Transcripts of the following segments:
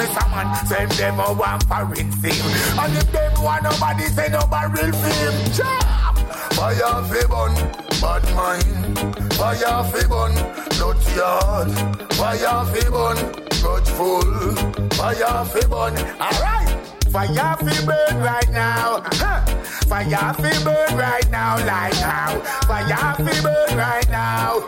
Mr. Man, send them a one foreign theme. And if them want nobody say nobody real fame. Fire fi bun, bad mind. Fire fi bun, dirty yard. Fire fi bun grudgeful. Fire fi burn, alright. Fire fi burn right now. Huh. Fire fi burn right now, like how. Fire fi burn right now.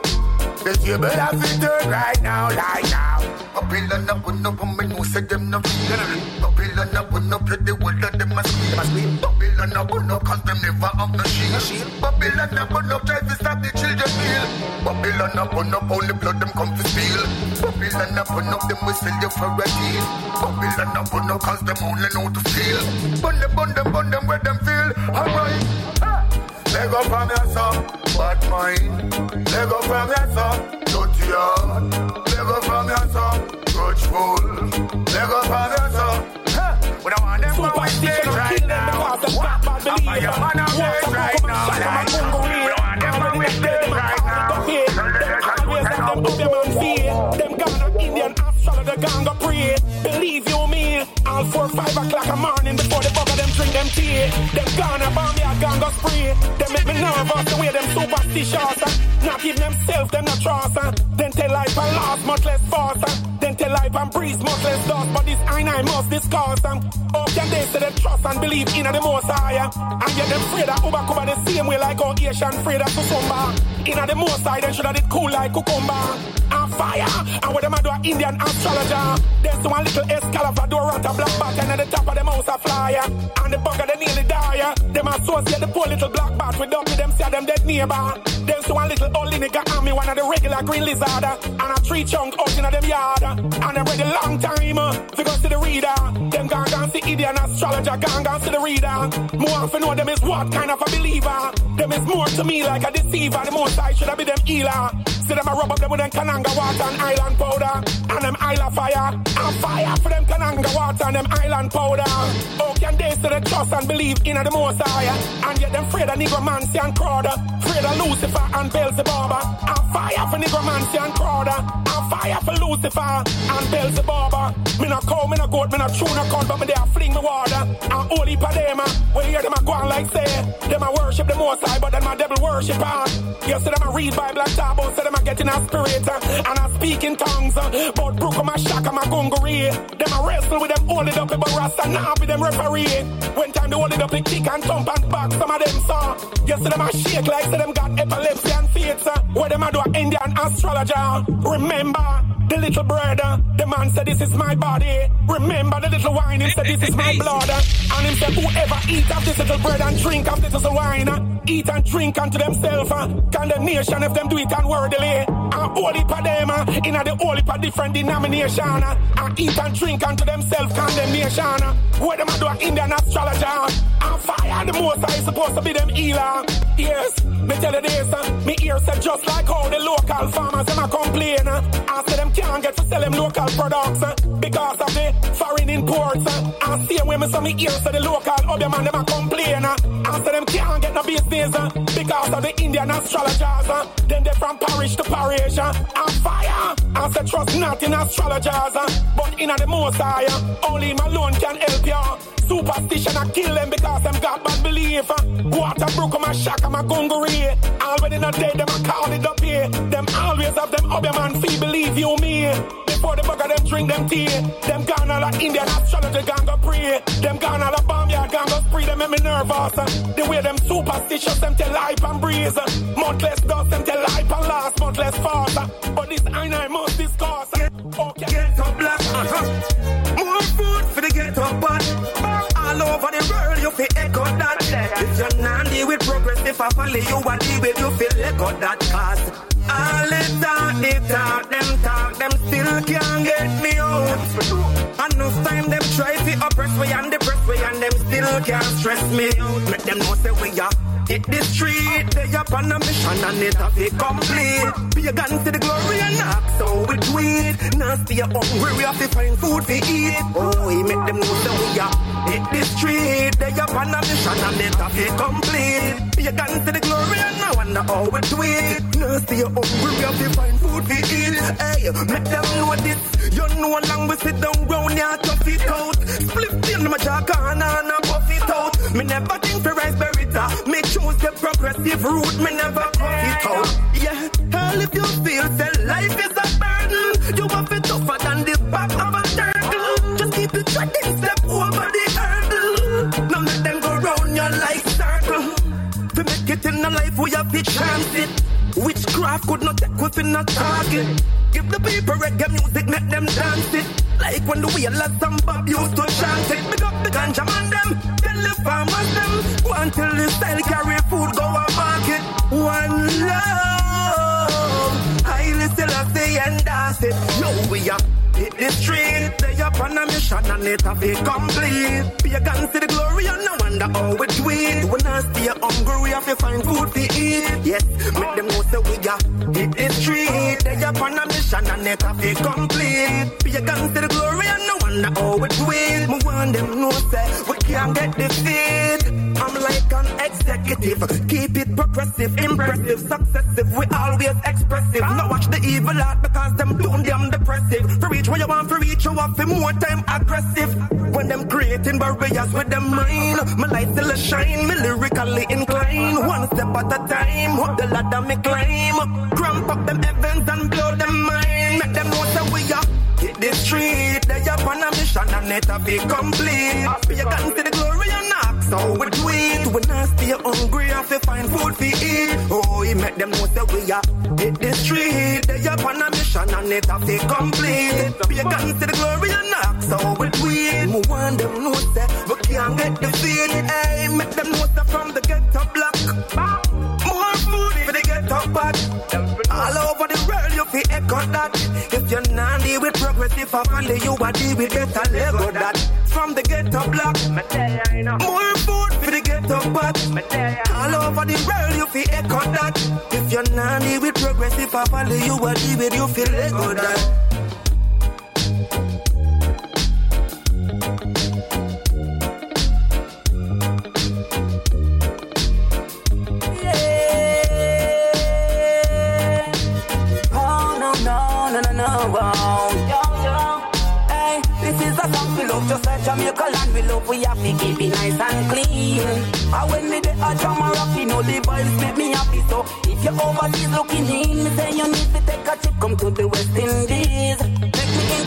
The table have to turn right now, like now. Babylon put up, and me know say them no. Babylon up, put up, the whole of them a scream. Babylon up, put up, cause them never have no shield. Babylon up, put up, try to stop the children meal. Babylon up, put up, only blood them come to steal. Babylon up, put up, them we sell you for a deal. Babylon up, put up, cause them only know to steal. Bun them, bun them, bun them where them feel. Alright. Leg up from your son, bad mind. Leg up from your son, dirty heart. Leg up from your son, grudgeful. Leg up from your son. We don't want them to stage right now. I'm by your man on stage right now. We don't want them to stage right now. Them Ghana Indian astrologer ganga pray. Believe you me, all four five o'clock a morning before the bugger them drink them tea. Them gonna bomb me, I gonna go spree. Them make me nervous the way them superstitious. Not give themselves, them not trust. Then tell life and last, much less fast. Tell life and breeze, much less dust. But this I I must discuss. Um. Can they say them trust and believe in the most higher? And yet them afraid that Uber cover the same way like how Asian afraid of Kusumba. In the most high, them should have it cool like cucumber. And fire. And what them a do a Indian astrologer. There's one little Excalibur, do a rat a black bat, and at the top of them house a flyer. And the bugger they nearly die. Them associate the poor little black bat with dummy them say them dead neighbor. Them so one little old nigga army, one of the regular green lizard. And a tree chunk out in them yard. And them ready long time. To go to the reader. Them gone gone see Indian astrologer, gone gone see the reader. More often know them is what kind of a believer. Them is more to me like a deceiver. The most I should have been them healer. See them a rub up them with them Kananga water and island powder. And them island fire. And fire for them Kananga water and them island powder. How can they they trust and believe in the most high? And yet them afraid of Negromancy and Crowder. Afraid of Lucifer and Beelzebub. And fire for Negromancy and Crowder. And fire for Lucifer and Beelzebub. Me not cow, me not goat, me not true, no cunt, but me there fling me water. And holy for them, we hear them a go on like say, them a worship the most high, but them a devil worshipper. You see them a read Bible and talk about, say them a getting a spirit, and a speak in tongues. Uh, but brook my shock my gungery. Them a wrestle with them, hold it up, but Rasta now be them referee. When time they hold it up, they kick and thump and back, some of them saw. You see them a shake like say them got epilepsy and faith. Uh. Where them a do a Indian astrologer. Remember, the little brother, uh, the man said, This is my body. Remember the little wine, he said, This is my blood. And he said, Whoever eat of this little bread and drink of this little wine, eat and drink unto themselves. Condemnation if them do it unworthily. And holy for them, uh, in the holy for different denomination. Uh. And eat and drink unto themselves condemnation. Where them do an Indian astrologer. Uh. And fire the most I supposed to be them healer. Yes, me tell you this, me ear said just like how the local farmers them a complain. I say them can't get to sell them local products uh, because of the foreign imports. Uh, and same way me some me ears to the local other man them a complain. Uh, and them can't get no business uh, because of the Indian astrologers. Uh, then they from parish to parish uh, and fire. And say trust not in astrologers, uh, but in the most high. Uh, only him alone can help you. Superstition I kill them because them got bad belief. Uh. Water broke my shock my gungery. Already not dead, them I call it up here. Them always have them up man fee believe you me. Before the bugger them drink them tea. Them gone all a Indian astrology gang go pray. Them gone all a bomb yard gang go spree. Them make me nervous. The way them superstitious them tell life and breeze. Uh. Month dust them tell life and last month less fast. But this I know must discuss. Okay. Get up black. Uh-huh. More food for the ghetto pot all over the world, you feel echo that. If you're not with progress, if I follow you, I deal with you, feel echo that. Cause all the talk, they talk, them talk, them still can't get me out. Enough time them try to oppress me and and them still can't stress me out. Make them know say we are. Hit the street, they up on a mission and it have it complete. Be a gun to the glory and knock, so we do it. Now stay hungry, we have to find food to eat. Oh, we make them know that we are. Hit the street, they up on a mission and it have it complete. Be a gun to the glory and now wonder how we do it. Now stay hungry, we have to find food to eat. Hey, make them know this. You know long we sit down round here, tough it out. Split in my jack and a puff it out. Me never think for rice berita. Me choose the progressive route. Me never puff it out. Yeah, hell if you feel that life is a burden, you have it tougher than the back of a turtle. Just keep it tracking, step over the hurdle. Now let them go round your life circle. To make it in a life, we have to chance it. Witchcraft could not take within a target. Give the people reggae music, make them dance it. Like when the wheelers and Bob used to chant it. Big up the ganja man them, the farmers them. Go until the style carry food, go and market. One love, highly I say and dance it. Yo, we are hit the street. They up on a mission and it complete. Be a gun to the glory and no wonder how we do it. When I stay hungry, we have to find food to eat. Yes, make them know say we got hit the street. They up on a mission and it complete. Be a gun to the glory and no wonder how it. Me want them know say we can't get defeat. I'm like an executive. Keep it progressive, impressive, successive. We always expressive. Not watch the evil art because them doing them depressive. For reach where you want, for reach you want, for more time aggressive. When them creating barriers with them mind, my light still a shine, me lyrically inclined. One step at a time, up the ladder me climb. Cramp up them heavens and blow them mind. Make them know that we are hit the street. They up on a mission and it a be complete. Be a gun to the glory and knock, so we do it. We not stay hungry if we find food to eat. Oh, he make them know that we are hit the street. They up on a mission and it a be complete. Be a gun to the glory and knock, so we do it. We want them know that we can't get the feed. Hey, make them know that from the ghetto block. More with progressive, I follow you, I deal with get a Lego that. From the ghetto block, you know. more food for the ghetto pot. All over the world, you feel echo that. If you're not deal with progressive, I follow you, I deal with you, feel Lego that. Have to keep it nice and clean. And when me dey a jam a rock, you know the vibes make me happy. So if you're overseas looking in, me say you need to take a trip, come to the West Indies.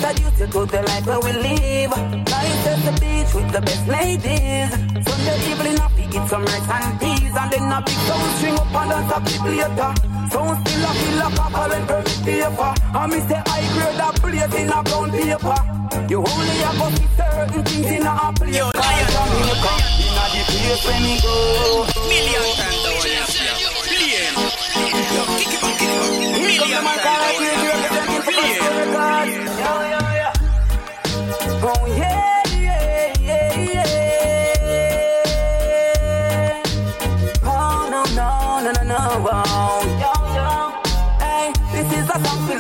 Introduce you to the life where we live. Nice at the beach with the best ladies. Sunday evening, I eat some rice and peas, and then a big sound string up and dance a bit later. Sound still a feel like a current permit paper. And me say I grade a plate in a brown paper. You only a go see certain things in a place. Yo, Lion. Jamaica. In a the place where me go. Million times the one you see. Billion. Yo, kick it back, kick it back. Million times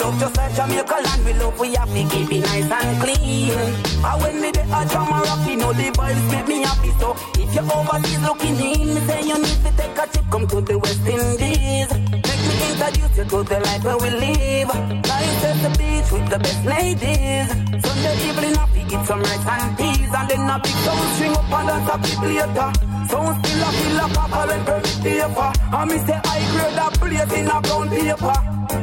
love, just like Jamaica land we love. We have to keep it nice and clean. And when me dey a jam a rock, you know the vibes make me happy. So if you're overseas looking in, me say you need to take a trip, come to the West Indies. Introduce you to the life where we live. Nice at the beach with the best ladies. Sunday evening, I eat some rice and peas, and then a big sound string up and dance a bit later. Sound still a like a current permit paper. And me say I grade a place in a brown paper.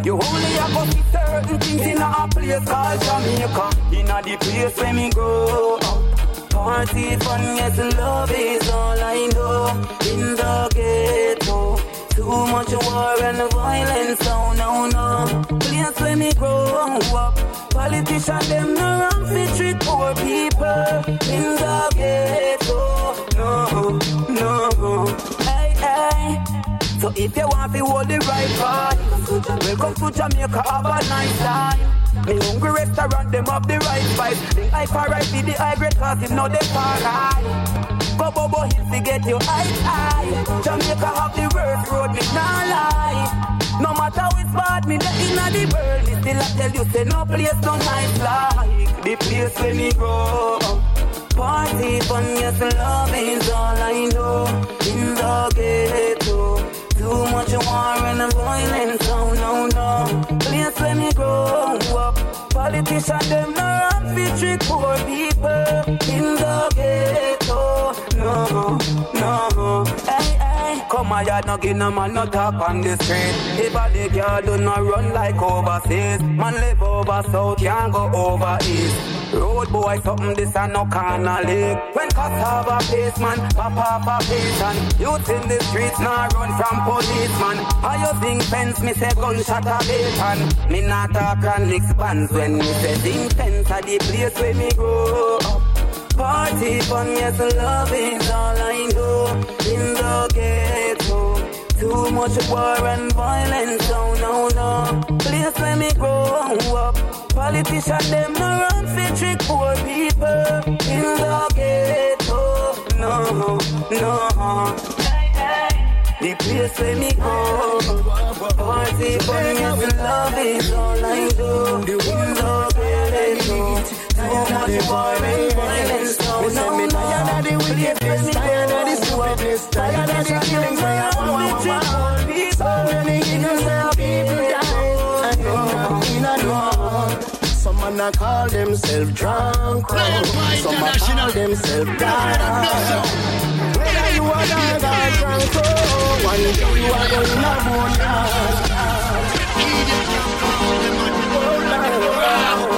You only a go see certain things in a place called Jamaica. In a the place where me grow up. Party fun, yes, love is all I know. In the ghetto, too much war and violence, oh no, no. Place where me grow up. Politicians, them no run fi trick poor people. In the ghetto, no, no. Hey, hey. So if you want to hold the right part, welcome to Jamaica, have a nice time. Me hungry restaurant, them have the right spice. The high for right with the high grade cause him know they far high. Go Bobo Hill to get you high high. Jamaica have the worst road, me nah lie. No matter which part me there inna the world, me still I tell you say no place no nice like the place where me grow. Party fun, yes, love is all I know. In the ghetto, too much war and violence, oh no, no. Place where me grow up. Politicians, them no run trick poor people. In the ghetto, no, no. Hey. Come my yard, no give no man no talk on the street. If a the girl do not run like overseas, man live over south, can't go over east. Road boy, something this and no corner league. When cops have a pace, man, pop up a pace and youth in the streets now run from policeman. How you think fence, me say gunshot a bacon. Me not talk and mix bands when me say think fence a the place where me grow up. Party fun, yes, love is all I know. In the ghetto, too much war and violence, oh no, no. Place where me grow up. Politicians, them no run for trick poor people. In the ghetto, no, no. The place where me go. Party fun, yes, love is all I do. In the oh no, no. Tired of the wickedness, tired of the stupidness. Tired of the want. So many innocent people die. door. Some man a call themselves drunk, some call themselves dark. Whether you are dog or drunk, oh, one day you are going to boneyard. Oh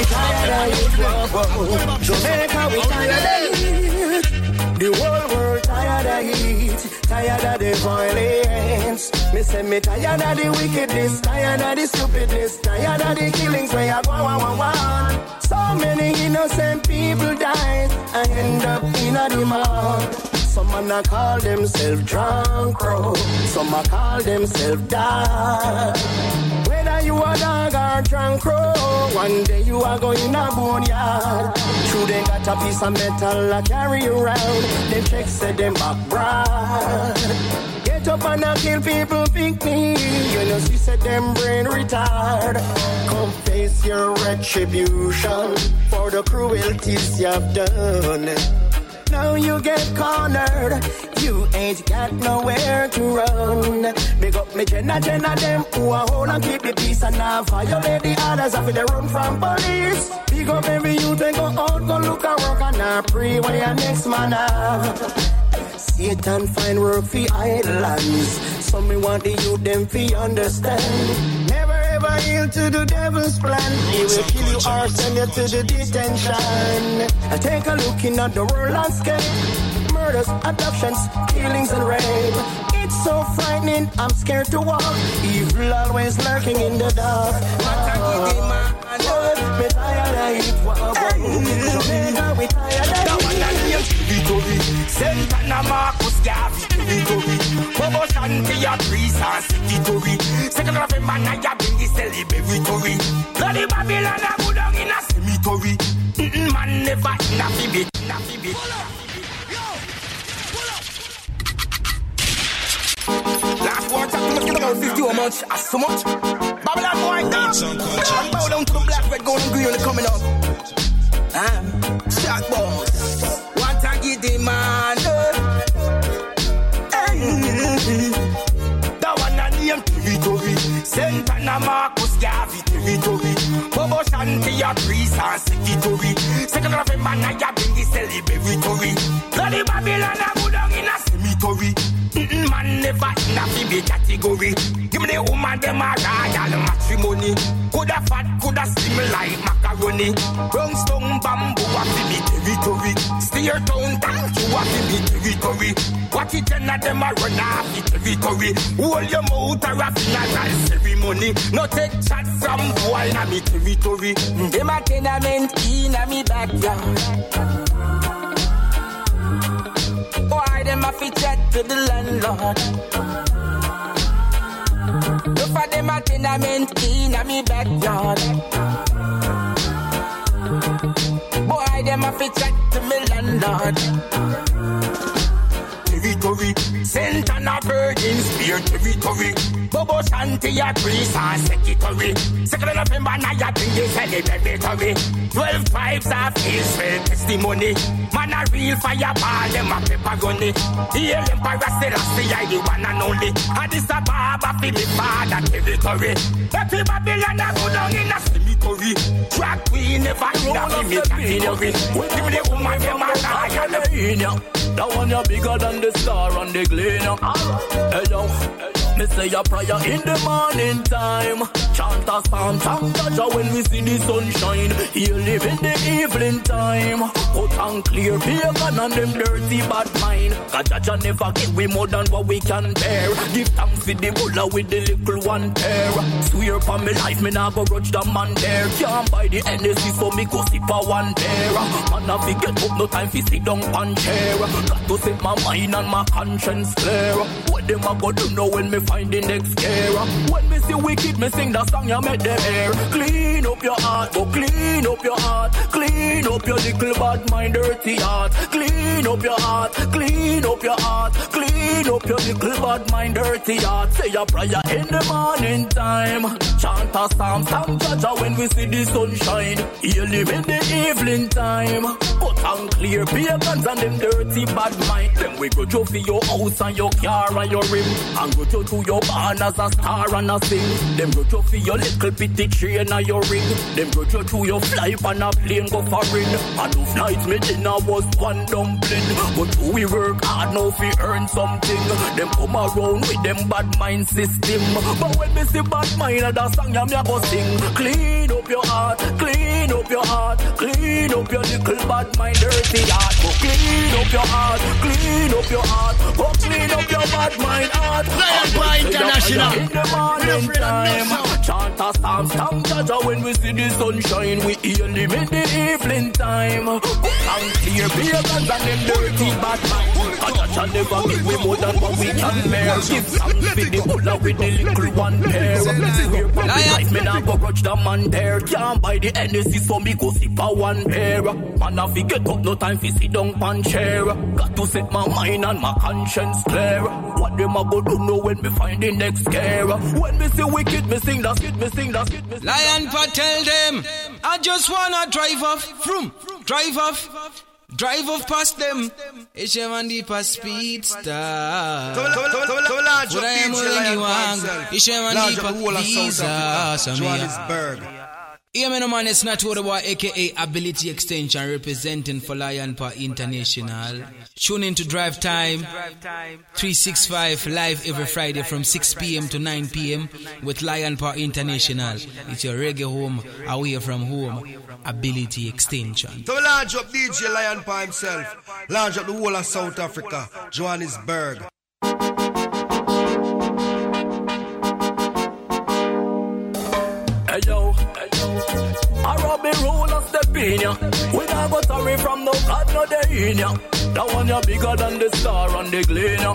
Me tired of it, Jamaica, we tired of it. The whole world tired of it, tired of the violence. Me say me tired of the wickedness, tired of the stupidness, tired of the killings where you go one one one. So many innocent people die and end up in a demand. Some man a call themselves drunk, bro. Some a call themselves dark. Whether you a dog or drunk, bro, one day you are going a boneyard. True, they got a piece of metal I carry around. Them checks say them back broad. Get up and I kill people, pick me. You know, she said them brain retard. Come face your retribution for the cruelties you've done. Now you get cornered. You ain't got nowhere to run. Big up me Jenna, Jenna, them who are hold and keep the peace and now violate the others after they run from police. Big up every youth they go out, go look and work and now pray where your next man have. Satan find work for islands. So me want the youth them fi understand. Never yield to the devil's plan. He will kill you or send you to the detention. I take a look in at the world landscape. Murders, abductions, killings and rape. It's so frightening, I'm scared to walk. Evil always lurking in the dark. Oh, me tired of it, Jamaica, we tired of it. Santana Marcus Garvey territory. Bobo Shanti a priest and secretary. Second of a man I bring the celebratory. Bloody Babylon a go down in a cemetery. Mm-mm, man never in a fibit, in a fibit. Last one time, must about 50 or much, as so much. Babylon boy down. Bow down to the black, red, gold, and green coming up. Ah, shot boss. A the man. Eh, mm-hmm. That one a name territory. Santana Marcus Garvey territory. Bobo Shanti a priest and secretary. Second of a man I bring the celebratory. Bloody Babylon a go down in a cemetery. Man never in a fibby category. Give me the woman them a royal matrimony. Coulda fat, coulda slim like macaroni. Brown stone bamboo a fibby territory. Steer town thank you a fibby territory. What it of them a run off the territory. Hold your mouth or a funeral ceremony. No take chat from boy in a me territory. Them a tenement in a me backyard. Them a fit chat to the landlord? Look for them a tenement in a me backyard. Boy, them a fit chat to me landlord. Territory, Santana Virgin Spear territory. Bobo Shanti a priest and secretary. Second of November, now you bring the celebratory. Twelve tribes of Israel testimony. Man a real fireball, them a pepperoni. The Emperor Selassie, I the one and only. And this a barber for me father territory. Every Babylon a go down in a cemetery. Drag queen never in a me category. Give me the woman, them a lion. That one you bigger than the star on the gleaner. Oh. Hey yo, me say a prayer in the morning time. Chant a psalm, thank Jah when we see the sunshine. He live in the evening time. Put on clear pagan and them dirty bad mind. Cause Jah never give we more than what we can bear. Give thanks for the bulla with the little one pair. Swear upon me life, me nah go grudge the man there. Can't buy the energy, so me go sip a one pair. Man, I fi get up, no time fi sit down on chair. Got to set my mind and my conscience clear. What them a go do know when me find the next scare? When me see wicked, me sing that song you make them hear. Clean up your heart, go clean up your heart. Clean up your little bad mind, dirty heart. Clean up your heart, clean up your heart, clean up your little bad mind, dirty heart. Say a prayer in the morning time. Chant a psalm, thank Jaja when we see the sunshine. You live in the evening time. Cut and clear pagans and them dirty bad mind. Then we go to your house and your car and your rim. And go to, your barn as a star and a sing. Them go to for your little bitty train and your ring. Them go to, to your fly on a plane go foreign. And those nights me dinner was one dumpling. But we work hard now fi earn something. Them come around with them bad mind system. But when me see bad mind, that song ya me a go sing. Clean up your heart, clean up your heart, clean up your little bad mind, dirty heart. Go clean up your heart, clean up your heart, go clean up your bad mind heart. Lion Paw International. In the morning time, chant a psalm, stamp Jaja when we see the sunshine. We hear him in the evening time. And clear pagans and them dirty bad mind. Jaja never give we more than what we can bear. Give thanks for the bulla with the little one pair. Swear from the life, me nah go grudge the man there. Can't buy the NSC, so me go sip a one pair. Man, I fi get up, no time fi sit down pan chair. Got to set my mind and my conscience clear. What them a go do know when me find the next scare? When me see wicked, me sing that skit, me sing that skit, me sing Lion Paw tell them, I just wanna drive off, from, drive off, drive off past them. HM and the past speed star. What I am willing you want, HM and the past visa. So me, Johannesburg. yeah, man, man, it's not what about aka Ability Extension representing for Lion Paw International. Tune in to Drive Time 365 live every Friday from 6 p.m. to 9 p.m. with Lion Paw International. It's your reggae home, away from home. Ability Extension. So we launch up DJ Lion Paw himself. Launch up the whole of South Africa, Johannesburg. Step in ya. We not go sorry from no God no day in ya. That one ya bigger than the star on the gleam ya.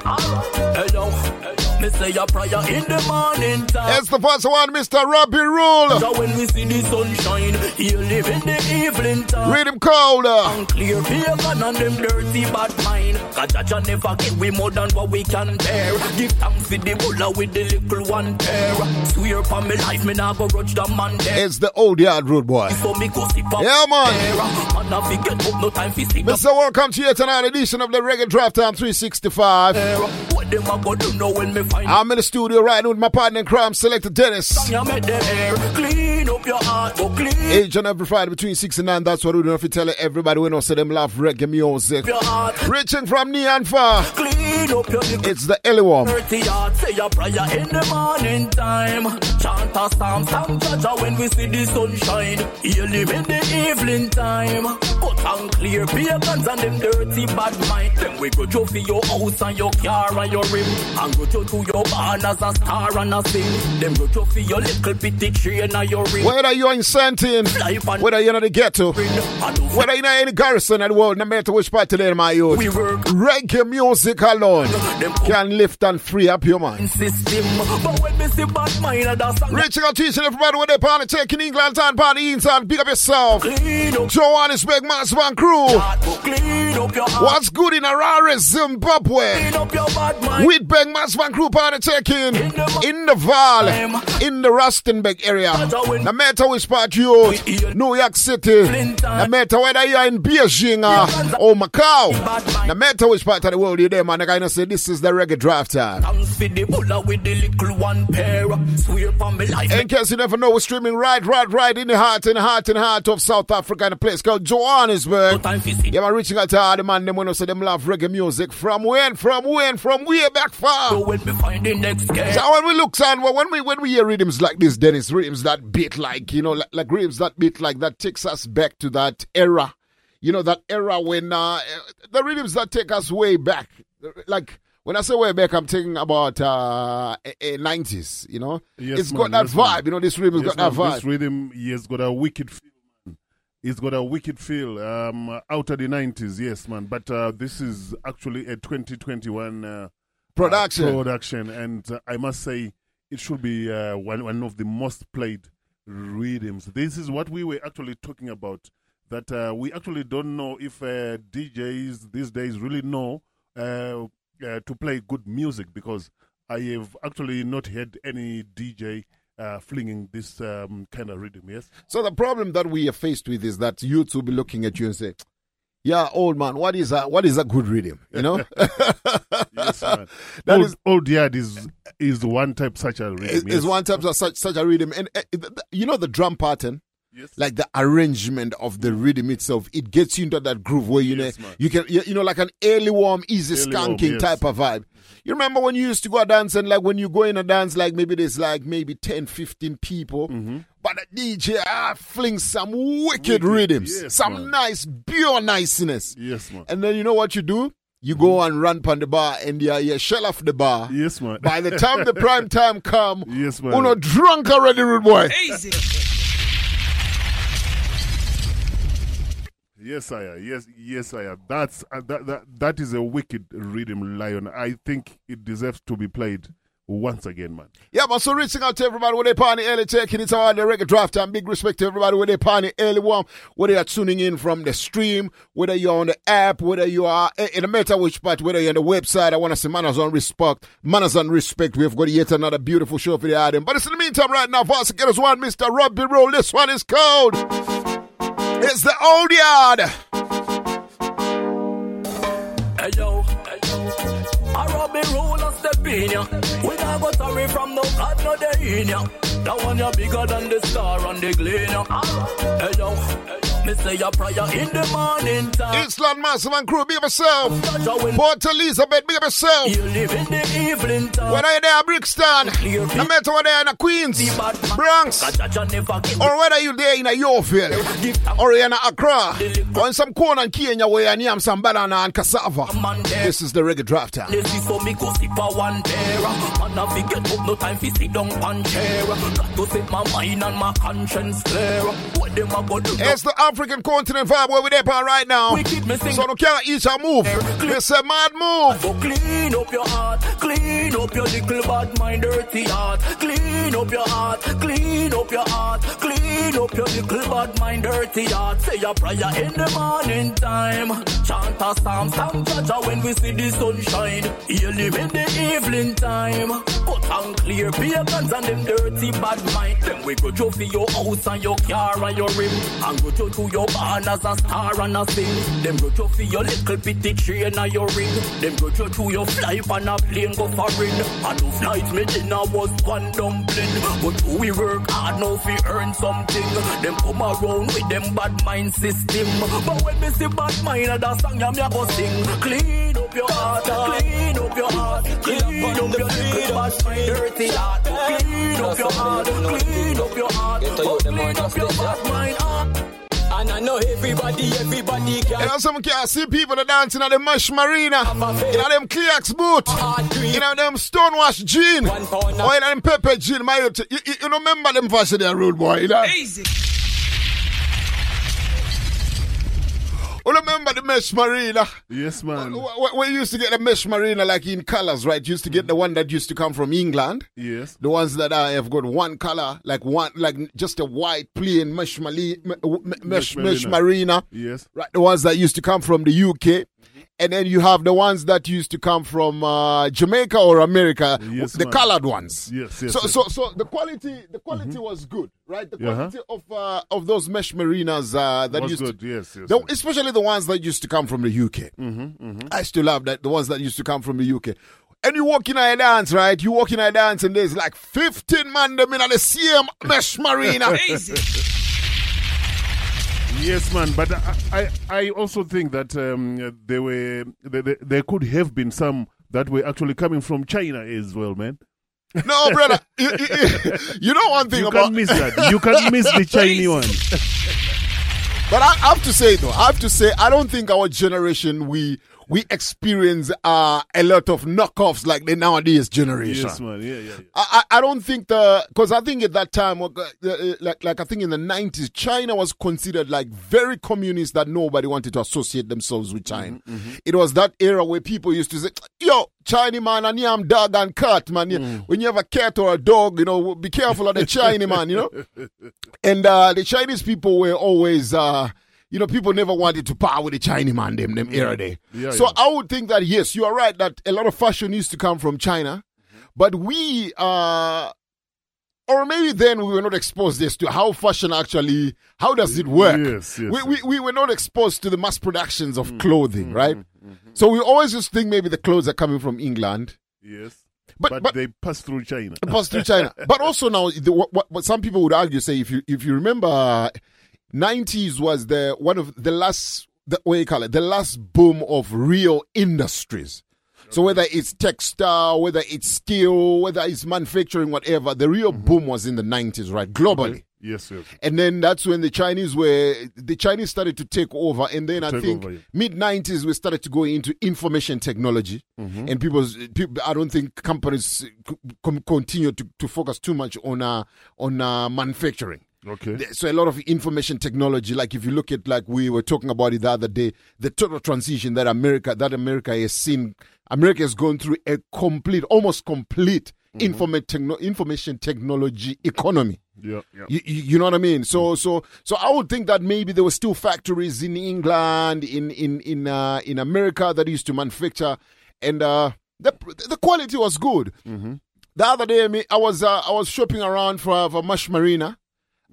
Hey yo. Me say a prayer in the morning time. It's the first one, Mr. Robbie Rule. So when we see the sunshine, he'll live in the evening time. Read him colder. And clear pagan and them dirty bad mind. Cause Jaja never give we more than what we can bear. Give thanks for the bulla with the little one pair. Swear upon me life, me nah go grudge the man there. It's the old yard road boy. So me go sip up Yeah, air. Man, I fi get up, no time fi sit up Mr. Welcome to yet tonight edition of the Reggae Drive Time 365. there. What them a go do know when me find I'm in the studio right now with my partner in crime, Selector Dennis. you make them air. Clean up your heart, go clean Each and every Friday between 6 and 9, that's what we do. If you tell everybody we know, say them love reggae music. your. Reaching from near and far, Clean up your little it's the Elliwam. dirty heart. Say a prayer in the morning time. Chant a psalm, thank Jaja when we see the sunshine. Heal him in the evening time. Cut and clear pagans and them dirty bad mind. Then we go to your house and your car and your rim. And go to, your barn as a star and a sing. Them go to your little bitty train and your ring. Whether you're in Santin, Life whether you're in the ghetto, ring. And don't whether you're in any garrison of the world, no matter which part today, my youth, we work reggae music alone can lift and free up your mind. system. But when we see bad mind, that's a Reaching out to each and everybody with their party taking England and party inside, big up yourself. Johannesburg crew. clean up your. What's good in Harare, Zimbabwe? Clean up your bad mind. With Bang Massman crew party taking in the Val, in the Rustenburg area. No matter which part you New York City, no matter whether you're in Beijing uh, or Macau, no matter which part of the world you're there, man, I gotta say this is the reggae drive time. In case you never know, we're streaming right, right, right in the heart, in the heart, in the heart of South Africa, in a place called Johannesburg. Yeah, man, reaching out to all the man, them when say them love reggae music from when, from when, from way back far. So when we find the next. So when we look, son, well, when we when we hear rhythms like this, Dennis, rhythms that beat like you know, like, like rhythms that beat like that takes us back to that era, you know, that era when uh, the rhythms that take us way back, like. When I say way back, I'm talking about uh, nineties. You know, Yes, it's man, got that yes, man. vibe. You know, this rhythm's Yes, got that vibe. This rhythm, yes, got a wicked feel. Man. It's got a wicked feel. Um, out of the nineties, yes, man. But uh, this is actually a 2021 uh, Production. uh, production, and uh, I must say it should be uh, one one of the most played rhythms. This is what we were actually talking about. That uh, we actually don't know if uh, DJs these days really know uh, uh, to play good music because I have actually not heard any DJ uh, flinging this um, kind of rhythm. Yes. So the problem that we are faced with is that youths will be looking at you and say, "Yeah, old man, what is a what is a good rhythm?" You know. yes, man. That old, is- old yard is is one type such a rhythm. is, yes. is one type of such such a rhythm, and uh, you know the drum pattern. Yes. Like the arrangement of the rhythm itself, it gets you into that groove where you Yes, know man. you can you know like an early warm, easy Early warm, skanking yes. type of vibe. You remember when you used to go dance and like when you go in a dance, like maybe there's like maybe 10, 15 people, Mm-hmm. But the DJ ah, flings some wicked, Wicked, rhythms, yes, some man. nice, pure niceness. Yes, man. And then you know what you do? You go and run pon the bar and you, you shell off the bar. Yes, man. By the time the prime time come, Yes, man. uno drunk already, rude boy. Easy. Yes, I am. Yes, yes, I am. That's uh, that, that that is a wicked rhythm, Lion. I think it deserves to be played once again, man. Yeah, man. So reaching out to everybody with their party early taking it on the reggae drive and big respect to everybody with their party early warm, whether you're tuning in from the stream, whether you're on the app, whether you are eh, in the matter which part, whether you're on the website. I want to say manners on respect, manners on respect. We've got yet another beautiful show for the item. But it's in the meantime, right now, for us to get us one, Mr. Robbie Roll. This one is called. It's the old yard. Hey yo. I rob me step in ya. We not go sorry from no God no day in. That one you're bigger than the star and the gleam ya. Hey yo, hey yo. Me say a prayer in the morning time. Eastland Massive and crew, up yourself. Port Elizabeth, up yourself. you live in the evening time. Whether you're there in Brixton, no matter whether you're in the Queens, The bad man. Bronx, Cause Jah Jah never give or whether you're there in a Yorkville, or in Accra, or in some corner in Kenya where you yam some banana and cassava. This is the reggae drive time. Lazy so me go sip a one pair Man a get up no time fi sit down on chair Got to set my mind and my conscience clear What them a go do It's the African continent vibe where we're there on right now. We keep missing So no can't each a move. It's a mad move. So clean up your heart, clean up your little bad mind, dirty heart. Clean up your heart, clean up your heart, clean up your little bad mind, dirty heart. Say a prayer in the morning time. Chant a psalm, thank Jaja when we see the sunshine. Heal him in the evening time. Put on clear pagans and them dirty bad mind. Then we go to your house and your car and your rim. And go to to your barn as a star and a sing. Them go to for your little bitty train and your ring. Them go to to your fly on a plane go foreign. And no flight me dinner was one dumpling. But we work hard now fi earn something. Them come around with them bad mind system. But when me see bad mind, that song ya me a go sing. Clean up your heart, clean up your heart, clean up your little bad mind, dirty heart. Clean up your heart, clean up your heart, clean up your bad mind. Ah. Heart. And I know everybody, everybody You can. know, some can see people that dancing at the Mesh Marina, you know, them Clarks boot, you know, them Stonewash jean, One pound or in oh, them pepper jean. My, you, you, you remember them fashion there, rude boy, you know? Easy. You remember the Mesh Marina? Yes, man. We used to get the Mesh Marina like in colors, right? Used to get mm. the one that used to come from England. Yes. The ones that I have got one color, like one, like just a white plain mesh, mali, me- me- mesh, Mesh mesh marina. Yes. Right, the ones that used to come from the UK. And then you have the ones that used to come from uh, Jamaica or America, Yes, the man. colored ones. Yes, yes, So, yes. so, so the quality, the quality was good, right? The Uh-huh. quality of uh, of those mesh marinas uh, that Was used good, to, yes, yes, the- yes. especially the ones that used to come from the UK. Mm-hmm, I still love that the ones that used to come from the UK. And you walk in a dance, right? You walk in a dance, and there's like 15 man them in the same mesh marina. Easy. Yes, man. But I, I, I also think that um, there were there, there, could have been some that were actually coming from China as well, man. no, brother. You, you- you- you know one thing You about can't miss that. You can't miss the Chinese one. But I have to say though, I have to say, I don't think our generation we we experience uh, a lot of knockoffs like the nowadays generation. Yes, man. Yeah, yeah. yeah. I, I don't think the because I think at that time uh, uh, like like I think in the nineties China was considered like very communist that nobody wanted to associate themselves with China. It was that era where people used to say, "Yo, Chinese man I and yam dog and cat man. You- When you have a cat or a dog, you know, be careful of the Chinese man. You know." and uh, the Chinese people were always, uh, you know, people never wanted to power with the Chinese man them them era day. Yeah, so yeah. I would think that yes, you are right that a lot of fashion used to come from China, but we uh or maybe then we were not exposed this to how fashion actually how does it work. Yes, yes, we, we we were not exposed to the mass productions Mm. of clothing, right? So we always just think maybe the clothes are coming from England. Yes. But- But, but- they pass through China. pass through China. But also now, the, what, what, what some people would argue, say, if you if you remember, nineties was the one of the last, the what do you call it, the last boom of real industries. So whether it's textile, whether it's steel, whether it's manufacturing, whatever, the real boom was in the nineties, right? Globally. Yes, yes. And then that's when the Chinese were the Chinese started to take over, and then I think over, yeah. mid nineties we started to go into information technology, Mm-hmm. and people's people. I don't think companies c- continue to, to focus too much on uh, on uh, manufacturing. Okay. So a lot of information technology, like if you look at like we were talking about it the other day, the total transition that America that America has seen, America has gone through a complete, almost complete Mm-hmm. informa- techno- information technology economy. Yeah, yeah. You, you you know what I mean? So so so I would think that maybe there were still factories in England, in in in uh, in America that used to manufacture, and uh, the the quality was good. The other day, me, I was uh, I was shopping around for for Mesh Marina,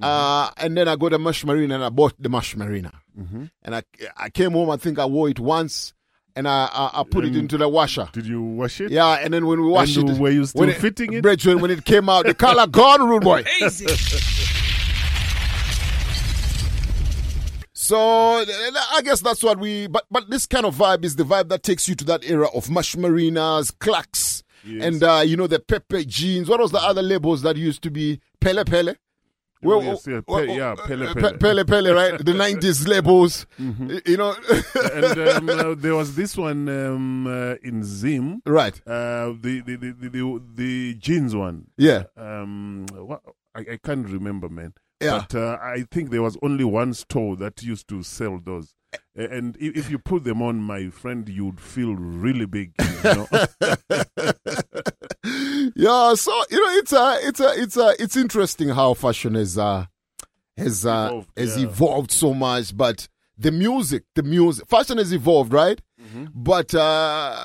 uh, and then I got a Mesh Marina and I bought the Mesh Marina, and I I came home. I think I wore it once, and I I, I put it into the washer. Did you wash it? Yeah, and then when we washed And it, were you still when it, fitting it? Brethren, when it came out, the color gone, rude boy. Easy. So I guess that's what we. But but this kind of vibe is the vibe that takes you to that era of Mesh Marinas, Clarks, and uh, you know the Pepe jeans. What was the other labels that used to be Pelle Pelle? Oh, yes, yeah, Pe- yeah, Pelle uh, Pelle. Pelle Pelle, right? The nineties labels, you know. and um, uh, there was this one um, uh, in Zim. Right. Uh, the, the, the, the, the, jeans one. Yeah. Um, what, I, I can't remember, man. Yeah. But uh, I think there was only one store that used to sell those. And if, if you put them on, my friend, you'd feel really big. You know? yeah, so you know, it's uh, it's uh, it's uh, it's interesting how fashion has uh, has uh, Evolved, has yeah. evolved so much, but the music, the music, fashion has evolved, right? But uh,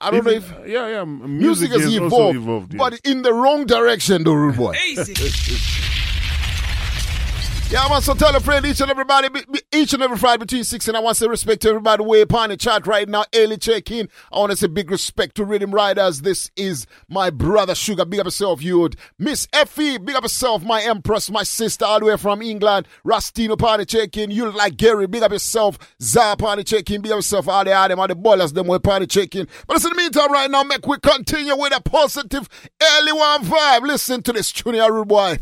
I don't know Mm-hmm. Even- if yeah, yeah. m- music, has, also evolved, evolved but in the wrong direction, though, rude boy. Yeah, man, so tell a friend each and everybody, each and every Friday between 6 and I want to say respect to everybody way upon the chat right now. Early check in. I want to say big respect to Rhythm Riders. This is my brother Sugar. Big up yourself, you. Miss Effie, big up yourself, my empress, my sister, all the way from England. Rastino party check in. You like Gary, big up yourself. Zah party check in. Big up yourself, all the Adam, all the ballers, them way party check in. But it's in the meantime, right now, make we continue with a positive early one vibe. Listen to this here, rude boy.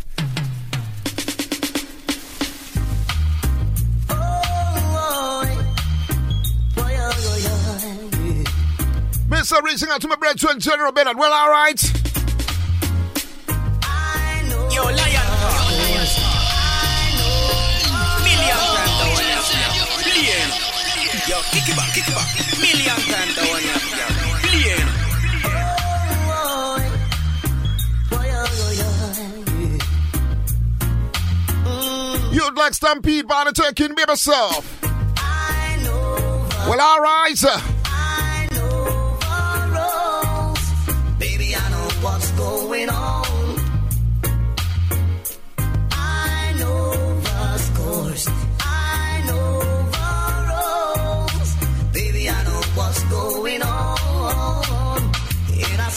Mr. reaching out to my brethren, General Bennett. Well, all right. Yo, lion paw. Million times the one you Billion. Yo, kick it back, kick it back. Million times the one you Billion. You'd like Stampede by the turkey and be yourself. Well, all right. sir.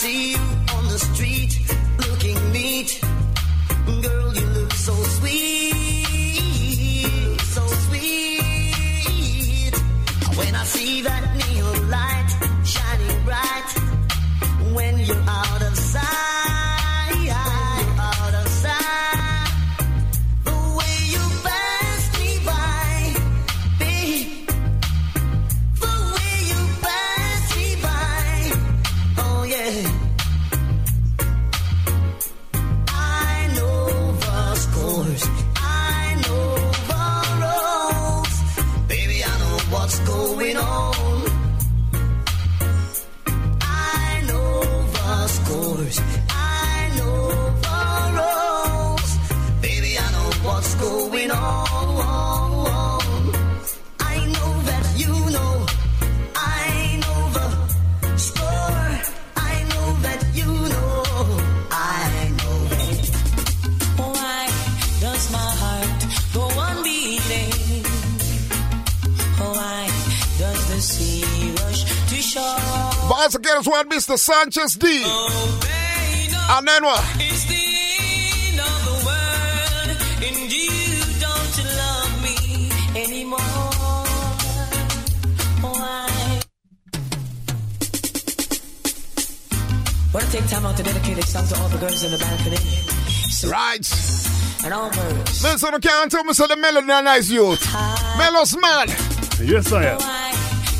See Once again, it's one Mr. Sanchez D. And then what? It's the end of the world, and you don't love me anymore. Why? Wanna take time out to dedicate this song to all the girls in the balcony. So, Right. and all girls. Listen, I can't tell me so the melody nice youth. Melos man. Yes, I am. Why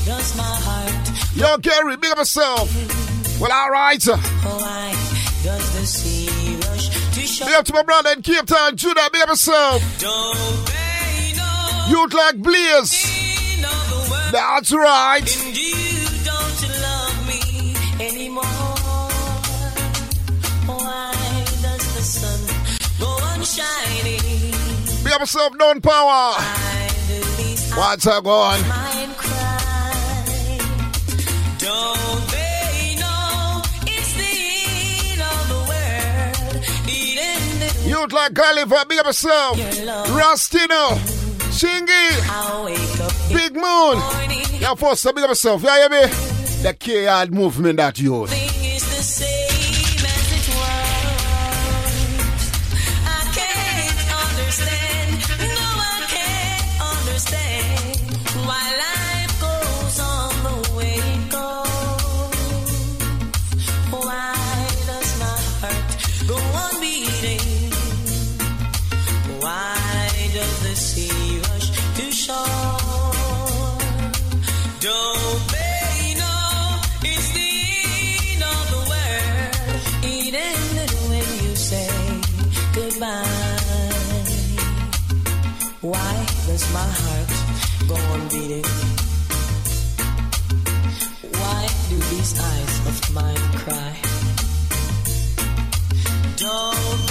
does my heart? Yo, Gary, up yourself. Well, all right. Big up to my brother in Cape Town, Judah. Big up yourself. Know? Youth like Blaze. That's right. up yourself, Don Power. What's up, going? Youth like Khalifa. Big up yourself. Rastino. Shingy. Big Moon. morning. Yeah, first, big up yourself. Yeah, yeah. The K-Yard movement that. Everything of cry? Don't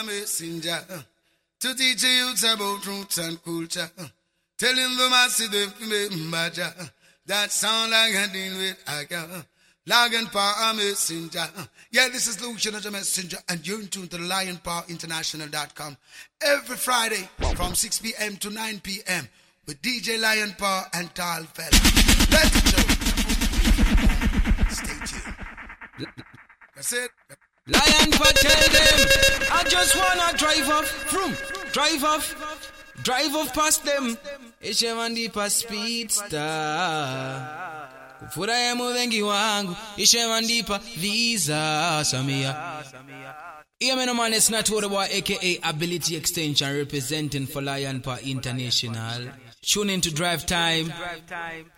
a messenger to teach the youths about roots and culture. Telling them I see remember uh, that sound like I deal with aga. Lion Paw Messenger. Yeah, this is Lucian as a messenger, and you're in tune to the LionPawInternational.com every Friday from 6 p.m. to 9 p.m. with DJ Lion Paw and Tall Fella. Let it show. Stay tuned. That's it. Lion for tell them, I just wanna drive off, from, drive off, drive off past them. Ishemandipa speedster. Kufurahia muvengi wangu, ishemandipa visa samia. Yeah, man, it's not what about aka Ability Extension representing for Lion Paw International. Tune in to Drive Time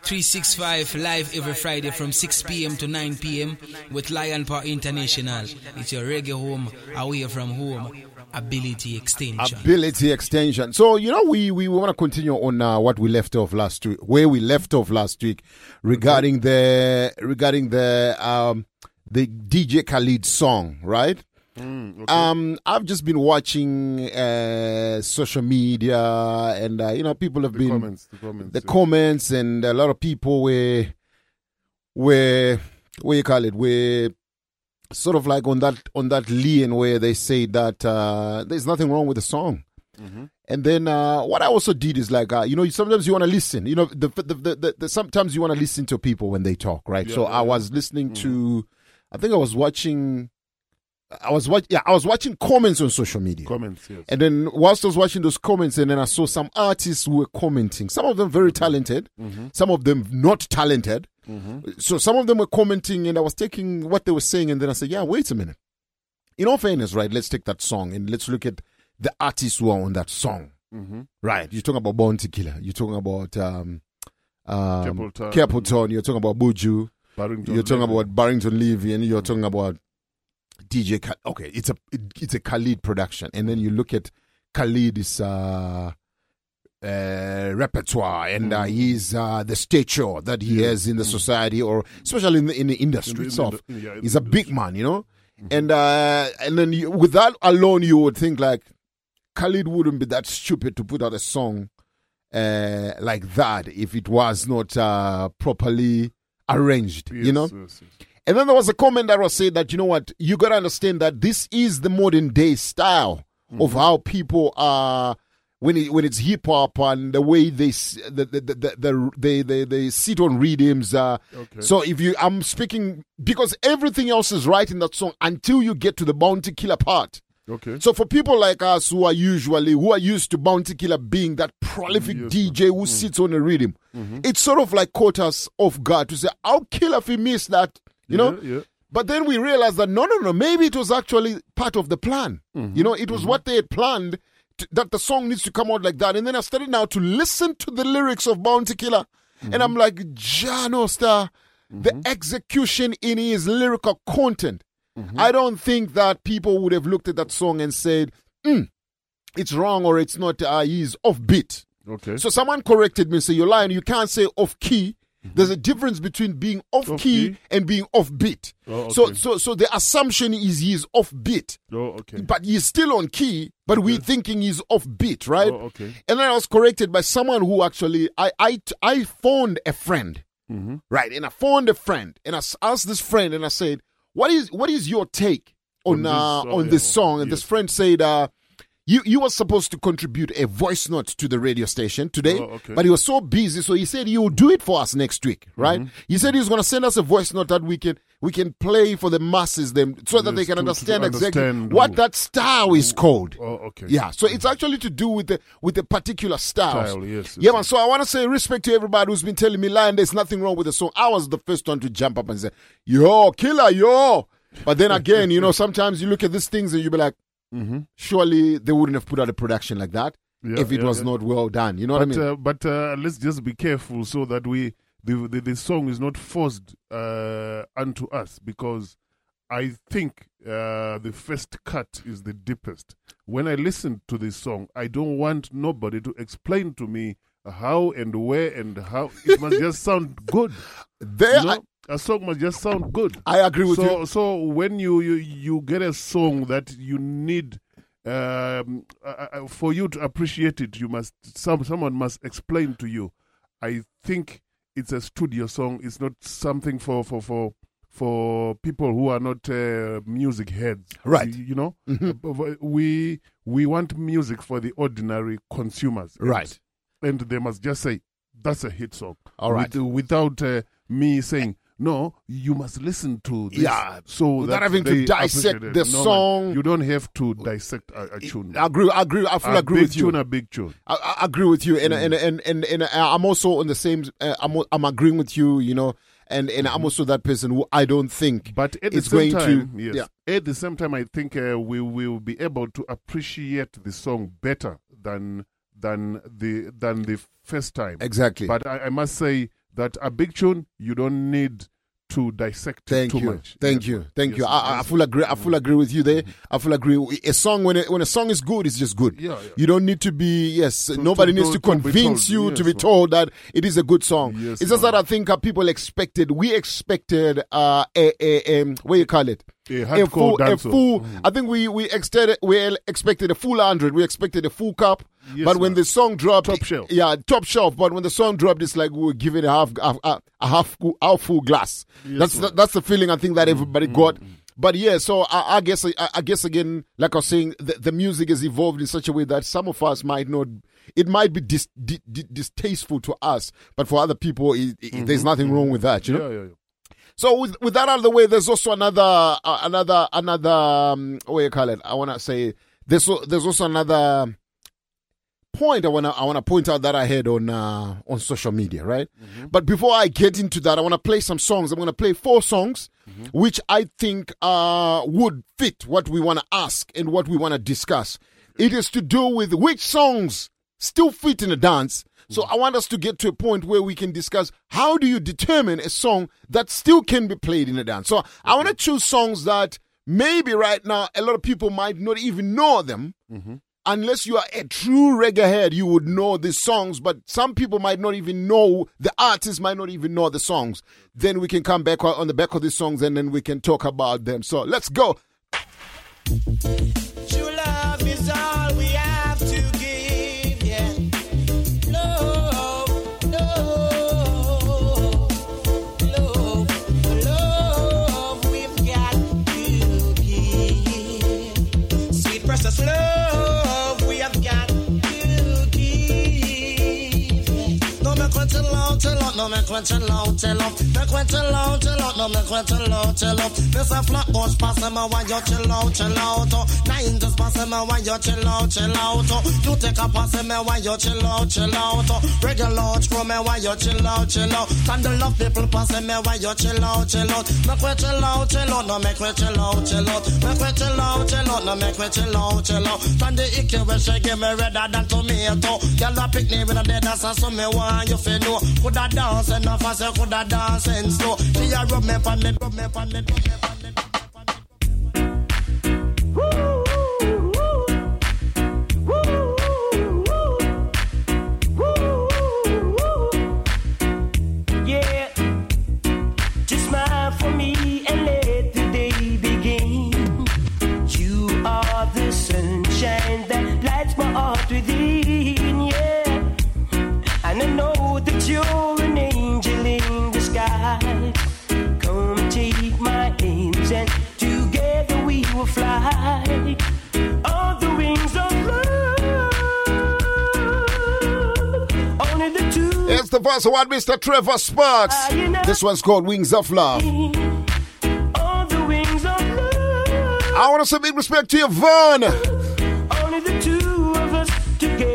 365 live every Friday from 6 p.m. to 9 p.m. with Lion Paw International. It's your reggae home, away from home. Ability Extension. Ability extension. So, you know, we, we want to continue on uh, what we left off last week, where we left off last week regarding the, regarding the, um, the DJ Khaled song, right? Mm, Um, I've just been watching uh, social media, and uh, you know, people have The been comments, the comments, the yeah. comments, and a lot of people were were what you call it, were sort of like on that on that lane where they say that uh, there's nothing wrong with the song. Mm-hmm. And then uh, what I also did is like uh, you know sometimes you want to listen you know the the, the, the, the sometimes you want to listen to people when they talk right Yeah, so yeah, I was listening to I think I was watching I was watch yeah I was watching comments on social media Comments, yes. and then whilst I was watching those comments and then I saw some artists who were commenting some of them very talented Mm-hmm. some of them not talented So some of them were commenting, and I was taking what they were saying, and then I said, "Yeah, wait a minute." In all fairness, right? Let's take that song and let's look at the artists who are on that song. Mhm. Right? You're talking about Bounty Killer. You're talking about um, um, Capleton. Capleton. You're talking about Buju. Barrington you're talking Levy. about Barrington Levy, and you're talking about DJ. Kha- okay, it's a it, it's a Khaled production, and then you look at Khaled's uh, uh, repertoire and uh, his uh, the stature that he has in the society, or especially in the in the industry In the- in the- yeah, He's a big man, you know. And uh, and then you, with that alone, you would think like Khalid wouldn't be that stupid to put out a song uh, like that if it was not uh, properly arranged, you know. yes, yes. And then there was a comment that was said that you know what you got to understand that this is the modern day style of mm-hmm. how people are when it, when it's hip hop and the way they the the the, the, the they, they they sit on rhythms. Uh, Okay. So if you I'm speaking because everything else is right in that song until you get to the Bounty Killer part. Okay. So for people like us who are usually who are used to Bounty Killer being that prolific DJ who mm. sits on a rhythm, mm-hmm. it sort of like caught us off guard to say, "How kill if we miss that?" You know. Yeah. But then we realized that no, no, no. Maybe it was actually part of the plan. Mm-hmm. You know, it was mm-hmm. what they had planned to, that the song needs to come out like that. And then I started now to listen to the lyrics of Bounty Killer, and mm-hmm. I'm like, Jano Star, the execution in his lyrical content. I don't think that people would have looked at that song and said, "Hmm, it's wrong or it's not, uh, he's off beat. Okay. So someone corrected me and said, You're lying. You can't say off key. There's a difference between being off, Off key, key? and being off beat. Oh, So okay. so so the assumption is he's off beat. Oh, okay. But he's still on key, but we're thinking he's off beat, right? Oh, okay. And then I was corrected by someone who actually I I I phoned a friend. Mm-hmm. Right. And I phoned a friend and I asked this friend and I said, What is what is your take on On this uh song, on yeah, this song? And yes. this friend said, uh you, you were supposed to contribute a voice note to the radio station today, Oh, okay. but he was so busy, so he said he will do it for us next week, right? Mm-hmm. He said he was going to send us a voice note that we can we can play for the masses, them so that they can to- to understand exactly understand what that style is called. Oh, okay. Yeah, so it's actually to do with the with the particular styles. Style, yes, yes, yeah, man. So I want to say respect to everybody who's been telling me, "Lion, there's nothing wrong with the song." I was the first one to jump up and say, "Yo, killer, yo!" But then again, you know, sometimes you look at these things and you be like, Mhm. "Surely they wouldn't have put out a production like that Yeah, if it yeah, was yeah. not well done." You know but, what I mean? Uh, but uh, let's just be careful so that we the the, the song is not forced uh, unto us because I think uh, the first cut is the deepest. When I listen to this song, I don't want nobody to explain to me how and where and how. It must just sound good. There, You know? A song must just sound good. I agree with so, you. So when you, you you get a song that you need um, uh, uh, for you to appreciate it, you must some someone must explain to you. I think it's a studio song. It's not something for for for for people who are not uh, music heads. Right. You, you know, Mhm. Uh, we we want music for the ordinary consumers. And- Right. And they must just say that's a hit song. All right. With- without uh, me saying. No, you must listen to this. Yeah, so without having to dissect the No, man, song. you don't have to dissect a, a tune. I agree. I agree. I fully a agree with you. tune, a big tune. I, I agree with you, and, Mm. and, and and and I'm also on the same. Uh, I'm I'm agreeing with you. You know, and and I'm also that person who I don't think, Mm-hmm. But at the it's same going time, to. yes. Yeah. At the same time, I think uh, we will be able to appreciate the song better than than the than the first time. Exactly. But I, I must say that a big tune, you don't need to dissect Thank too you, much. thank Yes, you, thank Yes, you. I, I Yes. fully agree. I fully agree with you there. I fully agree. A song when a, when a song is good, it's just good. Yeah, yeah. You don't need to be yes. nobody to- needs to- to to convince you Yes, to be told that it is a good song. It's just that I think people expected. We expected uh, a a um, what you call it. A full, a full. Mm. I think we we expected we expected a full hundred. We expected a full cup. Yes, but when the song dropped, Top shelf. yeah, top shelf. But when the song dropped, it's like we were giving a half a, a, half half full glass. Yes, that's the, that's the feeling I think that everybody mm, got. But yeah, so I, I guess I, I guess again, like I was saying, the, the music has evolved in such a way that some of us might not. It might be dis, di, di, distasteful to us, but for other people, it, it- there's nothing wrong with that. You know. Mm-hmm. Yeah, yeah, yeah. So with with that out of the way, there's also another uh, another another um, what do you call it? I want to say there's there's also another point I wanna I wanna point out that I had on uh, on social media, right? But before I get into that, I wanna play some songs. I'm gonna play four songs, which I think uh, would fit what we wanna ask and what we wanna discuss. It is to do with which songs still fit in a dance. So I want us to get to a point where we can discuss how do you determine a song that still can be played in a dance. So I want to choose songs that maybe right now a lot of people might not even know them. Mm-hmm. Unless you are a true reggae head, you would know these songs, but some people might not even know, the artists might not even know the songs. Then we can come back on the back of these songs and then we can talk about them. So let's go. No me chill out. Me out, chill out, no me out, chill out. This a flat bush pass a while you chill out, chill out. oh. Nine just pass a while you chill out, chill out. oh. You take a pass a while you chill out, chill out. oh. Regular screw me while you chill out. Candle love people pass a while you chill out. Me out, chill out, no me chill out, chill. Me out, chill out, no me chill out. From the icky where she give me redder than tomato. Girl a pick me with a dead ass so me want you fi know. Coulda dance enough as you coulda dance in slow. She a rub me pon me, rub me pon me, rub me pon me. And. You two. It's the first one, Mr. Trevor Sparks. Uh, this one's called Wings of Love. Wings of love. I want to say big respect to Yvonne. Only the two of us together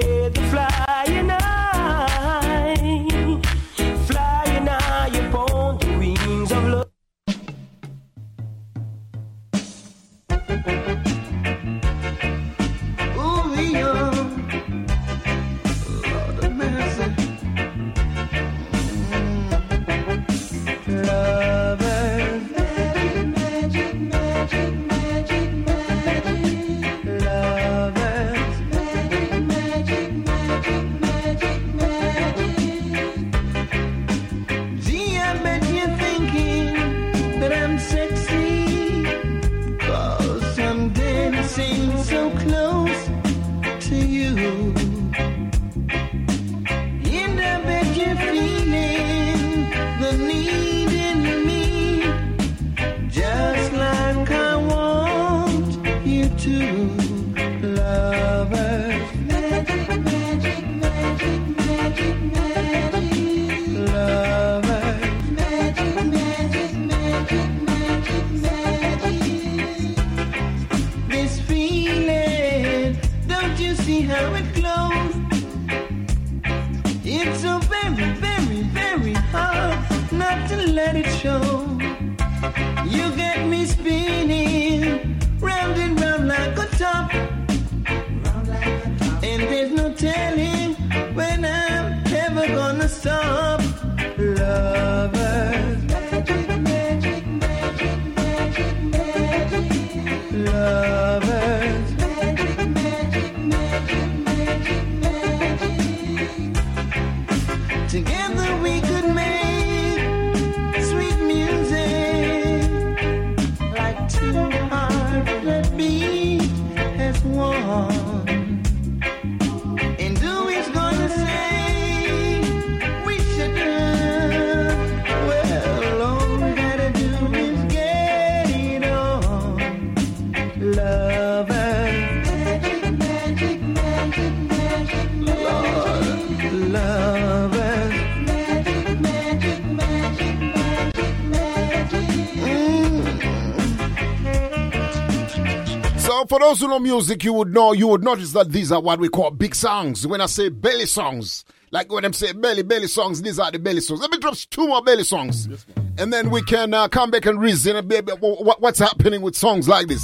those who know music, you would know, you would notice that these are what we call big songs. When I say belly songs, like when I'm saying belly, belly songs, these are the belly songs. Let me drop two more belly songs. and then we can uh, come back and reason a bit what, what's happening with songs like this.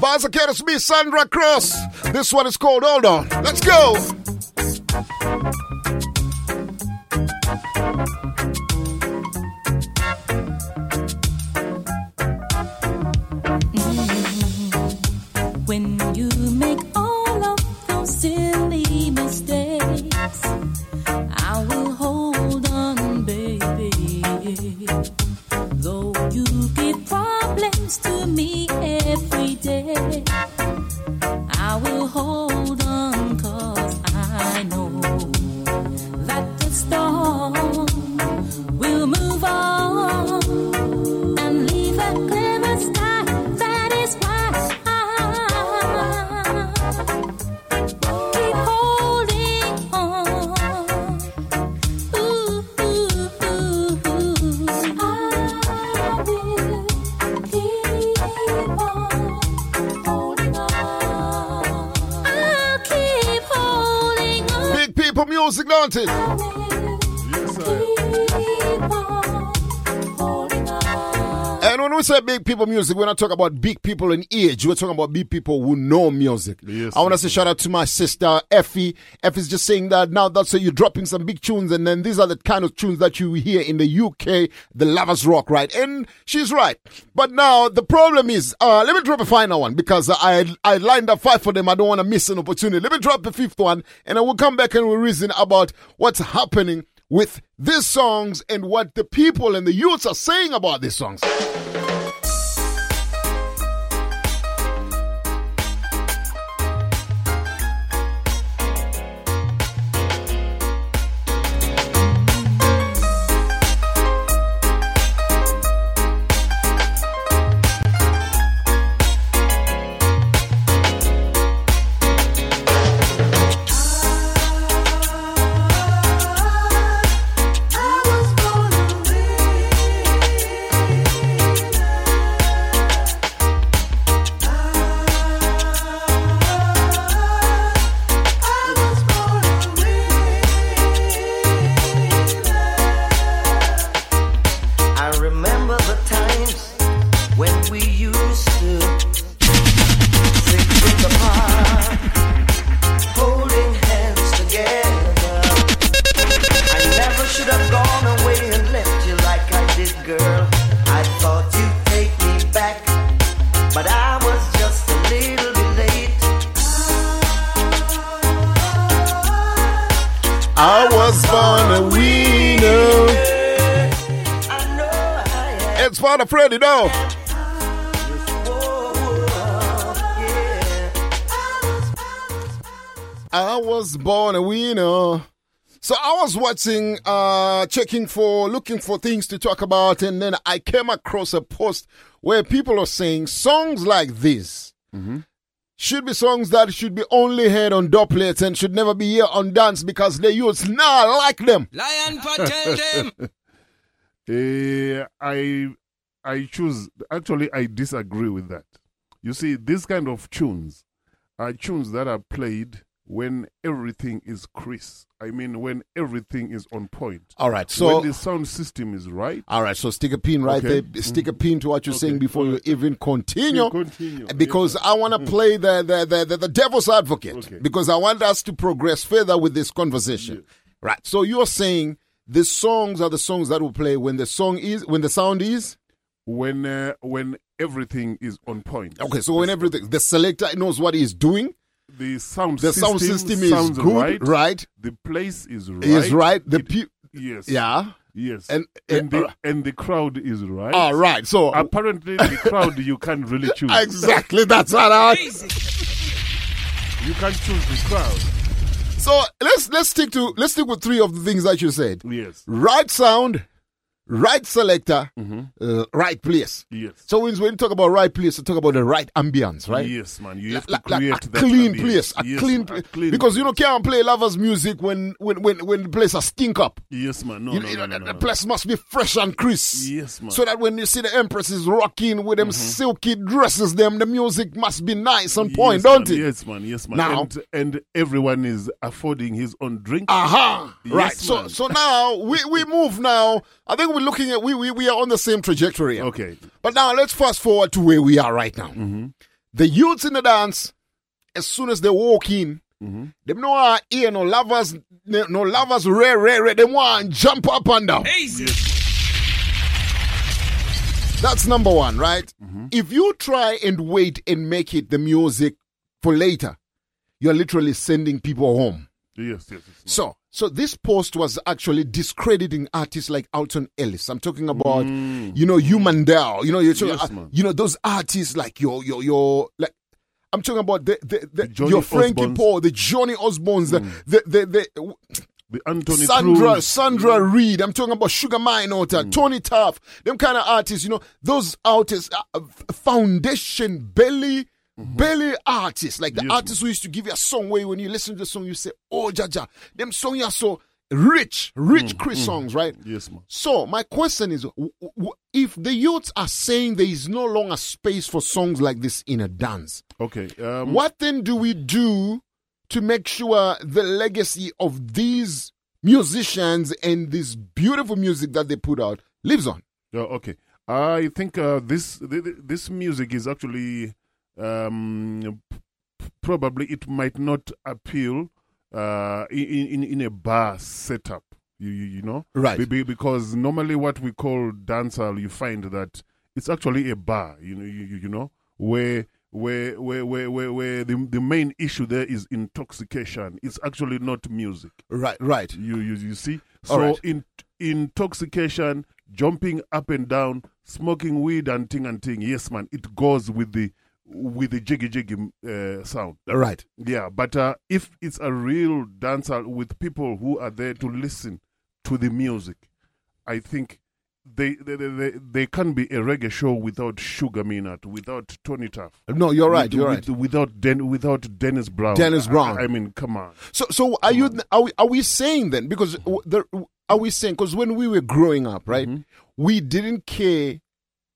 Baza Keres B, Sandra Cross. This one is called Hold On. Let's go. Big people music, we're not talking about big people in age. We're talking about big people who know music. I want to say shout out to my sister Effie. Effie's just saying that now that's so you're dropping some big tunes, and then these are the kind of tunes that you hear in the UK, the lovers rock, right? And she's right. But now the problem is, uh, let me drop a final one because I I lined up five for them. I don't want to miss an opportunity. Let me drop the fifth one, and I will come back and we'll reason about what's happening with these songs and what the people and the youths are saying about these songs. Father Freddy, though. I was born a winner. So I was watching, uh, checking for, looking for things to talk about, and then I came across a post where people are saying songs like this should be songs that should be only heard on doublets and should never be here on dance because the youths not like them. Lion tell them. Eh, I I choose actually I disagree with that. You see, these kind of tunes are tunes that are played when everything is crisp. I mean when everything is on point. All right, so- when the sound system is right. All right, so stick a pin right Okay. there. Stick a mm-hmm. pin to what you're saying before you even continue. Yeah, continue. Because I want to mm. play the, the, the, the, devil's advocate. Because I want us to progress further with this conversation. Right. So you're saying the songs are the songs that will play when the song is, when the sound is? When uh, when everything is on point. Okay, so when everything, the selector knows what he's doing. The sound The system, sound system is sounds good, right. right. The place is right. Is right. The It- pe- yes. Yeah. Yes. And- and and- the, and the crowd is right. All right, so- apparently the crowd you can't really choose. Exactly, that's what I. You can't choose the crowd. So let's let's stick to let's stick with three of the things that you said. Yes. Right sound, right selector, uh, right place. Yes. So when, when you talk about right place, you talk about the right ambience, right? Yes, man. You have Like, to like a that clean ambience. place, a Yes, clean man, place. a clean because you know can't play lovers music when when when when the place is stink up. Yes, man. No, you, no, you no, know, no, the, no, the place must be fresh and crisp. Yes, man. Mm-hmm. So that when you see the empress is rocking with them silky dresses, them the music must be nice on point, yes, don't man, it? Yes, man. Yes, man. Now- and, and everyone is affording his own drink. Aha! Yes, right. So so now we, we move now. I think we're looking at we, we we are on the same trajectory. Okay. But now let's fast forward to where we are right now. Mm-hmm. The youths in the dance, as soon as they walk in, Mm-hmm. them no are here no lovers no no lovers rare rare rare. Them want jump up and down. That's number one, right? Mm-hmm. If you try and wait and make it the music for later, you're literally sending people home. Yes, yes. yes. So, so this post was actually discrediting artists like Alton Ellis. I'm talking about, you know, Hugh Mundell. You know, you're talking, Mm. Yes, uh, you know those artists like your your your like. I'm talking about the, the, the, Johnny your Frankie Osborns. Paul, the Johnny Osbournes, the, the, the, the, The Anthony Sandra, Cruz. Sandra Reed. I'm talking about Sugar Minott, Tony Tuff, them kind of artists. You know, those artists, uh, foundation belly, belly artists, like the Yes, artists who used to give you a song where when you listen to the song, you say, "Oh, Jaja," them songs are so rich, rich Chris songs, right? Yes, man. So my question is, w- w- if the youths are saying there is no longer space for songs like this in a dance, Okay. Um, what then do we do to make sure the legacy of these musicians and this beautiful music that they put out lives on? Yeah, okay. I think uh, this th- th- this music is actually um, probably it might not appeal uh, in, in in a bar setup. You you, you know Right. Be- be- because normally what we call dancehall, you find that it's actually a bar. You know you, you, know where. Where, where, where, where, where the, the main issue there is intoxication. It's actually not music. Right, right. You, you, you see? So right. in intoxication, jumping up and down, smoking weed and ting and ting. Yes, man, it goes with the with the jiggy jiggy uh, sound. Right. Yeah, but uh, if it's a real dancer with people who are there to listen to the music, I think they they they, they, can be a reggae show without Sugar Minott, without Tony Tuff. No, you're right, With- you're with- Without Den, without Dennis Brown. Dennis Brown. I, I mean, come on. So, so are you? Are we? Are we saying then? Because w- the, are we saying? Because when we were growing up, right, Mm-hmm. we didn't care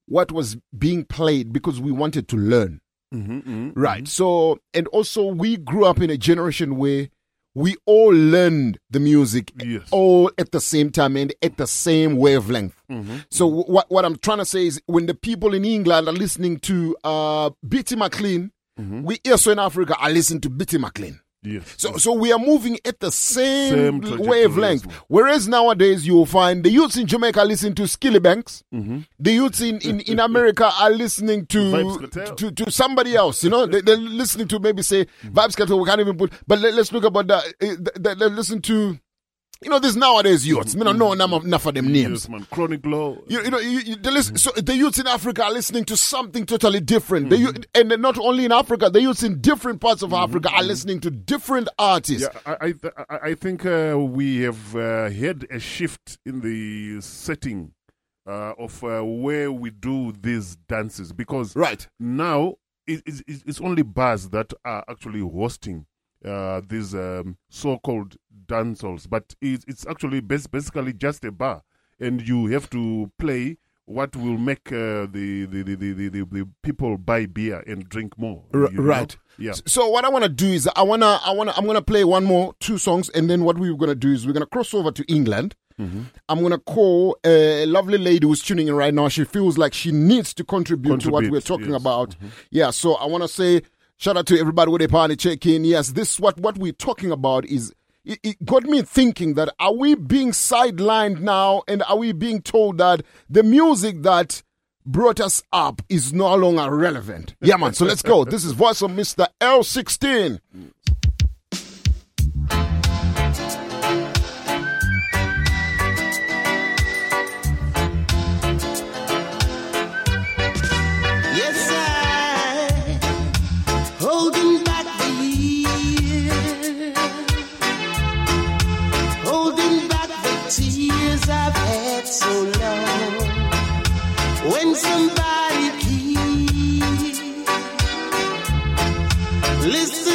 what was being played because we wanted to learn. Mm-hmm, Right. So, and also we grew up in a generation where we all learned the music all at the same time and at the same wavelength. Mm-hmm. So wh- what what I'm trying to say is when the people in England are listening to uh Bitty McLean, we also in Africa are listening to Bitty McLean. Yes. So so we are moving at the same, Same wavelength. yes, Whereas nowadays you'll find the youths in Jamaica listen to Skillibeng. Mm-hmm. The youths in, in, in America are listening to, to to somebody else. You know, they, they're listening to maybe say Vybz Kartel. We can't even put. But let, us look about that. eh, They, they listen to. You know, this nowadays youths. Me don't know enough, enough of them names. Yes, man. Chronic Law. You, you know, you, you, the, listen, so the youths in Africa are listening to something totally different. Mm-hmm. youth, and not only in Africa, the youths in different parts of Africa are listening to different artists. Yeah, I I, I think uh, we have uh, had a shift in the setting uh, of uh, where we do these dances because right now it, it's it's only bars that are actually hosting uh, these um, so-called dance halls, but it's, it's actually bas- basically just a bar, and you have to play what will make uh, the, the, the, the, the, the, people buy beer and drink more. R- know? right. Yeah. So what I want to do is I wanna I wanna I'm gonna play one more two songs and then what we're gonna do is we're gonna cross over to England. Mm-hmm. I'm gonna call a lovely lady who's tuning in right now. She feels like she needs to contribute, to what we're talking yes. about. Yeah. So I want to say shout out to everybody with a party check in. Yes, this what what we're talking about is. It, it got me thinking that are we being sidelined now and are we being told that the music that brought us up is no longer relevant. Yeah, man. So let's go. This is voice of Mr. L16. Somebody keep listen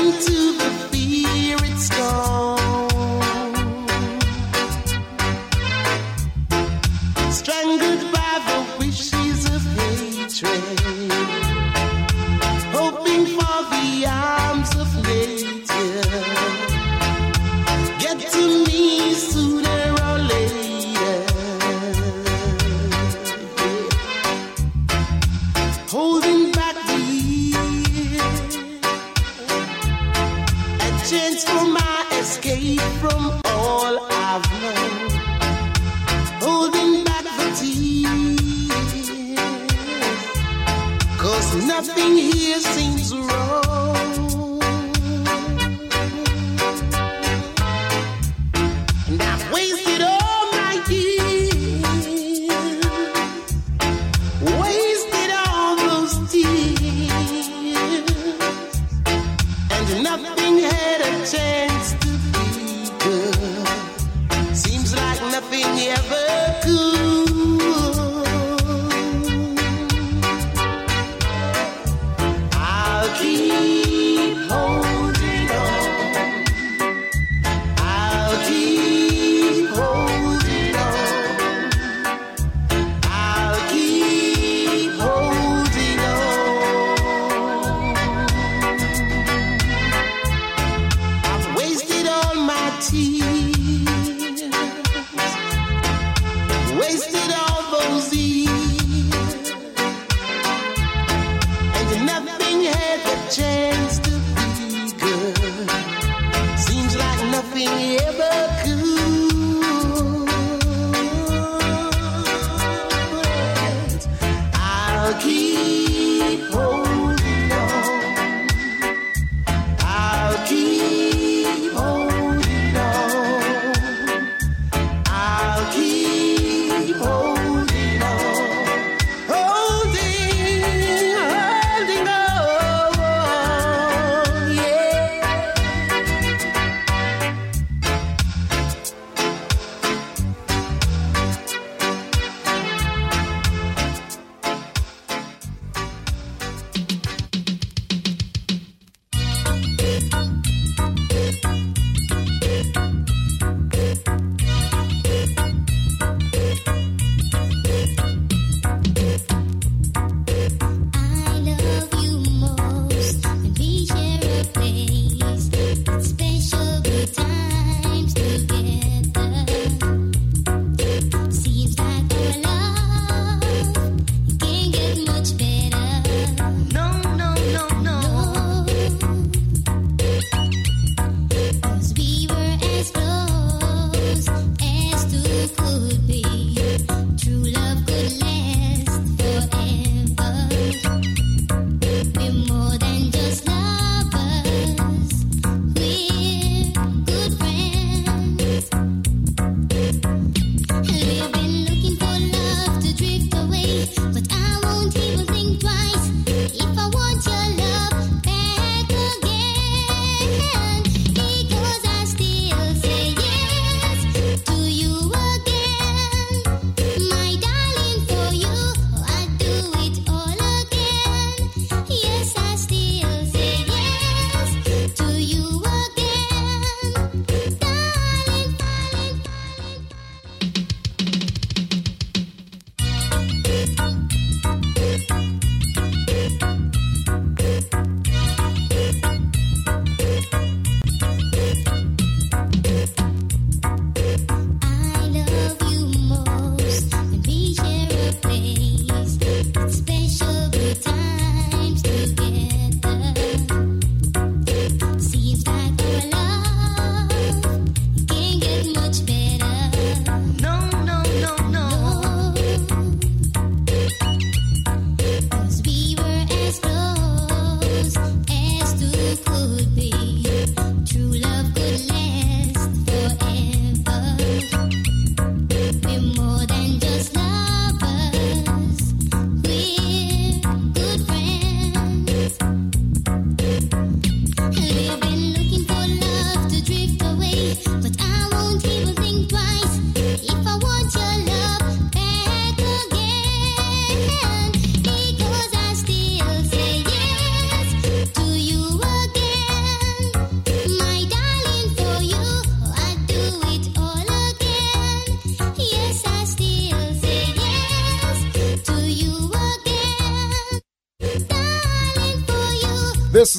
nothing here seems wrong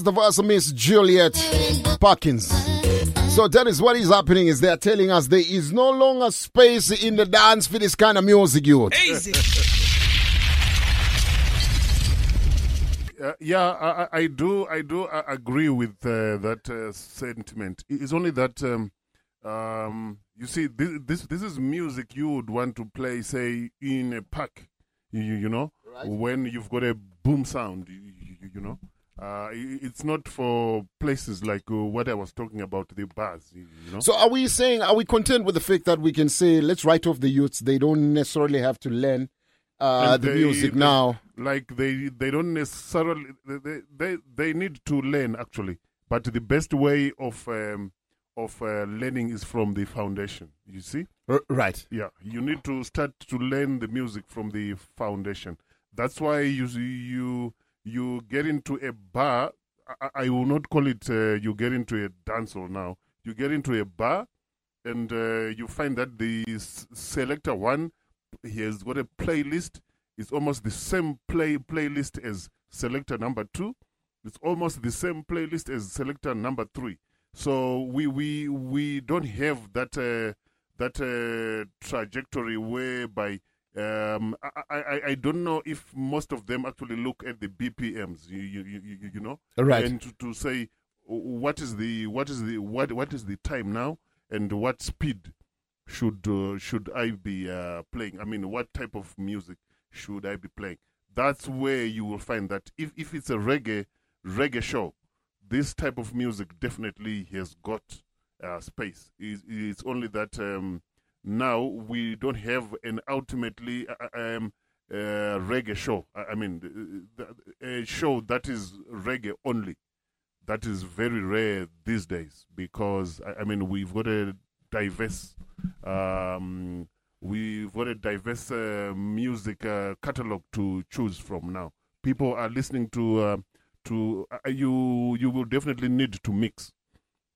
the voice of Miss Juliet Parkins. So, Dennis, what is happening is they're telling us there is no longer space in the dance for this kind of music, youth. Easy. Uh, yeah, I, I- I do. I do uh, agree with uh, that uh, sentiment. It's only that um, um, you see, this, this this is music you would want to play, say, in a park. You, you you know, when you've got a boom sound. You, you, you know, uh, it's not for places like uh, what I was talking about, the bars. You, know. So, are we saying, are we content with the fact that we can say, let's write off the youths? They don't necessarily have to learn uh, the they- music they- now. Like they they don't necessarily they they, they need to learn actually, but the best way of um, of uh, learning is from the foundation. You see, right? Yeah, you need to start to learn the music from the foundation. That's why you you you get into a bar. I, I will not call it. Uh, you get into a dance hall now. You get into a bar, and uh, you find that the selector one he has got a playlist. It's almost the same play playlist as selector number two. It's almost the same playlist as selector number three. So we we we don't have that uh, that uh, trajectory whereby um, I, I I- don't know if most of them actually look at the BPMs. You you you, you- you know Right. and to, to say what is the what is the what what is the time now and what speed should uh, should I be uh, playing? I mean, what type of music should I be playing? That's where you will find that if, if it's a reggae reggae show, this type of music definitely has got uh, space. It's, it's only that um, now we don't have an ultimately uh, um, uh, reggae show. I, mean, a show that is reggae only. That is very rare these days because I, mean we've got a diverse um, we've got a diverse uh, music uh, catalog to choose from now. People are listening to uh, to uh, you. You will definitely need to mix,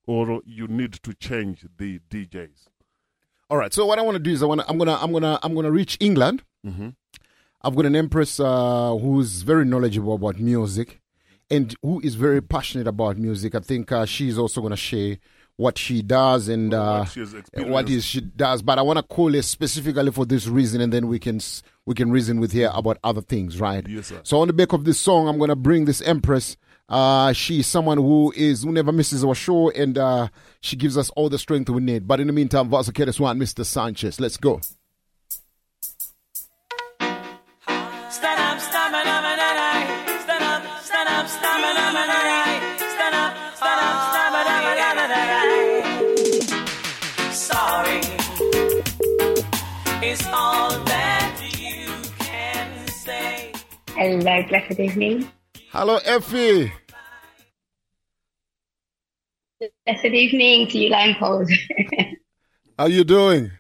or you need to change the DJs. All right. So what I want to do is I want to, I'm gonna I'm gonna I'm gonna reach England. Mhm. I've got an empress uh, who's very knowledgeable about music, and who is very passionate about music. I think uh, she's also gonna share what she does and uh, has what experienced. she does. But I want to call her specifically for this reason, and then we can we can reason with her about other things, right? Yes, sir. So on the back of this song, I'm gonna bring this empress. Uh, she's someone who is who never misses our show, and uh, she gives us all the strength we need. But in the meantime, Vasakeres one, Mr. Sanchez. Let's go. Hello, blessed evening. Hello, Effie. Blessed evening to you, Lampard. How are you doing?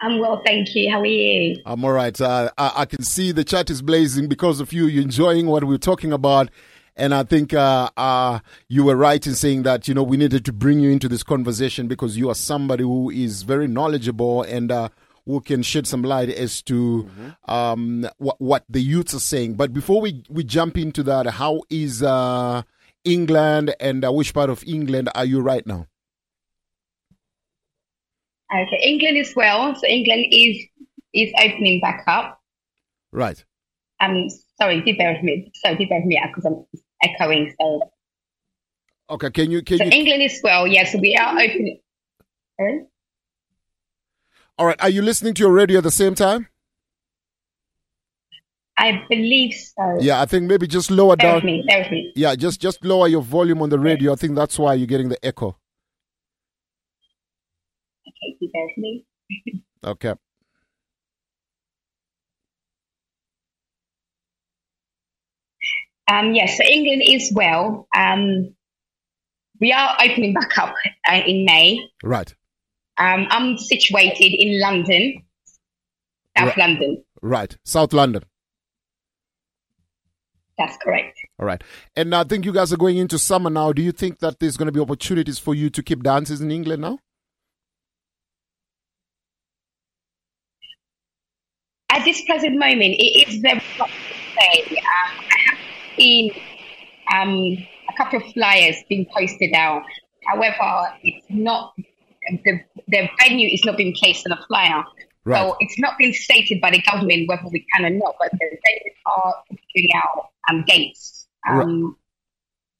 I'm well, thank you. How are you? I'm all right. Uh, I, I can see the chat is blazing because of you. You're enjoying what we're talking about. And I think uh, uh, you were right in saying that, you know, we needed to bring you into this conversation because you are somebody who is very knowledgeable and uh, who can shed some light as to um, what, what the youths are saying. But before we, we jump into that, how is uh, England and uh, which part of England are you right now? Okay, England is well. So England is is opening back up. Right. Um, sorry, do bear with me. Sorry, do bear with me because I'm echoing. So, Okay, can you can so you England is well. Yes, we are opening. Sorry? All right, are you listening to your radio at the same time? I believe so. Yeah, I think maybe just lower Bear down. with me. Me. Yeah, just just lower your volume on the radio. I think that's why you're getting the echo. Okay, bear with me. Okay. Um, yes, so England is well. Um, we are opening back up uh, in May. Right. Um, I'm situated in London, South Right. London. Right. South London. That's correct. All right. And I think you guys are going into summer now. Do you think that there's going to be opportunities for you to keep dances in England now? At this present moment, it is very hard to say. Um, I have seen um, a couple of flyers being posted out. However, it's not the the venue is not being placed on a flyer. Right. So it's not been stated by the government whether we can or not, but the venues are putting out um, dates um,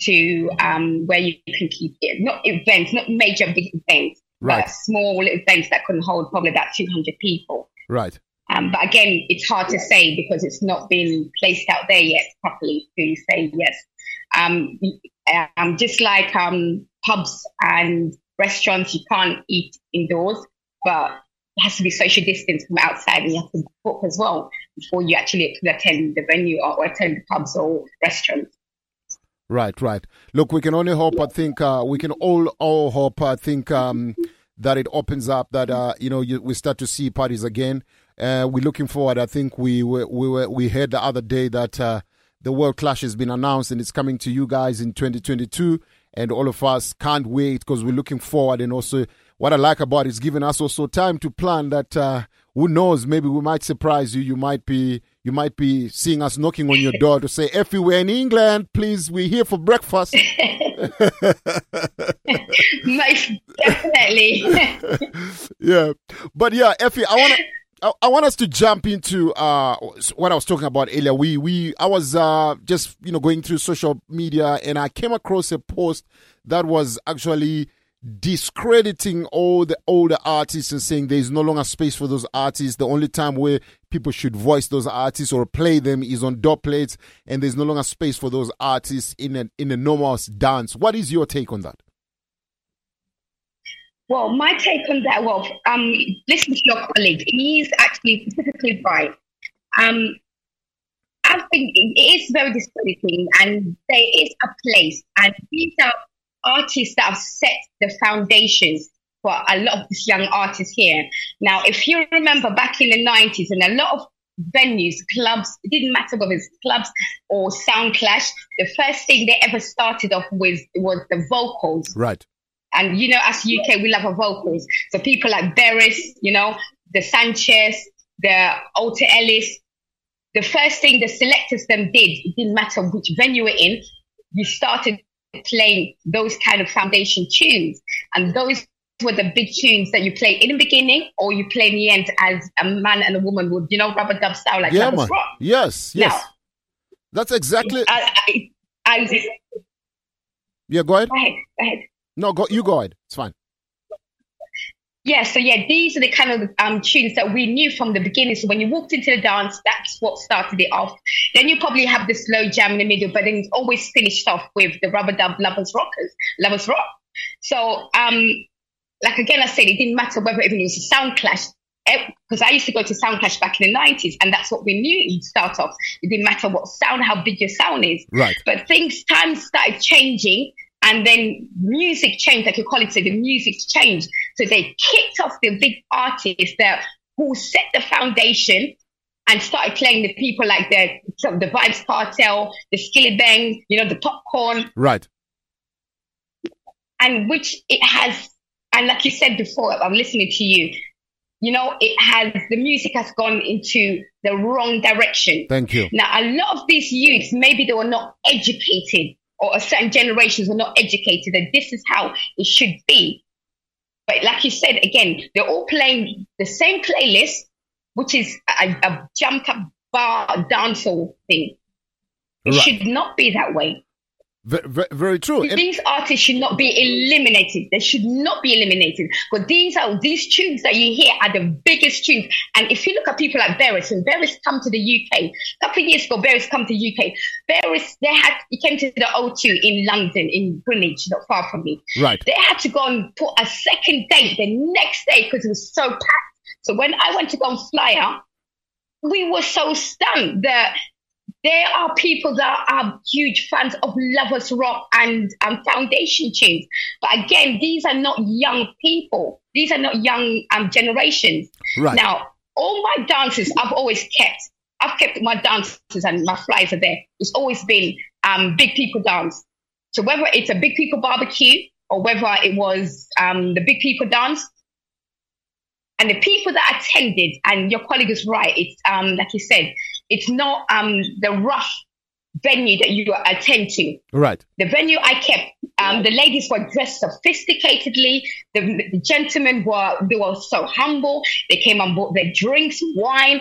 to um, where you can keep it. Not events, not major big events, Right. but small events that can hold probably about 200 people. Right. Um, but again, it's hard to say because it's not been placed out there yet properly to say yes. Um, um, just like um, pubs and restaurants, you can't eat indoors, but it has to be social distance from outside and you have to book as well before you actually attend the venue or, attend the pubs or restaurants. Right, right. Look, we can only hope. I think uh, we can all all hope. I think um, that it opens up. That uh, you know you, we start to see parties again. Uh, we're looking forward. I think we were, we we heard the other day that uh, the World Clash has been announced and it's coming to you guys in 2022. And all of us can't wait because we're looking forward. And also, what I like about it is giving us also time to plan. That uh, who knows, maybe we might surprise you. You might be you might be seeing us knocking on your door to say, "If we're in England, please, we're here for breakfast." Most definitely. yeah, but yeah, Effie, I want to. I, I want us to jump into uh, what I was talking about earlier. We we I was uh, just you know going through social media and I came across a post that was actually discrediting all the older artists and saying there is no longer space for those artists. The only time where people should voice those artists or play them is on door plates, and there's no longer space for those artists in in a normal dance. What is your take on that? Well, my take on that, well, um, listen to your colleague. He's actually specifically right. Um, I think it is very discrediting, and there is a place, and these are artists that have set the foundations for a lot of these young artists here. Now, if you remember back in the 90s, and a lot of venues, clubs, it didn't matter whether it's clubs or sound clash, the first thing they ever started off with was the vocals. Right. And you know, as UK, we love our vocals. So people like Beres, you know, the Sanchez, the Alton Ellis. The first thing the selectors them did, it didn't matter which venue we're in, you started playing those kind of foundation tunes. And those were the big tunes that you play in the beginning or you play in the end as a man and a woman would, you know, rubber dub style like yeah, man. Rock. Yes, yes. Now, That's exactly. I, I, I, yeah, go ahead. go ahead, go ahead. No, go. You go ahead. It's fine. Yeah, so yeah, these are the kind of um, tunes that we knew from the beginning. So when you walked into the dance, that's what started it off. Then you probably have the slow jam in the middle, but then it's always finished off with the rubber dub lovers rockers, lovers rock. So, um, like again, I said, it didn't matter whether it was a sound clash, because I used to go to sound clash back in the 90s, and that's what we knew you'd start off. It didn't matter what sound, how big your sound is. Right. But things, times started changing, and then music changed, like your colleague said, the music changed. So they kicked off the big artists that who set the foundation and started playing the people like the the Vybz Kartel, the Skillibeng, you know, the Popcaan, Right. and which it has, and like you said before, I'm listening to you. You know, it has the music has gone into the wrong direction. Thank you. Now, a lot of these youths, maybe they were not educated, or a certain generations were not educated, and this is how it should be. But like you said, again, they're all playing the same playlist, which is a, a jumped up bar dancehall thing. It Right. should not be that way. Very, very true. And- These artists should not be eliminated. They should not be eliminated. But these are these tunes that you hear are the biggest tunes. And if you look at people like Beres, and Beres come to the UK a couple of years ago, Beres come to UK. Beres, they had he came to the O2 in London, in Greenwich, not far from me. Right. They had to go and put a second date the next day because it was so packed. So when I went to go and fly out, we were so stunned that there are people that are huge fans of Lovers Rock and um, Foundation tunes. But again, these are not young people. These are not young um, generations. Right. Now, all my dances I've always kept. I've kept my dances and my flies are there. It's always been um, big people dance. So whether it's a big people barbecue or whether it was um, the big people dance, and the people that attended, and your colleague is right, it's um, like you said, it's not um, the rough venue that you attend to. Right. The venue I kept, um, the ladies were dressed sophisticatedly. The, the gentlemen were they were so humble. They came and bought their drinks, wine.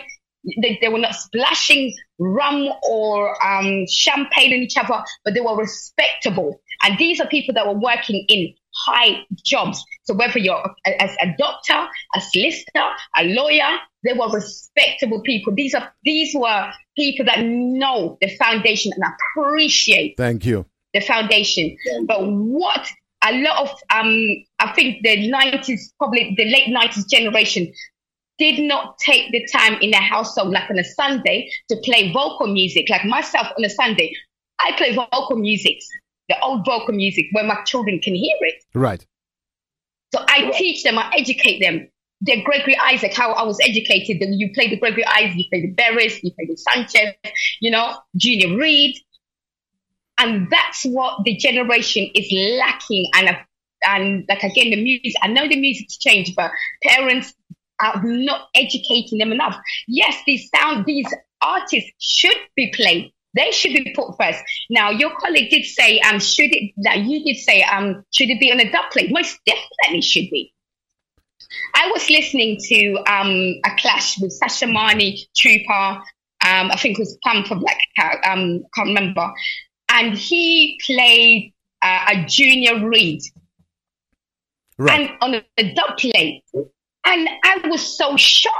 They, they were not splashing rum or um, champagne on each other, but they were respectable. And these are people that were working in high jobs. So whether you're a, as a doctor, a solicitor, a lawyer, they were respectable people. These are these were people that know the foundation and appreciate Thank you. the foundation. But what a lot of um I think the nineties, probably the late nineties generation did not take the time in their household, like on a Sunday, to play vocal music. Like myself on a Sunday, I play vocal music, the old vocal music where my children can hear it. Right. So I teach them, I educate them. The Gregory Isaac, how I was educated, that you play the Gregory Isaac, you play the Beres, you play the Sanchez, you know, Junior Reid. And that's what the generation is lacking. And, and like again, the music, I know the music's changed, but parents are not educating them enough. Yes, these sound, these artists should be played. They should be put first. Now, your colleague did say, um, should it, that you did say, um, should it be on a dub plate? Most definitely should be. I was listening to um, a clash with Shashamani, Trooper, um, I think it was of Black Cat, um, can't remember. And he played uh, a Junior Reid. And on a, a dub plate. And I was so shocked.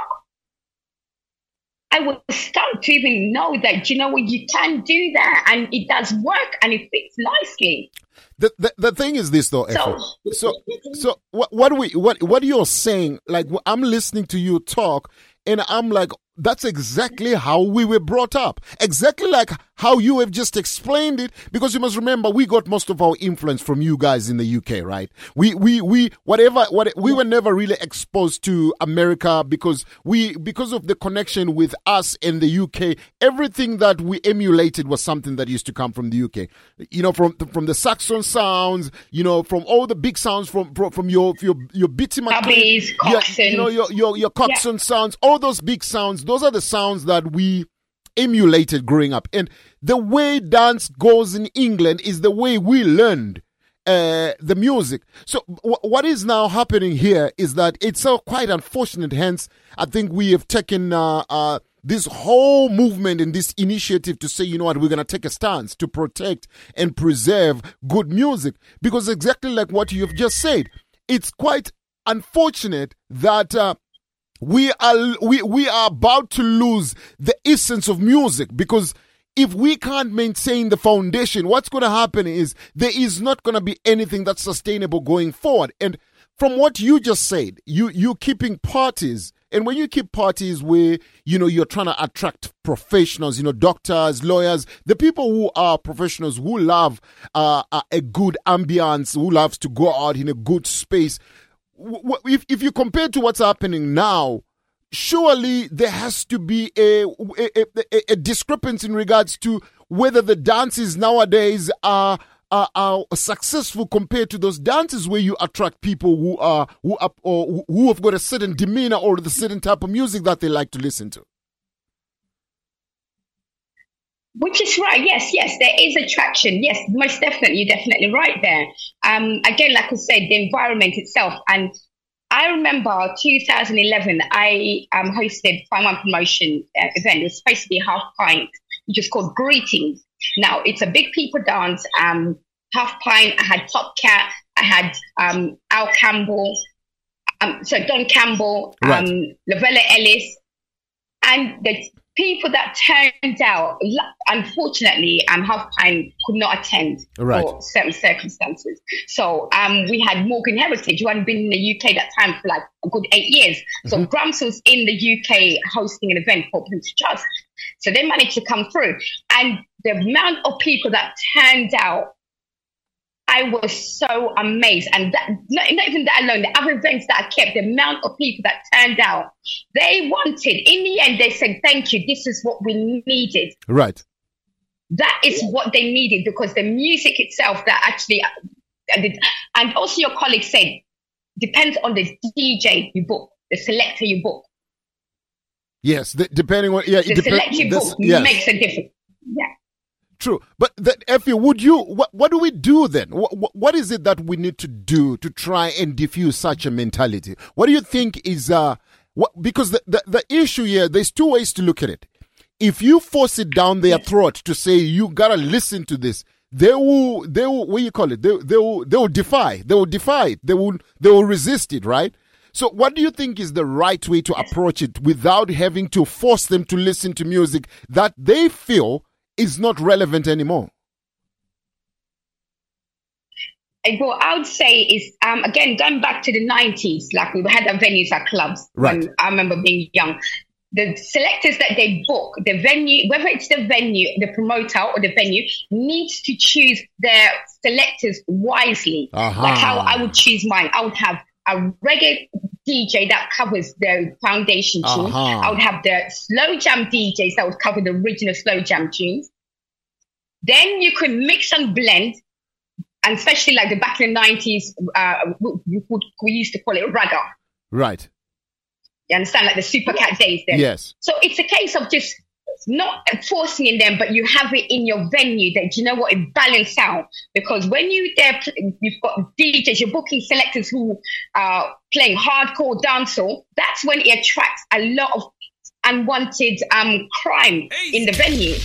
I was stunned to even know that, you know what, you can do that and it does work and it fits nicely. The, the the thing is this though, So- so so what what we what what you're saying? Like I'm listening to you talk, and I'm like, that's exactly how we were brought up. Exactly like how you have just explained it. Because you must remember, we got most of our influence from you guys in the UK, right? We we we whatever what we were never really exposed to America because we because of the connection with us in the UK. Everything that we emulated was something that used to come from the UK. You know, from from the Saxon sounds, you know, from all the big sounds from from, from your your your McLean, your- you know, your your your Coxsone sounds, all those big sounds. Those are the sounds that we emulated growing up. And the way dance goes in England is the way we learned uh, the music. So w- what is now happening here is that it's so quite unfortunate. Hence, I think we have taken uh, uh, this whole movement and this initiative to say, you know what, we're going to take a stance to protect and preserve good music because exactly like what you've just said, it's quite unfortunate that. We are we, we are about to lose the essence of music because if we can't maintain the foundation what's going to happen is there is not going to be anything that's sustainable going forward. And from what you just said you you keeping parties and when you keep parties where you know you're trying to attract professionals you know doctors lawyers the people who are professionals who love uh, a- good ambience who loves to go out in a good space if, if you compare to what's happening now, surely there has to be a, a, a, a discrepancy in regards to whether the dances nowadays are, are, are successful compared to those dances where you attract people who are who are, or who have got a certain demeanor or the certain type of music that they like to listen to. Which is right. Yes, yes, there is attraction. Yes, most definitely. You're definitely right there. Um, again, like I said, the environment itself. And I remember 2011, I um, hosted Fine Wine Promotion uh, event. It was supposed to be half pint, which is called Greetings. Now, it's a big people dance. Um, half pint, I had Top Cat, I had um, Al Campbell, um, so Don Campbell, um, Right. Lavella Ellis, and the people that turned out, unfortunately, um, Half Pint could not attend Right. for certain circumstances. So um, we had Morgan Heritage, who hadn't been in the UK that time for like a good eight years. So Gramps was in the UK hosting an event for Prince Charles. So they managed to come through. And the amount of people that turned out I was so amazed. And that, not, not even that alone, the other events that I kept, the amount of people that turned out, they wanted, in the end, they said, thank you, this is what we needed. Right. That is what they needed because the music itself that actually, uh, and also your colleague said, depends on the DJ you book, the selector you book. Yes, the, depending on yeah, The depends. selector you book makes a difference. Yeah. True, but that Effie, would you? What, what do we do then? What, what is it that we need to do to try and diffuse such a mentality? What do you think is uh? What, because the, the the issue here, there's two ways to look at it. If you force it down their throat to say you gotta listen to this, they will they will what do you call it? They they will they will defy. They will defy it. They will they will resist it. Right. So, what do you think is the right way to approach it without having to force them to listen to music that they feel is not relevant anymore? What I would say is, um, again, going back to the 90s, like we had our venues at clubs. Right. When I remember being young. The selectors that they book, the venue, whether it's the venue, the promoter, or the venue, needs to choose their selectors wisely. Aha. Like how I would choose mine. I would have a reggae DJ that covers the foundation tune. Aha. I would have the slow jam DJs that would cover the original slow jam tunes. Then you could mix and blend, and especially like the back in the nineties, uh, we, we, we used to call it ragga. Right. You understand, like the super cat days. Then. Yes. So it's a case of just not forcing in them, but you have it in your venue that you know what it balance out. Because when you there, you've got DJs, you're booking selectors who are playing hardcore dancehall. That's when it attracts a lot of unwanted um crime in the venue.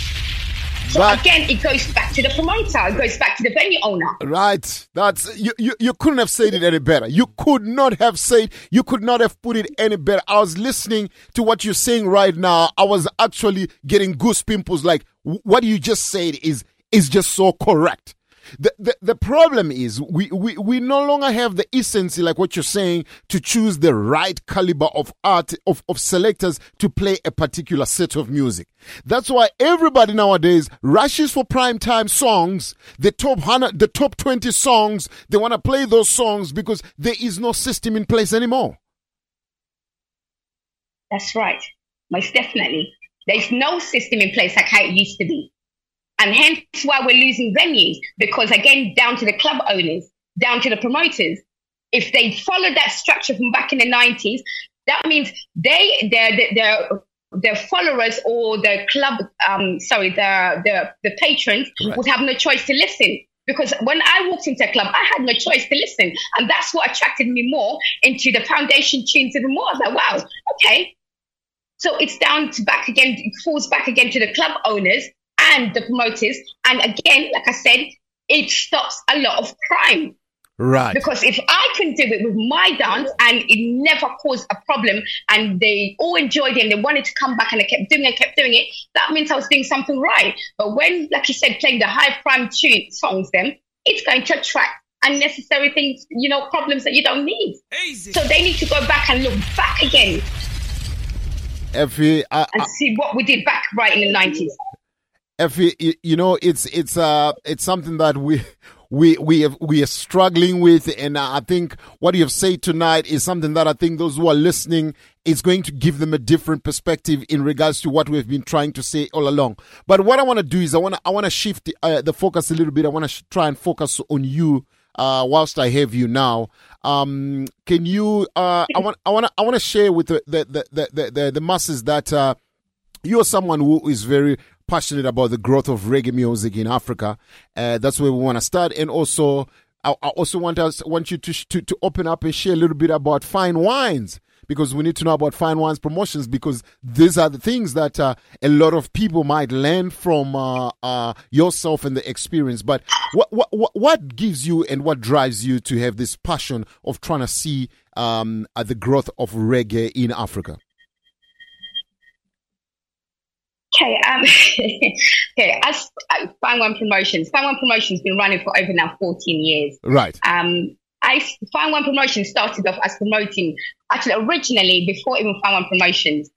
So again, it goes back to the promoter. It goes back to the venue owner. Right. That's you, you you couldn't have said it any better. You could not have said you could not have put it any better. I was listening to what you're saying right now. I was actually getting goose pimples like what you just said is is just so correct. The, the the problem is we, we we no longer have the essence like what you're saying to choose the right caliber of art of, of selectors to play a particular set of music. That's why everybody nowadays rushes for prime time songs, the top hundred, the top twenty songs. They want to play those songs because there is no system in place anymore. That's right. Most definitely. There's no system in place like how it used to be. And hence why we're losing venues. Because again, down to the club owners, down to the promoters. If they followed that structure from back in the 90s, that means they, their, their, their followers or the club, um, sorry, the, the, the patrons would have no choice to listen. Because when I walked into a club, I had no choice to listen. And that's what attracted me more into the foundation tunes even more. I was like, wow, okay, so it's down to back again, it falls back again to the club owners and the promoters. And again, like I said, it stops a lot of crime. Right. Because if I can do it with my dance and it never caused a problem and they all enjoyed it and they wanted to come back and they kept doing it, kept doing it, that means I was doing something right. But when, like you said, playing the high prime tune songs, then it's going to attract unnecessary things, you know, problems that you don't need. So they need to go back and look back again Effie, I, and see what we did back right in the 90s. You, know, it's it's uh it's something that we we we have, we are struggling with, and I think what you have said tonight is something that I think those who are listening is going to give them a different perspective in regards to what we've been trying to say all along. But what I want to do is I want to I want to shift the, uh, the focus a little bit. I want to sh- try and focus on you. Uh, whilst I have you now, um, can you? Uh, I want, I want, I want to share with the the the the, the, the masses that uh, you're someone who is very passionate about the growth of reggae music in Africa. Uh, that's where we want to start, and also I, I also want us want you to, to to open up and share a little bit about fine wines because we need to know about fine wines promotions because these are the things that uh, a lot of people might learn from uh, uh, yourself and the experience. But what, what what gives you and what drives you to have this passion of trying to see um, uh, the growth of reggae in Africa? Okay, um, okay. As uh, One Promotions, Fine One Promotions been running for over now 14 years. Right. Um, I Fine One Promotions started off as promoting. Actually, originally before even Fine One Promotions,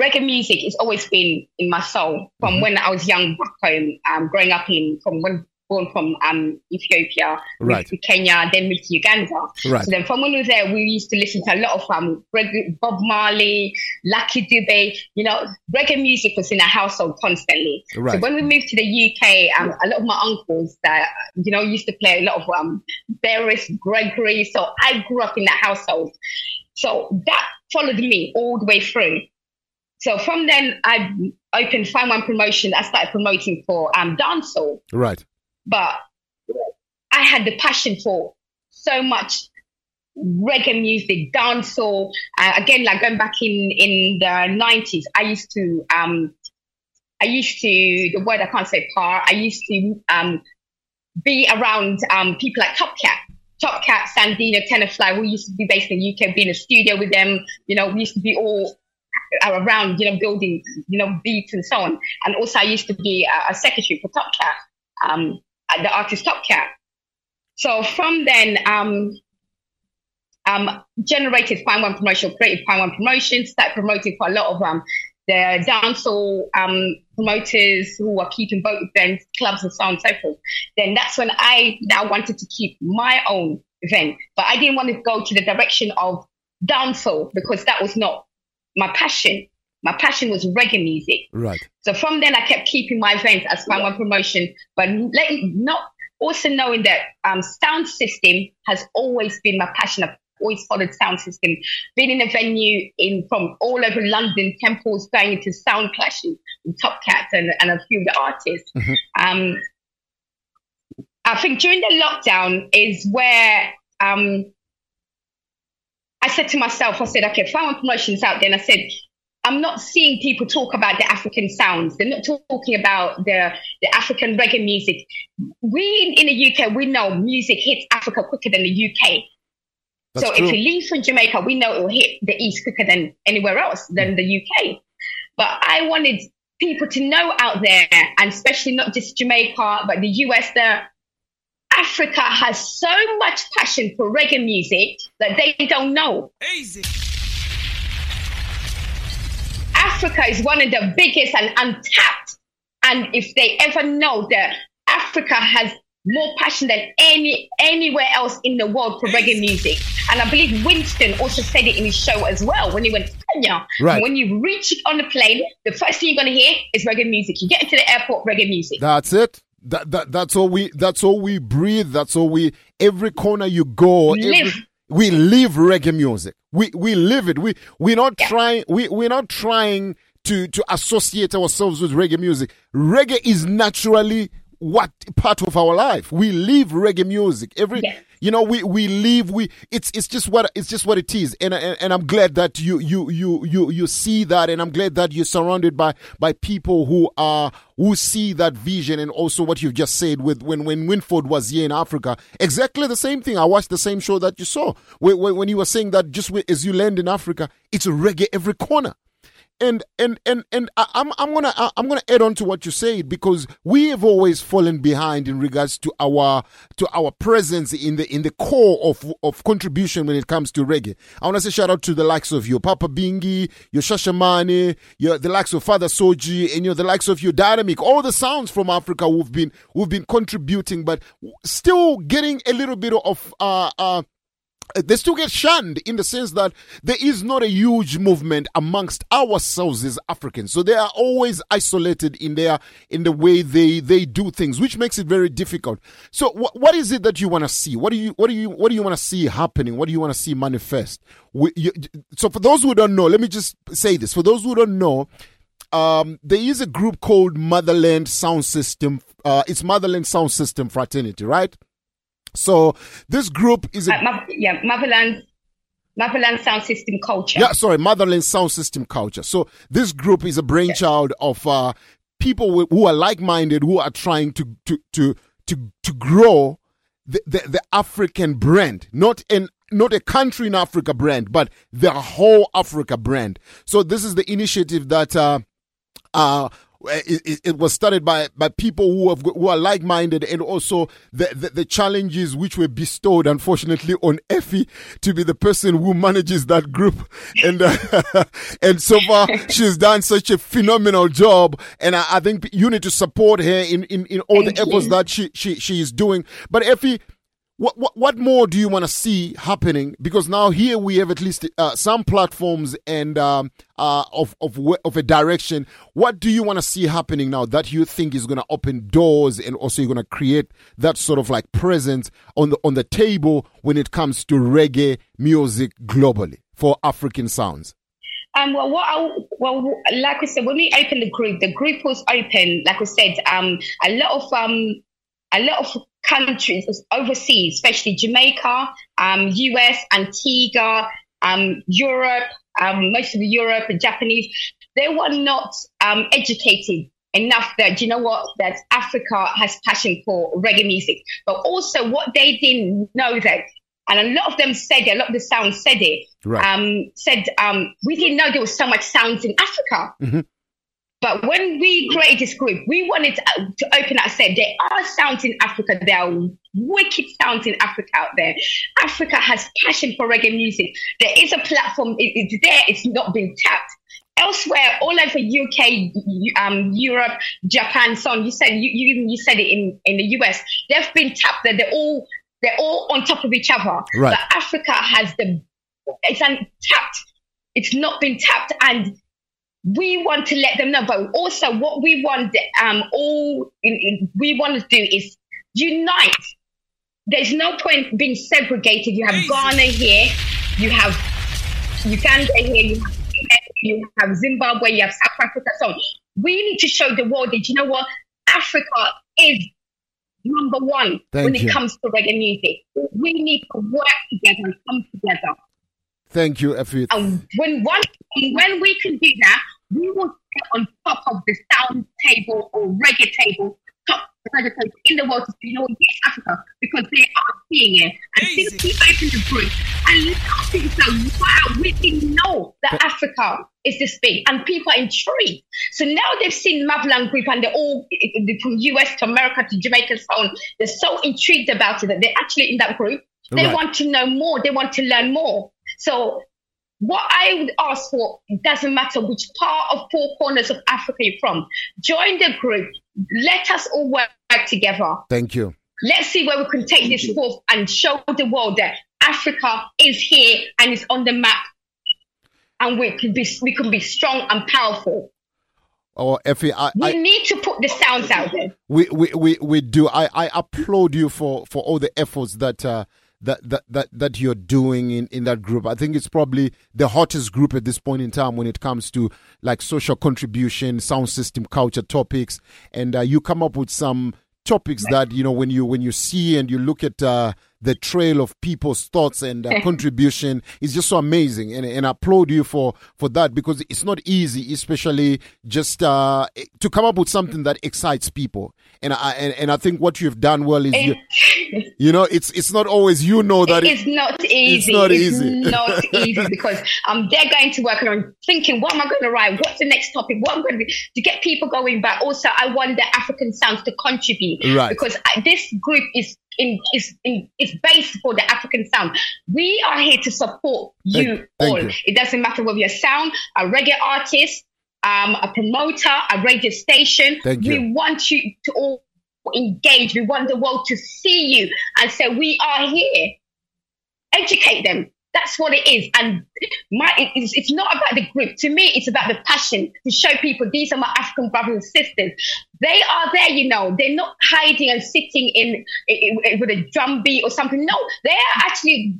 reggae music has always been in my soul from Mm-hmm. when I was young back home, um, growing up in from when born from um, Ethiopia, Right. moved to Kenya, then moved to Uganda. Right. So then from when we were there, we used to listen to a lot of um, reggae, Bob Marley, Lucky Dube. You know, reggae music was in our household constantly. Right. So when we moved to the UK, um, a lot of my uncles that you know used to play a lot of um, Beres, Gregory. So I grew up in that household. So that followed me all the way through. So from then, I opened Fine One Promotion. I started promoting for um, dancehall, Right. But I had the passion for so much reggae music, dancehall. Uh, again, like going back in in the nineties, I used to um, I used to the word I can't say par. I used to um, be around um, people like Top Cat. Top Cat, Sandino, Tenor Fly, who used to be based in the UK, be in a studio with them. You know, we used to be all around, you know, building, you know, beats and so on. And also, I used to be a, a secretary for Top Cat, um, the artist Top Cat. So from then, um, um, generated Fine One Promotion, created Fine One Promotion, started promoting for a lot of um, the dancehall um, promoters who are keeping both events, clubs, and so on and so forth. Then that's when I now wanted to keep my own event, but I didn't want to go to the direction of dancehall because that was not my passion. My passion was reggae music. Right. So from then, I kept keeping my events as Fine One Promotion, but letting, not also knowing that um, sound system has always been my passion. I've always followed sound system. Been in a venue in from all over London, temples, going into sound clashes with Top Cats and, and a few of the artists. Um, I think during the lockdown is where um, I said to myself, I said, okay, Fine One Promotions out there, and I said, I'm not seeing people talk about the African sounds. They're not talking about the, the African reggae music. We in the UK, we know music hits Africa quicker than the UK. That's so true. if you leave from Jamaica, we know it will hit the East quicker than anywhere else than the UK. But I wanted people to know out there, and especially not just Jamaica, but the US, that Africa has so much passion for reggae music that they don't know. Easy. Africa is one of the biggest and untapped. And if they ever know that Africa has more passion than any anywhere else in the world for reggae music. And I believe Winston also said it in his show as well when he went to Kenya. Right. When you reach it on the plane, the first thing you're gonna hear is reggae music. You get into the airport, reggae music. That's it. That, that that's all we that's all we breathe. That's all we every corner you go. every- Live. We live reggae music. We we live it. We we're not trying we we're not trying to to associate ourselves with reggae music. Reggae is naturally what part of our life. We live reggae music. Every you know we we live we it's it's just what it's just what it is. And and, and I'm glad that you you you you you see that and I'm glad that you're surrounded by by people who are who see that vision and also what you've just said with when when Winford was here in Africa. Exactly the same thing. I watched the same show that you saw when, when, when you were saying that just as you land in Africa, it's reggae every corner and and and and I'm I'm gonna I'm gonna add on to what you said because we have always fallen behind in regards to our to our presence in the in the core of of contribution when it comes to reggae. I want to say shout out to the likes of your Papa Bingi, your Shashamani, your the likes of Father Soji, and you know the likes of your Dynamic. All the sounds from Africa who've been who've been contributing, but still getting a little bit of uh uh they still get shunned in the sense that there is not a huge movement amongst ourselves as Africans. So they are always isolated in their in the way they they do things, which makes it very difficult. So wh- what is it that you want to see? What do you what do you what do you want to see happening? What do you want to see manifest? We, you, so for those who don't know, let me just say this. For those who don't know, um, there is a group called Motherland Sound System. Uh, it's Motherland Sound System Fraternity, right? So this group is a Uh, Mo- yeah, Motherland, Motherland Sound System Culture. yeah, sorry, Motherland Sound System Culture. So this group is a brainchild of uh, people who- are like-minded, who are trying to to to to to grow the, the, the African brand, not in not a country in Africa brand, but the whole Africa brand. So this is the initiative that uh, uh, it, it- it was started by, by people who have who are like minded, and also the, the the challenges which were bestowed, unfortunately, on Effie to be the person who manages that group, and uh, and so far she's done such a phenomenal job, and I, I think you need to support her in in, in all Thank the efforts you. that she she she is doing. But Effie. What, what what more do you want to see happening? Because now here we have at least uh, some platforms and um, uh, of of of a direction. What do you want to see happening now that you think is going to open doors and also you're going to create that sort of like presence on the on the table when it comes to reggae music globally for African sounds? Um, well, what I, well, like I said, when we opened the group, the group was open. Like I said, um, a lot of um, a lot of countries overseas, especially Jamaica, um, US, Antigua, um, Europe, um, most of Europe and Japanese, they were not um, educated enough that you know what that Africa has passion for reggae music, but also what they didn't know that, and a lot of them said it, a lot of the sounds said it, Right. um, said um, we didn't know there was so much sounds in Africa. Mhm. But when we created this group, we wanted to, to open up. Said there are sounds in Africa. There are wicked sounds in Africa out there. Africa has passion for reggae music. There is a platform. It, it's there. It's not been tapped. Elsewhere, all over UK, um, Europe, Japan, so on. You said you, you even you said it in, in the US. They've been tapped. That they're all they're all on top of each other. Right. But Africa has the it's untapped. It's not been tapped, and we want to let them know. But also, what we want, um, all in, in, we want to do is unite. There's no point being segregated. You have Ghana here, you have Uganda here, you have Kenya, you have Zimbabwe, you have South Africa. So we need to show the world that you know what Africa is number one Thank when you. it comes to reggae music. We need to work together and come together. Thank you, Effie. And when one when we can do that, we will get on top of the sound table or reggae table, top reggae table in the world to say, you know, yes, Africa, because they are seeing it. And since we opened the group, and a lot of people say, wow, we didn't know that Africa is this big, and people are intrigued. So now they've seen Mavlan Group, and they're all from US to America to Jamaica and so on. They're so intrigued about it that they're actually in that group. They Right. want to know more. They want to learn more. So what I would ask for, doesn't matter which part of four corners of Africa you're from, join the group. Let us all work together. Thank you. Let's see where we can take this forth and show the world that Africa is here and is on the map. And we can be we can be strong and powerful. Oh, Effie, I, We I, need to put the sounds out there. we, we, we, we do. I, I applaud you for, for all the efforts that uh, that, that that that you're doing in, in that group. I think it's probably the hottest group at this point in time when it comes to like social contribution, sound system, culture topics, and uh, you come up with some topics that you know when you when you see and you look at uh, the trail of people's thoughts and uh, contribution is just so amazing and, and I applaud you for for that because it's not easy especially just uh, to come up with something that excites people and I and, and I think what you've done well is you, you know it's it's not always you know that it's not easy. it's not easy. not easy because um, they're going to work on thinking, what am I going to write? What's the next topic? What I'm going to do to get people going. But also, I want the African sounds to contribute Right. because I, this group is in is in is based for the African sound. We are here to support you thank all. you. It doesn't matter whether you're a sound, a reggae artist, um, a promoter, a radio station. Thank you. We want you to all engage. We want the world to see you and say, we are here. Educate them. That's what it is. And my, it's, it's not about the group. To me, it's about the passion to show people these are my African brothers and sisters. They are there, you know. They're not hiding and sitting in, in with a drum beat or something. No, they are actually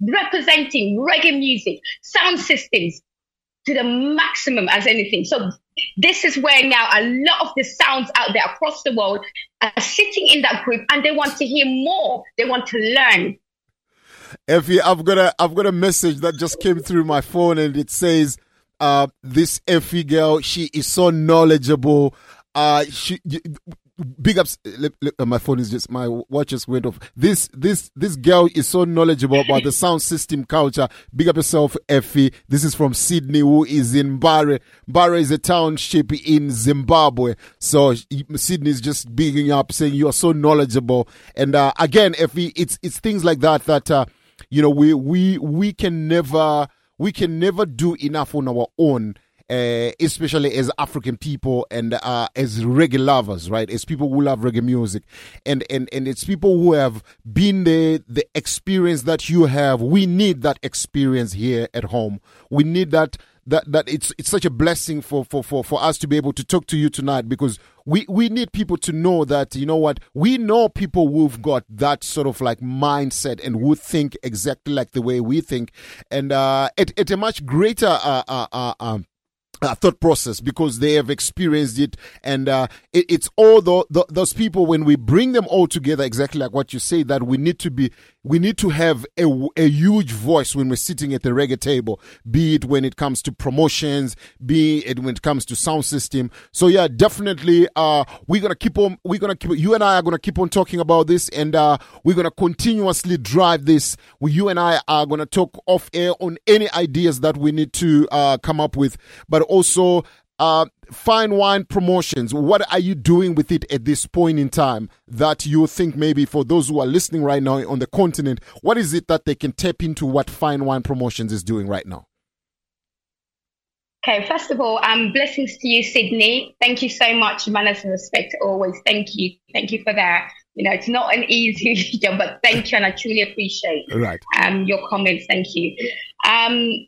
representing reggae music, sound systems to the maximum as anything. So this is where now a lot of the sounds out there across the world are sitting in that group and they want to hear more. They want to learn. Effie, I've got a I've got a message that just came through my phone and it says, uh, this Effie girl, she is so knowledgeable. Uh, she big ups. uh, my phone is just my watch just went off. This this this girl is so knowledgeable about the sound system culture. Big up yourself, Effie. This is from Sydney, who is in Mbare. Mbare is a township in Zimbabwe. So Sydney is just bigging up, saying you are so knowledgeable. And uh, again, Effie, it's it's things like that that uh, you know we we we can never we can never do enough on our own uh, especially as African people and uh, as reggae lovers, right? As people who love reggae music, and and and it's people who have been the the experience that you have. We need that experience here at home. We need that that that it's it's such a blessing for for for, for us to be able to talk to you tonight because we we need people to know that you know what? We know people who've got that sort of like mindset and who think exactly like the way we think. And uh at, at a much greater uh, uh, uh, um, uh, thought process because they have experienced it. And uh, it, it's all tho- tho- those people when we bring them all together exactly like what you say that we need to be we need to have a, a huge voice when we're sitting at the reggae table be it when it comes to promotions be it when it comes to sound system. So yeah definitely uh we're gonna keep on we're gonna keep you and i are gonna keep on talking about this and uh we're gonna continuously drive this. We, you and i are gonna talk off air on any ideas that we need to uh come up with. But also uh, fine wine promotions. What are you doing with it at this point in time that you think maybe for those who are listening right now on the continent, what is it that they can tap into what fine wine promotions is doing right now? Okay, first of all, um, blessings to you, Sydney. Thank you so much. Manners and respect always. Thank you. Thank you for that. You know, it's not an easy job, but thank you, and I truly appreciate Right. um, your comments. Thank you. Um,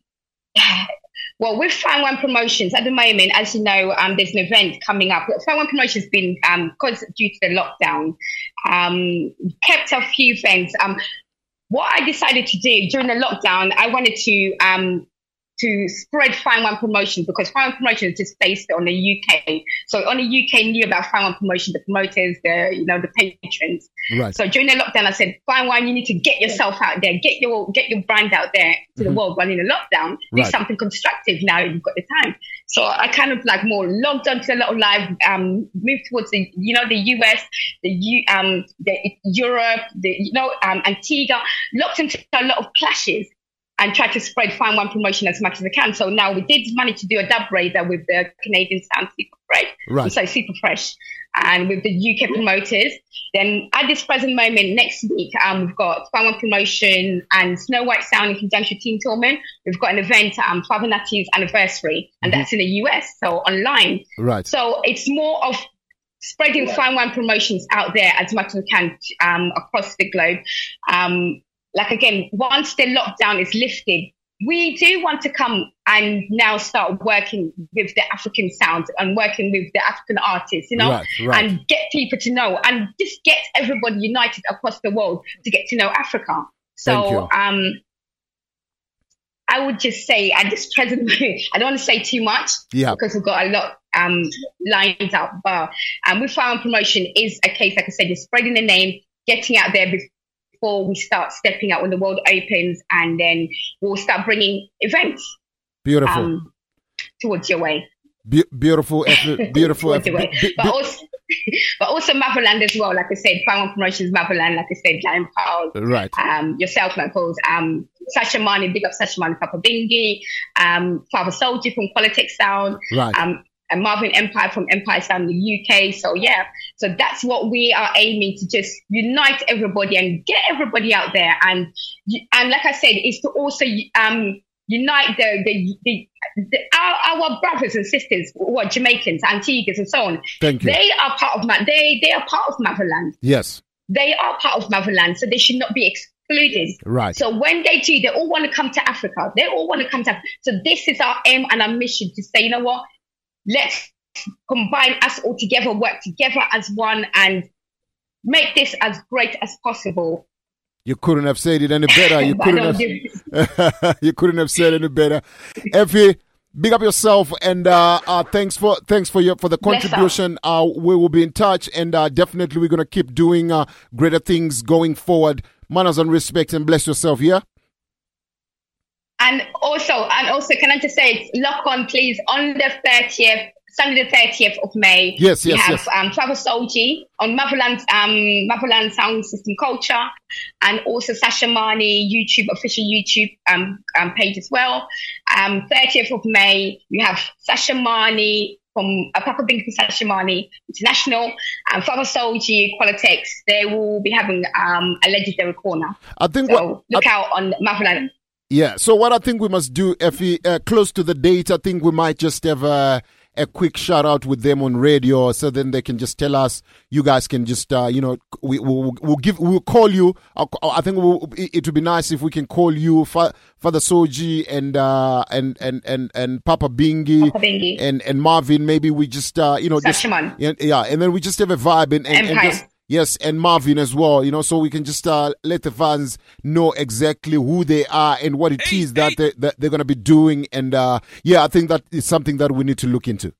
well, with Fan One Promotions at the moment, as you know, um, there's an event coming up. Fan One Promotions has been, um, because due to the lockdown, um, kept a few things. Um, what I decided to do during the lockdown, I wanted to um, to spread Fine One Promotion because Fine One Promotion is just based on the UK. So only UK knew about Fine One Promotion, the promoters, the you know the patrons. Right. So during the lockdown, I said, Fine Wine, you need to get yourself out there, get your get your brand out there to the Mhm. world. While in the lockdown, do something constructive. Now you've got the time. So I kind of like more logged onto a lot of live, um, moved towards the you know the US, the U, um, the Europe, the you know um, Antigua, locked into a lot of clashes and try to spread Fine One promotion as much as I can. So now we did manage to do a dub raiser with the Canadian Sound Super Fresh, Right. so Super Fresh, and with the UK promoters. Then at this present moment, next week, um, we've got Fine One promotion and Snow White Sound in conjunction with Team Tillman. We've got an event, um, Father Natty's anniversary, and Mhm. that's in the US, so online. Right. So it's more of spreading fine wine promotions out there as much as we can um, across the globe. Um, like again, once the lockdown is lifted, we do want to come and now start working with the African sound and working with the African artists, you know, Right, right. and get people to know and just get everybody united across the world to get to know Africa. So, um, I would just say at this present moment, I don't want to say too much Yeah. because we've got a lot um, lined up. But um, with Fire and Promotion is a case, like I said, you're spreading the name, getting out there before we start stepping out when the world opens, and then we'll start bringing events Beautiful. um, towards your way. Be- beautiful, effort, beautiful. effort. your way. Bi- bi- But also, but also Motherland as well. Like I said, and Promotions, Motherland. Like I said, Lion Paw. Right. Um, yourself, Michaels, um, Shashamani, big up Shashamani, Papa Bingi, um, Father Soldier from Politics Sound, Right. um, and Marvin Empire from Empire Sound the UK. So yeah, so that's what we are aiming to just unite everybody and get everybody out there. And and like I said, is to also um unite the the, the, the our, our brothers and sisters, what Jamaicans, Antiguans, and so on. Thank you. They are part of Ma- they they are part of Motherland yes. they are part of Motherland, so they should not be excluded. Right. So when they do, they all want to come to Africa. They all want to come to. Africa. So this is our aim and our mission to say, you know what? Let's combine us all together, work together as one, and make this as great as possible. You couldn't have said it any better. You couldn't have. you couldn't have said any better. Effie, big up yourself and uh, uh, thanks for thanks for your for the contribution. Uh, we will be in touch and uh, definitely we're gonna keep doing uh, greater things going forward. Manners and respect and bless yourself. Yeah. And also, and also, can I just say, lock on, please, on the 30th, Sunday the 30th of May. Yes, yes, we have yes. um, Travis Solji on Motherland, um, Motherland Sound System Culture, and also Shashamani YouTube, official YouTube um, um, page as well. Um, 30th of May, we have Shashamani from uh, Papa Bing from Shashamani International, and Father Solji, Qualitex. They will be having um, a legendary corner. I think so what- look I- out on Motherland. Yeah. So what I think we must do, if we uh, close to the date, I think we might just have a, a quick shout out with them on radio, so then they can just tell us. You guys can just, uh, you know, we will we'll give we'll call you. I think we'll, it would be nice if we can call you, Fa- Father Soji and uh, and and and and Papa Bingi, Papa Bingi. and and Marvin. Maybe we just, uh, you know, just yeah, yeah, and then we just have a vibe and and, and just Yes, and Marvin as well, you know, so we can just uh, let the fans know exactly who they are and what it is that, they, that they're going to be doing. And uh, yeah, I think that is something that we need to look into.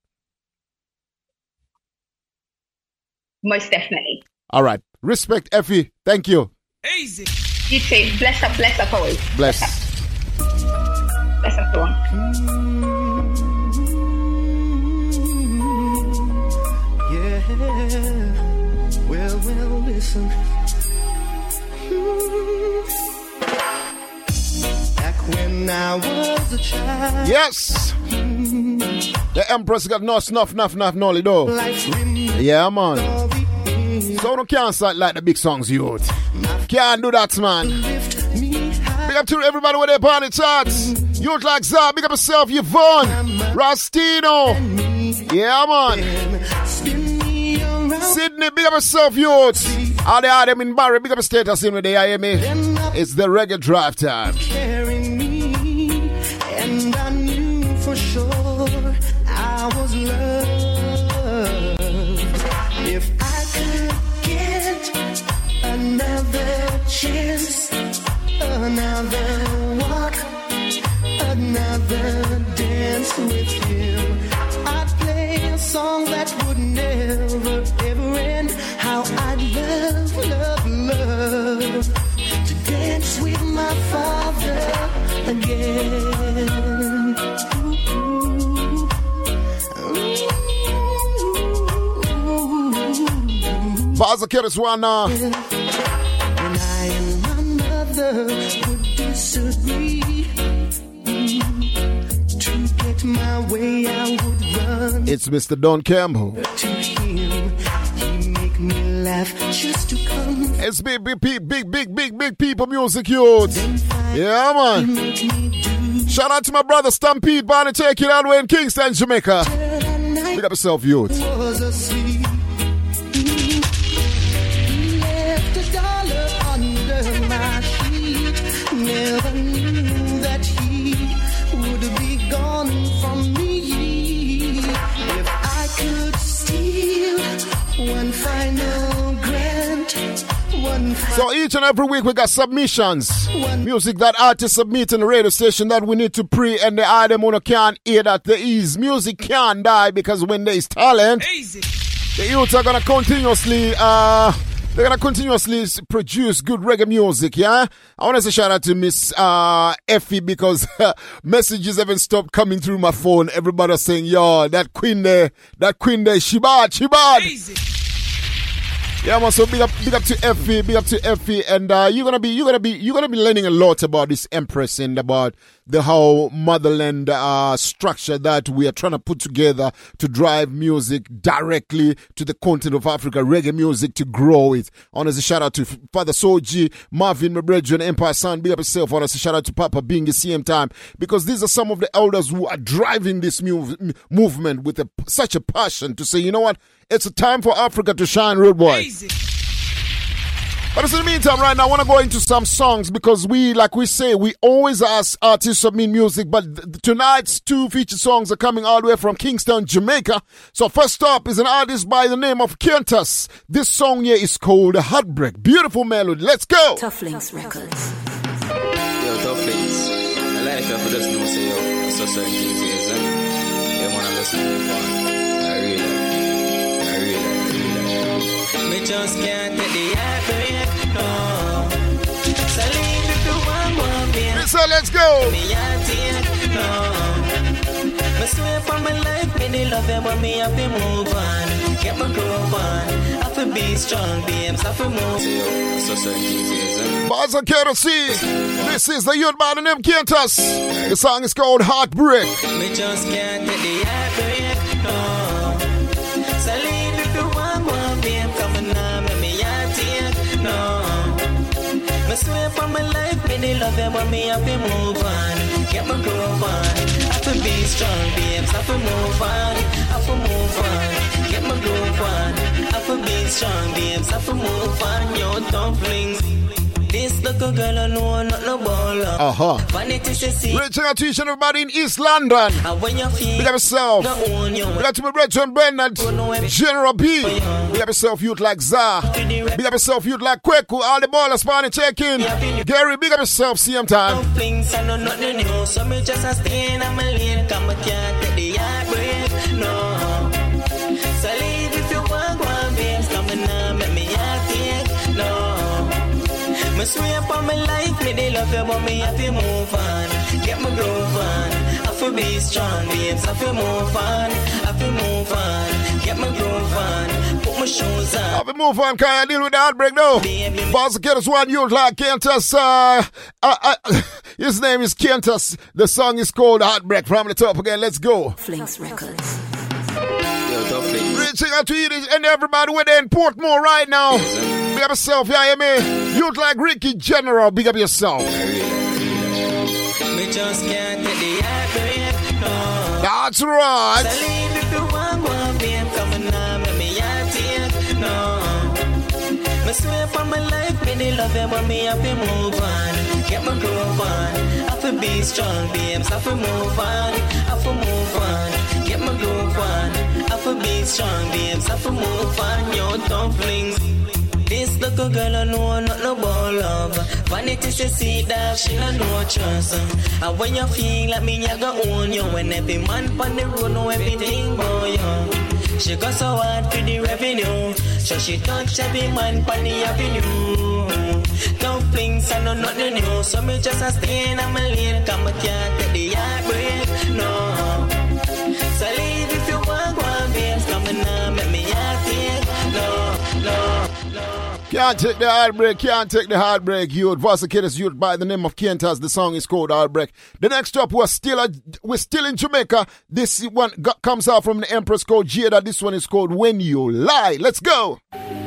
Most definitely. All right. Respect, Effie. Thank you. Easy. You too. Bless up, bless up always. Bless. Bless up, everyone. Listen. Back when I was a child. Yes. The Empress got no snuff, nuff, nuff, nolly, though. Yeah, man. So no can't start like the big songs, youth. Can't do that, man. Big up to everybody with their party charts. Youth like Zah, big up yourself, Yvonne, Rastino. Yeah, man. Sydney, big up yourself, youth. All the them in Barry, big up status in with the IMA. It's the reggae drive time. Baza Kereswana. When I my mother would to get my way, I would run It's Mr. Don Campbell. to him. He make me laugh just to come. It's big, big, big, big, big, big, big people music, youth. Yeah, man. Shout out to my brother Stampede Barney, take it the way in Kingston, Jamaica. Big up yourself, youth. So each and every week we got submissions. Music that artists submit in the radio station that we need to pre and the item on can't hear that there is. Music can't die because when there is talent, the youths are gonna continuously uh they're gonna continuously produce good reggae music, yeah? I wanna say shout out to Miss uh Effie because messages haven't stopped coming through my phone. Everybody's saying, yo, that queen there, that queen there, she bad, she bad. Yeah, man. So big up, big up to Effie, big up to Effie, and uh, you're gonna be, you're gonna be, you're gonna be learning a lot about this Empress and about the whole motherland uh, structure that we are trying to put together to drive music directly to the continent of Africa, reggae music to grow it. To shout out to Father Soji, Marvin, my brethren, Empire Sun, big up yourself. To shout out to Papa Being the same time because these are some of the elders who are driving this move, movement with a, such a passion to say, you know what, it's a time for Africa to shine, road boy. But in the meantime, right now, I want to go into some songs because we, like we say, we always ask artists to submit music. But th- tonight's two featured songs are coming all the way from Kingston, Jamaica. So first up is an artist by the name of Kentus. This song here is called Heartbreak. Beautiful melody. Let's go. Tough Links Records. Yo, tough links. I like if I just know say yo, so certain things is and they wanna listen move on. I really, I really, I really. Me just can't take the heartbreak, let's go. Me swear for my life, me the love me have to move on. Get my groove on. To be strong, Baza. This is the youth by the name Kentus. The song is called Heartbreak. Just can't take the heartbreak, no. No. Swear for my life, me love you, but me have to move on. Get my groove on. I have to be strong, babes. Have to move on. Have to move on. Get my groove on. Have to be strong, babes. Have to move on. Yo, dumplings. This little girl, know not no baller. Uh huh. Vanity says, see. Reaching out to each and everybody in East London. And when you feel Big up yourself. not own you. Big up to my Brethren Bernard. General B. Big up yourself, youth like Zah. Big up yourself, youth like Kweku. All the ballers, party check in. Gary, big up yourself, same time. Dumplings, I know nothing new. So me just a stay in my lane. Come, I can't take the heartbreak. No. Me swear upon my life, me they love you, but me have to move on. Get my groove on. I feel be strong, babes. I feel move on. I feel move on. Get my groove on. Put my shoes on. Have a move on, can I deal with the heartbreak now? Boss Kiddos one youth like Kentus. Uh, uh, uh, his name is Kentus. The song is called Heartbreak. From the top again, let's go. Flinks Records. Yo, tough flings. Reaching out to you and everybody with in Portmore right now. Big up yourself, yeah, you me. Youth like Ricky General, big up yourself. Me just can't take the heartbreak. No. That's right. So if you want, want, babe. Come on now, make me heartache. No. Me swear for my life, me they love you, but me have to move on. Get my groove on. Have to be strong, babes. Have to move on. Have to move on. Get my groove on. Have to be strong, babes. Have to move on. Yo, dumplings. This little girl I know not no ball love. Vanity she see that she not no trust. And when you feel like me, you go own you. When every man on the road know everything about you. She got so hard for the revenue. So she touch every man on the avenue. Dumplings I know nothing new. So me just a stay in my lane. Come I can't take the heartbreak. No. Can't take the heartbreak, can't take the heartbreak. Youth, Vasa Kiddos youth by the name of Kentas. The song is called Heartbreak. The next up, we're still, uh, we're still in Jamaica. This one got, comes out from the Empress called Jada. This one is called When You Lie. Let's go. You're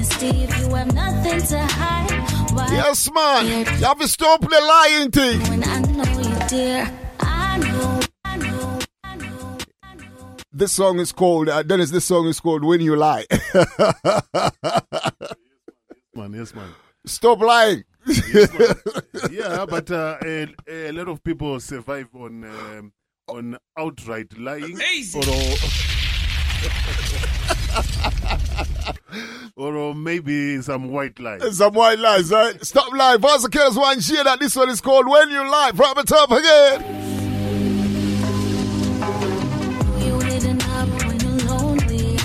honesty. If you have nothing to hide, why? Yes, man. You have to stop the lying thing. When I know you, dear, I know. This song is called, uh, Dennis, this song is called When You Lie. Man, yes, man. Stop lying. yeah, but uh, a, a lot of people survive on um, on outright lying or, or maybe some white lies. Some white lies, right? Stop lying. Vasa Kiddos one share that this one is called When You Lie. From the top again. You hidden up when you're lonely.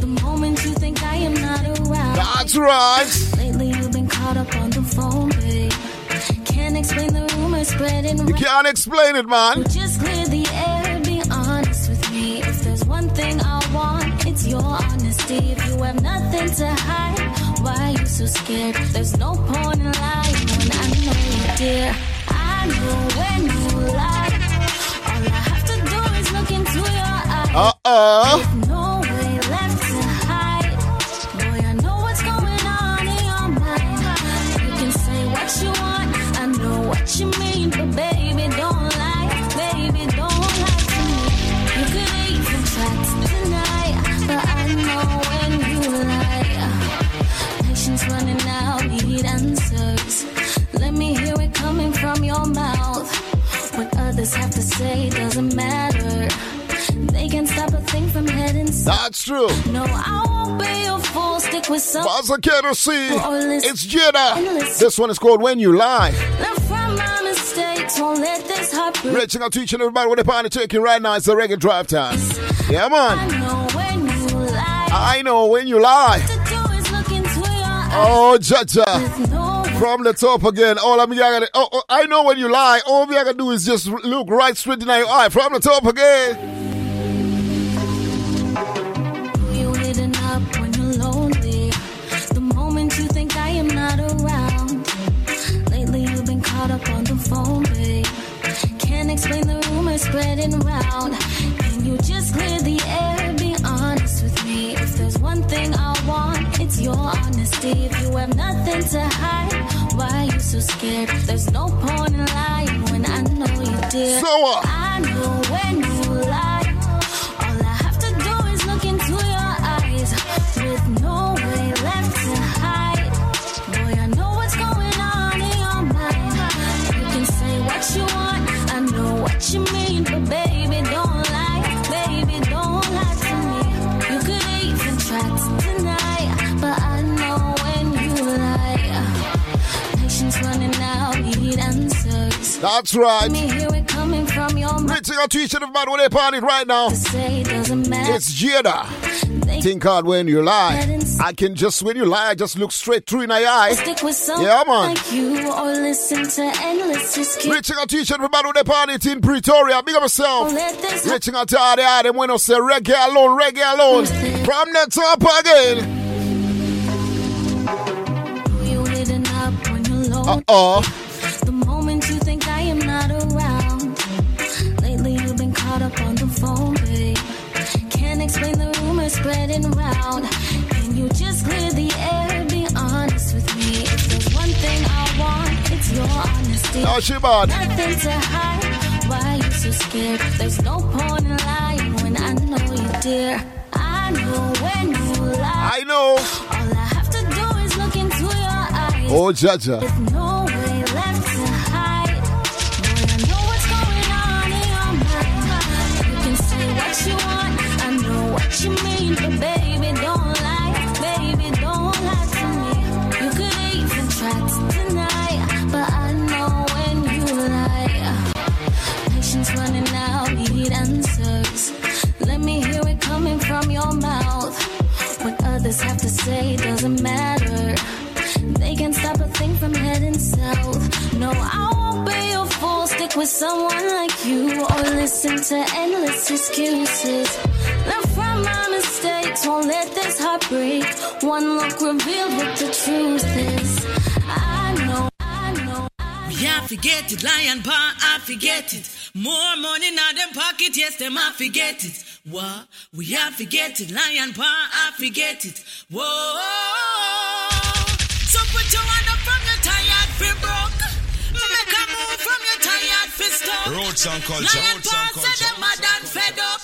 The moment you think I am not around. That's right. Lately you've been caught up on the phone, babe. Can't explain the rumors spreading You can't explain it, man. Just clear the air, be honest with me. If there's one thing I want, it's your you have nothing to hide, why are you so scared? There's no point in lying when I know you, dear. I know when you lie. All I have to do is look into your eyes. Uh oh. No way left to hide. Boy, I know what's going on in your mind. You can say what you want, I know what you mean, but baby, from your mouth. What others have to say doesn't matter. They can stop a thing from heading south. That's true. No, I won't be a fool. Stick with some. Kiddos see. It's Jada. This one is called When You Lie. Learn from my mistakes. Won't let this heart break. Reaching out to each and everybody with a party taking right now. It's the reggae drive time. Yeah, I man. know when you lie. I know when you lie. To do is look into your oh, eyes. Oh, Jaja. From the top again. All I'm gonna, oh, oh, I know when you lie. All we gotta do is just look right straight in your eye. From the top again. explain the rumors spreading. Can you just clear the air? Be honest with me. If there's one thing I want, it's your honesty. If you have nothing to hide, so scared? There's no point in lying when I know you did. So what? I know when you lie. All I have to do is look into your eyes with no way left to hide. Boy, I know what's going on in your mind. You can say what you want, I know what you mean, your mouth. Reaching out to each and everybody when they party right now. Say it doesn't matter. It's Jada. Think hard when you lie. I can just when you lie, I just look straight through in the eye. Stick with someone Yeah, man. like you or listen to endless. Reaching out to each and everybody when they party in Pretoria. Big up myself. Reaching out to other them when I say reggae alone, reggae alone. From the top again. You hidden Oh, she bad. Nothing to hide. Why are you so scared? There's no point in lying when I know you, dear. I know when you lie. I know. All I have to do is look into your eyes. Oh, Jaja. No way left to hide. Boy, I know what's going on in your mind. You can say what you want. I know what you mean, but baby, need answers. Let me hear it coming from your mouth. What others have to say doesn't matter. They can stop a thing from heading south. No, I won't be a fool. Stick with someone like you or listen to endless excuses. Learn from my mistakes. Won't let this heart break. One look revealed what the truth is. I know, We I forget it, lion paw, I forget it. More money now them pocket, yes, them I forget it. What? We I forget it, lion paw, I forget it. Whoa. So put your hand up from your tired feel broke. Make a move from your tired fist up. Roots and culture. Lion paw say them mad and fed up.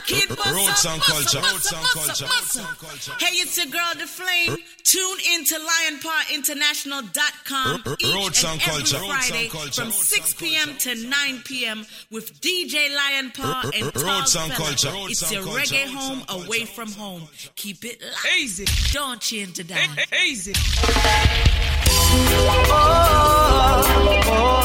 Pocket bust Roots and culture. Roots and culture. bust up, bust up. Hey, it's your girl, The Flame. Tune in to lionpawinternational.com R- r- each and and every culture. Roots and Friday from 6 p.m. to 9 p.m. with DJ Lion Paw R- r- and roots and culture. It's your reggae home away from home. Keep it light. Easy. Don't change it down. Easy. Time's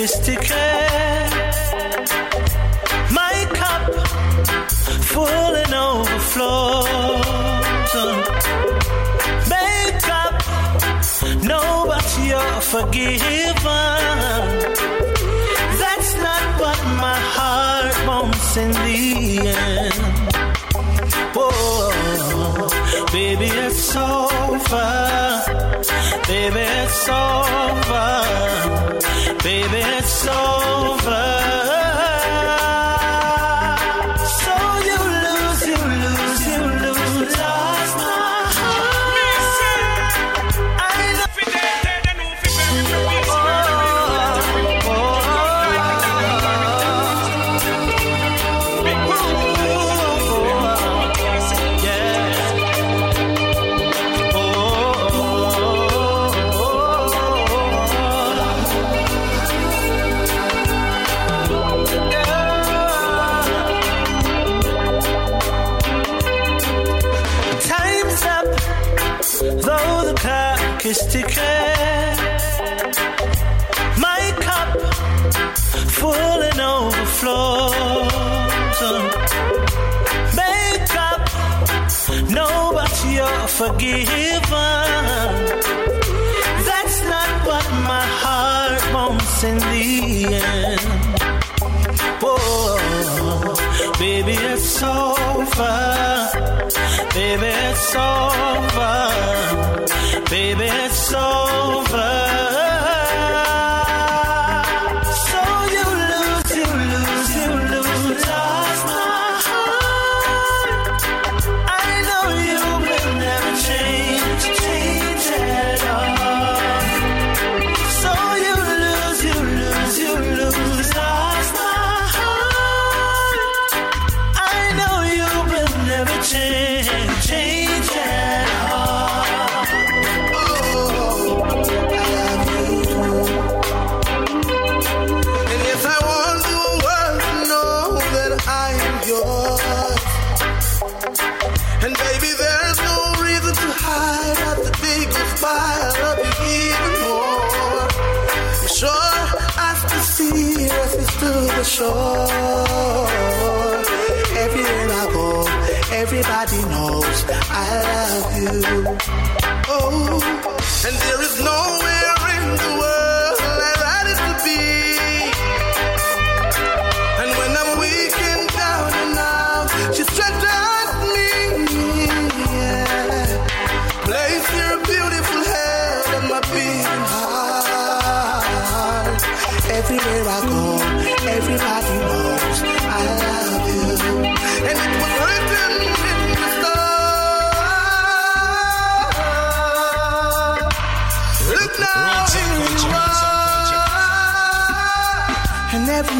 is ticking. My cup full and overflows. Make up, no, but you're forgiven. That's not what my heart wants in the end. Whoa, baby, it's over. Baby, it's over. Baby, it's over. Forgiven. That's not what my heart wants in the end. Oh, baby, it's over. Baby, it's over. Baby, it's over. Love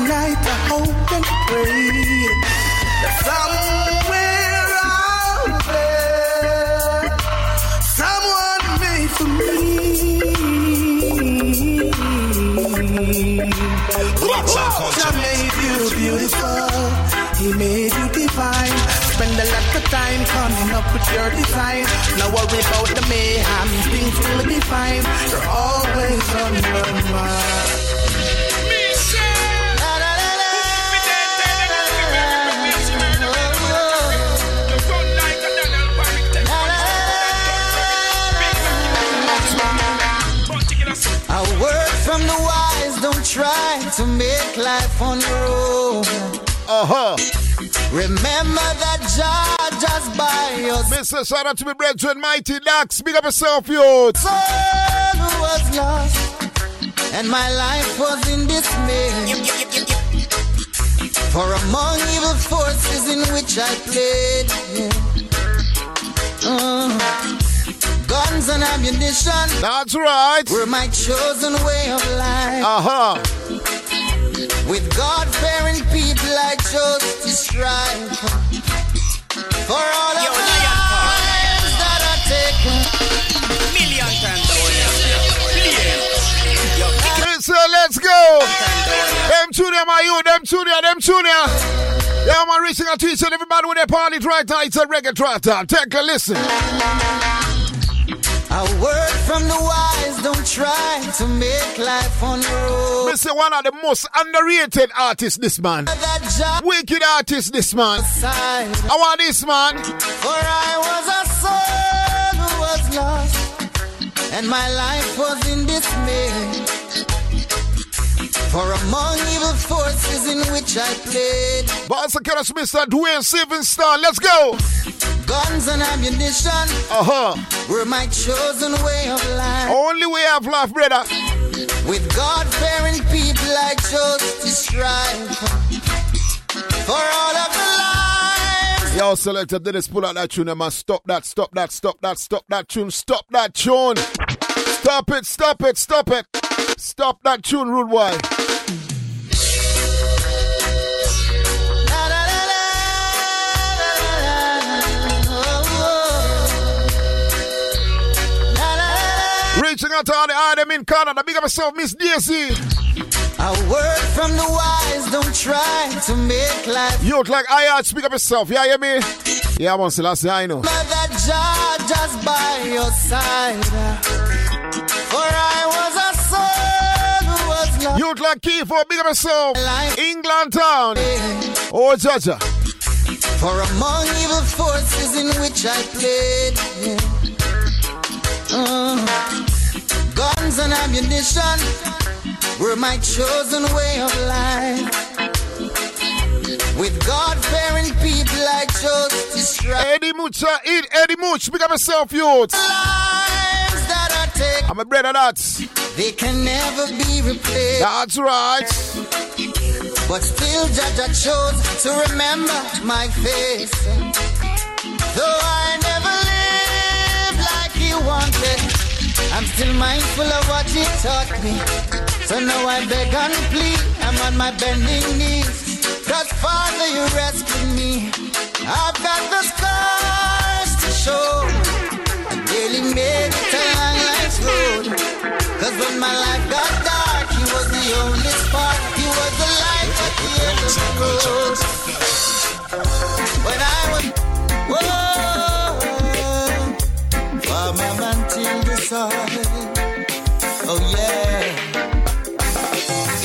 night I hope and pray that somewhere out there, someone made for me. God made you beautiful. He made you divine. Spend a lot of time coming up with your design. No worry about the mayhem. Things will be fine. You're always on your mind. The wise, don't try to make life on your own. Uh huh. Remember that Jah just by your Mr. Shout out to my brethren, Mighty Dax. Big up yourself, youth. soul was lost, and my life was in dismay. For among evil forces in which I played, yeah. Uh, guns and ammunition. That's right. Were my chosen way of life. Uh huh. With God-fearing people, I chose to strive for all of the lives that are taken. Million times So let's go. Them two them are you, them two there, them two there. Yeah, man, reaching out to each and everybody with their party right now. It's a reggae track time. Take a listen. A word from the wise, don't try to make life on your own. Mr. One of the most underrated artists, this man. Wicked artist, this man. I want this man. For I was a soul who was lost, and my life was in dismay. For among evil forces in which I played, Boss Mr. Dwayne Silverstone. Let's go. Guns and ammunition Uh huh. were my chosen way of life. Only way of life, brother. With God-fearing people, I chose to strive for all of the lives. Yo, selector, did this pull out that tune, man. Stop that, stop that, stop that, stop that tune, stop that tune. Stop it, stop it, stop it. Stop that tune, rude boy. Reaching out to all the item in Canada. Big up yourself, Miss Daisy. A word from the wise, don't try to make life. You look like I heart, speak up yourself. Yeah, hear me? Yeah, I'm on Selassie, I know. That Jah just by your side. For I was a soul who was lost. You look like Kiefer, big up yourself. England town. Oh, Jaja. For among evil forces in which I played, yeah. Mm. Guns and ammunition were my chosen way of life. With God-fearing people, I chose to strive. Eddie Mucha, eat Eddie Much. Big up yourself, youth. Lives that I take, I'm a brother that. they can never be replaced. That's right. But still, Judge, I chose to remember my face. Though I never lived like he wanted, I'm still mindful of what he taught me. So now I beg and plead, I'm on my bending knees. Cause Father, you rescued me. I've got the scars to show. I barely made it a long life's road. Cause when my life got dark, he was the only spark. He was the light at the end of the road. When I was, whoa, the soil. Oh yeah,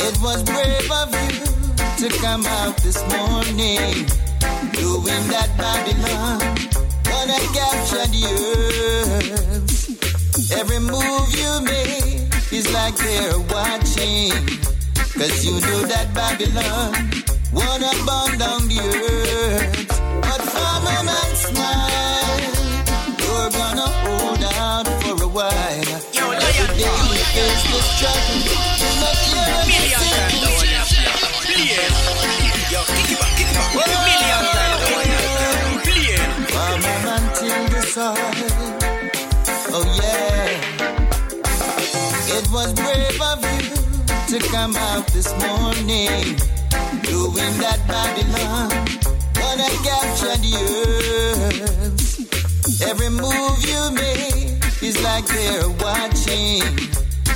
it was brave of you to come out this morning, doing that Babylon, but I captured yours. Every move you make is like they're watching. Cause you know that Babylon wanna burn down the earth. But from a man's a while. Every day you face the struggle, you know you're From a man till the soil. Oh yeah. It was brave of you to come out this morning, doing that Babylon, but I captured yours. Every move you make like they're watching,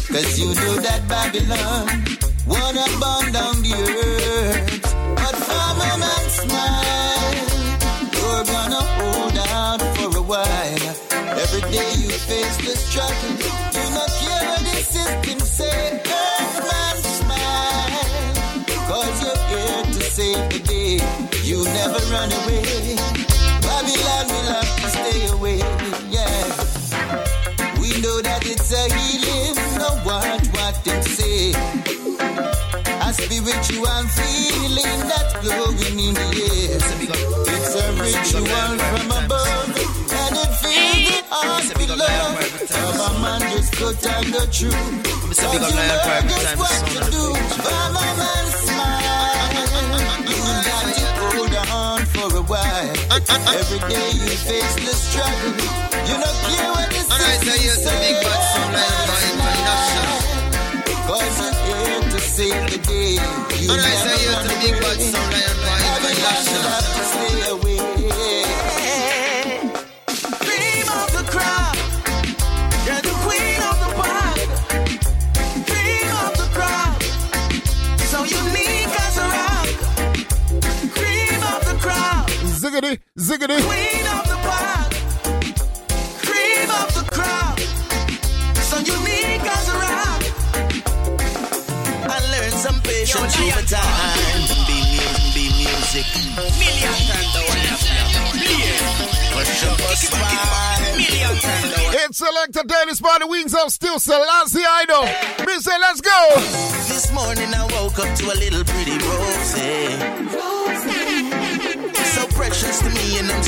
cause you know that Babylon wanna burn down the earth. But a man's smile, you're gonna hold out for a while. Every day you face the struggle, you not care the system say. Earth man smile, cause you're here to save the day. You never run away. It's a healing, no what what them say. A spiritual feeling that's blowing in the air. It's a ritual from above, and it fills the heart love. Some a man just cut and go through. Cause you know just what to do. From a man smile, a while. Every day you face the struggle, you don't care what this the system say. Cause you're here to save the day. You And I never say you run to big bad sound lion boy Ziggity, ziggity. Queen of the pop. Cream of the crop. So unique as a rock. I learned some patience over time. Be music, be music. Million times the one Push up a spine. Million times the one It's Selector Dennis by the wings of Still Selassie, I know. Me say, let's go. This morning I woke up to a little pretty rosy. So precious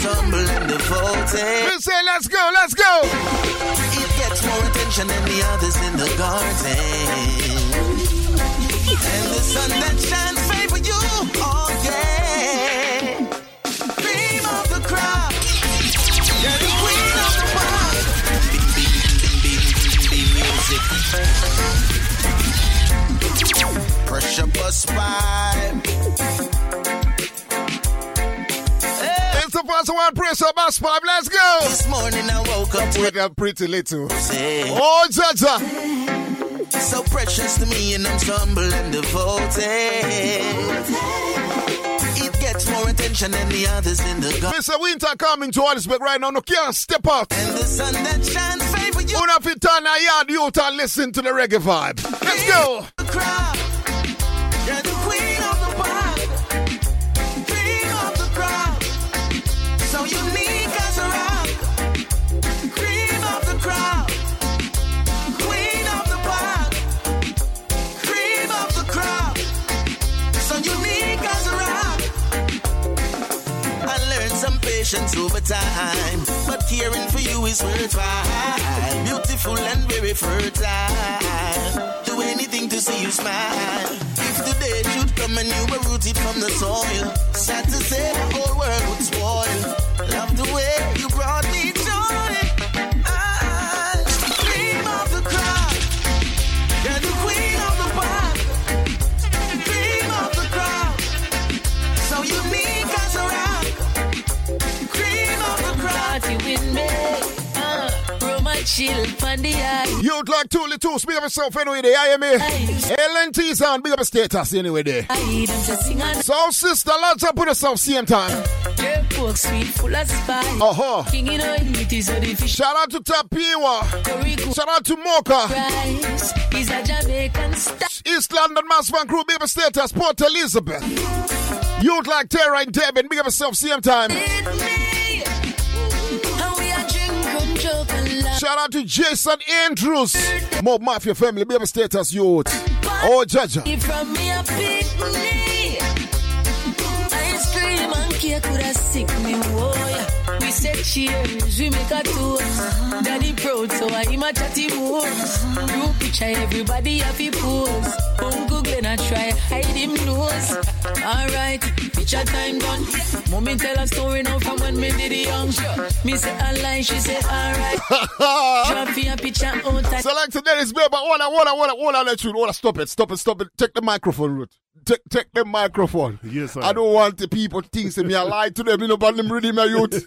to me and I'm so devoted. Me say, let's go, let's go. It gets more attention than the others in the garden. And the sun that shines favor you, oh yeah. Cream of the crop. You're the queen of the pop. Music. Pressure bus pipe. First one, press up, bass pipe, let's go. This morning I woke up with a pretty little. Say. Oh, Jaja. So precious to me and I'm humble and devoted. It gets more attention than the others in the garden. Mr. Winter coming to Johannesburg right now. No can't step out. And the sun that shines favor you. Una fit turn a yard youth and listen to the reggae vibe. Let's go. Patience over time. But caring for you is worthwhile. Beautiful and very fertile. Do anything to see you smile. If today should come and you were rooted from the soil, sad to say the whole world would spoil. Love the way you brought me roll my chill on the eye. You'd like two little two, speak of yourself anyway there, I am here. LNT's on, big up a status anyway there. I them just sing and So sister, let's up put yourself same time. Pork sweet, full of spice. Uh-huh. King in oil, it is all fish. Shout out to Tapiwa. Shout out to Mocha. Rice is a Jamaican style. East London Mass Van Crew, big up a status, Port Elizabeth. You'd like Tara and Devin, big up yourself same time. Shout out to Jason Andrews. Mob Mafia family, a status, youth. Oh, Jaja. Ice cream and cake could have sick me, oh. We said cheers, we make a toast. Uh-huh. Daddy proud, so I am a chatty moves. Uh-huh. Group picture, everybody happy pose. Uncle Glenn, I try hide him nose. Alright, picture time done. Mommy tell a story now from when me did it young. Me say a lie, she say alright. Drop me a picture out. Select today is baby, hold on, hold on, hold on, hold on, let you, hold on, stop it, stop it, stop it. Take the microphone, Ruth. Take, take the microphone. Yes, sir. I don't want the people to think say me I lie to them. Me no want them reading my youth.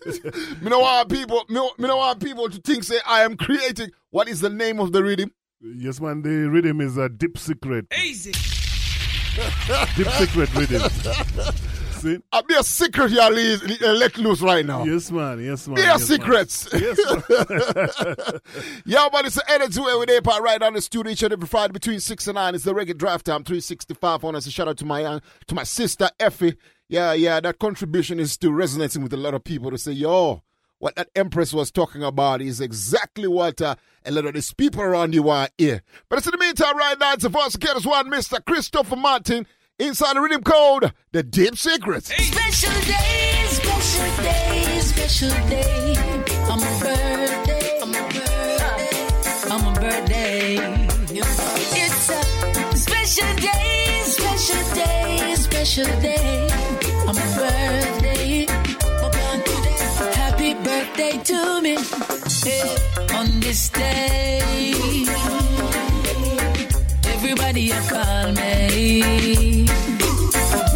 me no want people. Me, no- me no want people to think say I am creating. What is the name of the rhythm? Yes, man. The rhythm is a deep secret. Easy. Deep secret rhythm. See? I'll be a secret here, le- uh, let loose right now. Yes, man. Yes, man. Be a yes, secrets. Man. Yes, man. Yo, but it's the energy where we there part right on the studio each and every Friday between six and nine. It's the reggae drive time, three sixty five on us. A shout out to my young, to my sister Effie. Yeah, yeah, that contribution is still resonating with a lot of people to say, yo, what that Empress was talking about is exactly what uh, a lot of these people around you are here. But it's in the meantime, right now, it's the voice of one, Mr. Christopher Martin, inside the rhythm code, the Deep Secrets. Special day, special day, special day. I'm a birthday. I'm a birthday. I'm a birthday. It's a special day, special day, special day. I'm a birthday. I'm. Happy birthday to me. Hey, on this day. Everybody I call me.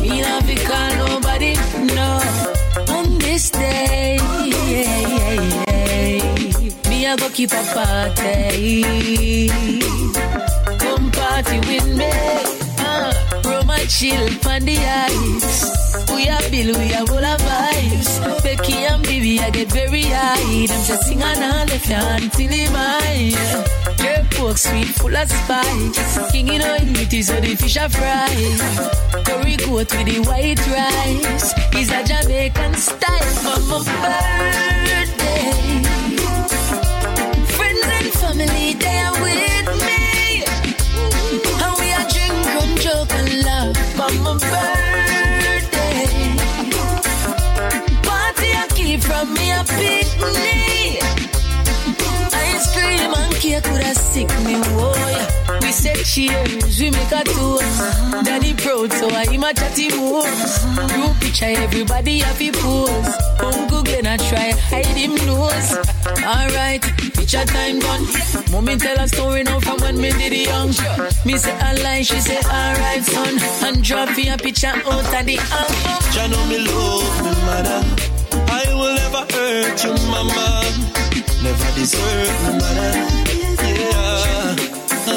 Me not be call nobody, no. On this day, me I go keep a party. Come party with me. Chill on the ice. We are Bill, we are full of vibes. Becky and Bibi, I get very high. Them just sing and all left hand till it mine. Your pork sweet, full of spice. King in oil, meat is how the fish are fried. Curry goat with the white rice. Is a Jamaican style for my birthday. Friends and family, they are cream and could have sick me, yeah. We said cheers, we make a toast. Daddy proud, so I am a chatty moves. Group picture, everybody happy pose. Uncle Glenn, I try hide him nose. Alright, picture time done. Mommy tell a story now from when me did it young. Me say a lie, she say alright son. And drop a picture out of the album. Jah know me love me mother. I will never hurt you, mama. Never desert me mother. Yeah.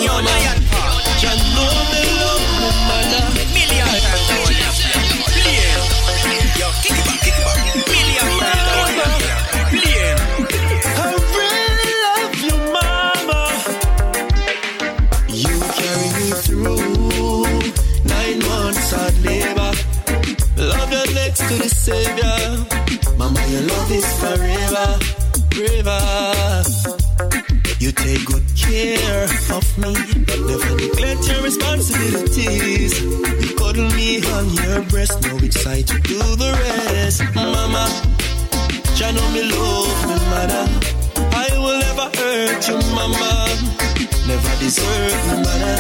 Yo, Lion Jah know me love mother. Million times responsibilities. You cuddle me on your breast, know which side to do the rest. Mama, Jah know me love me mother. I will never hurt you, mama. Never desert me mother.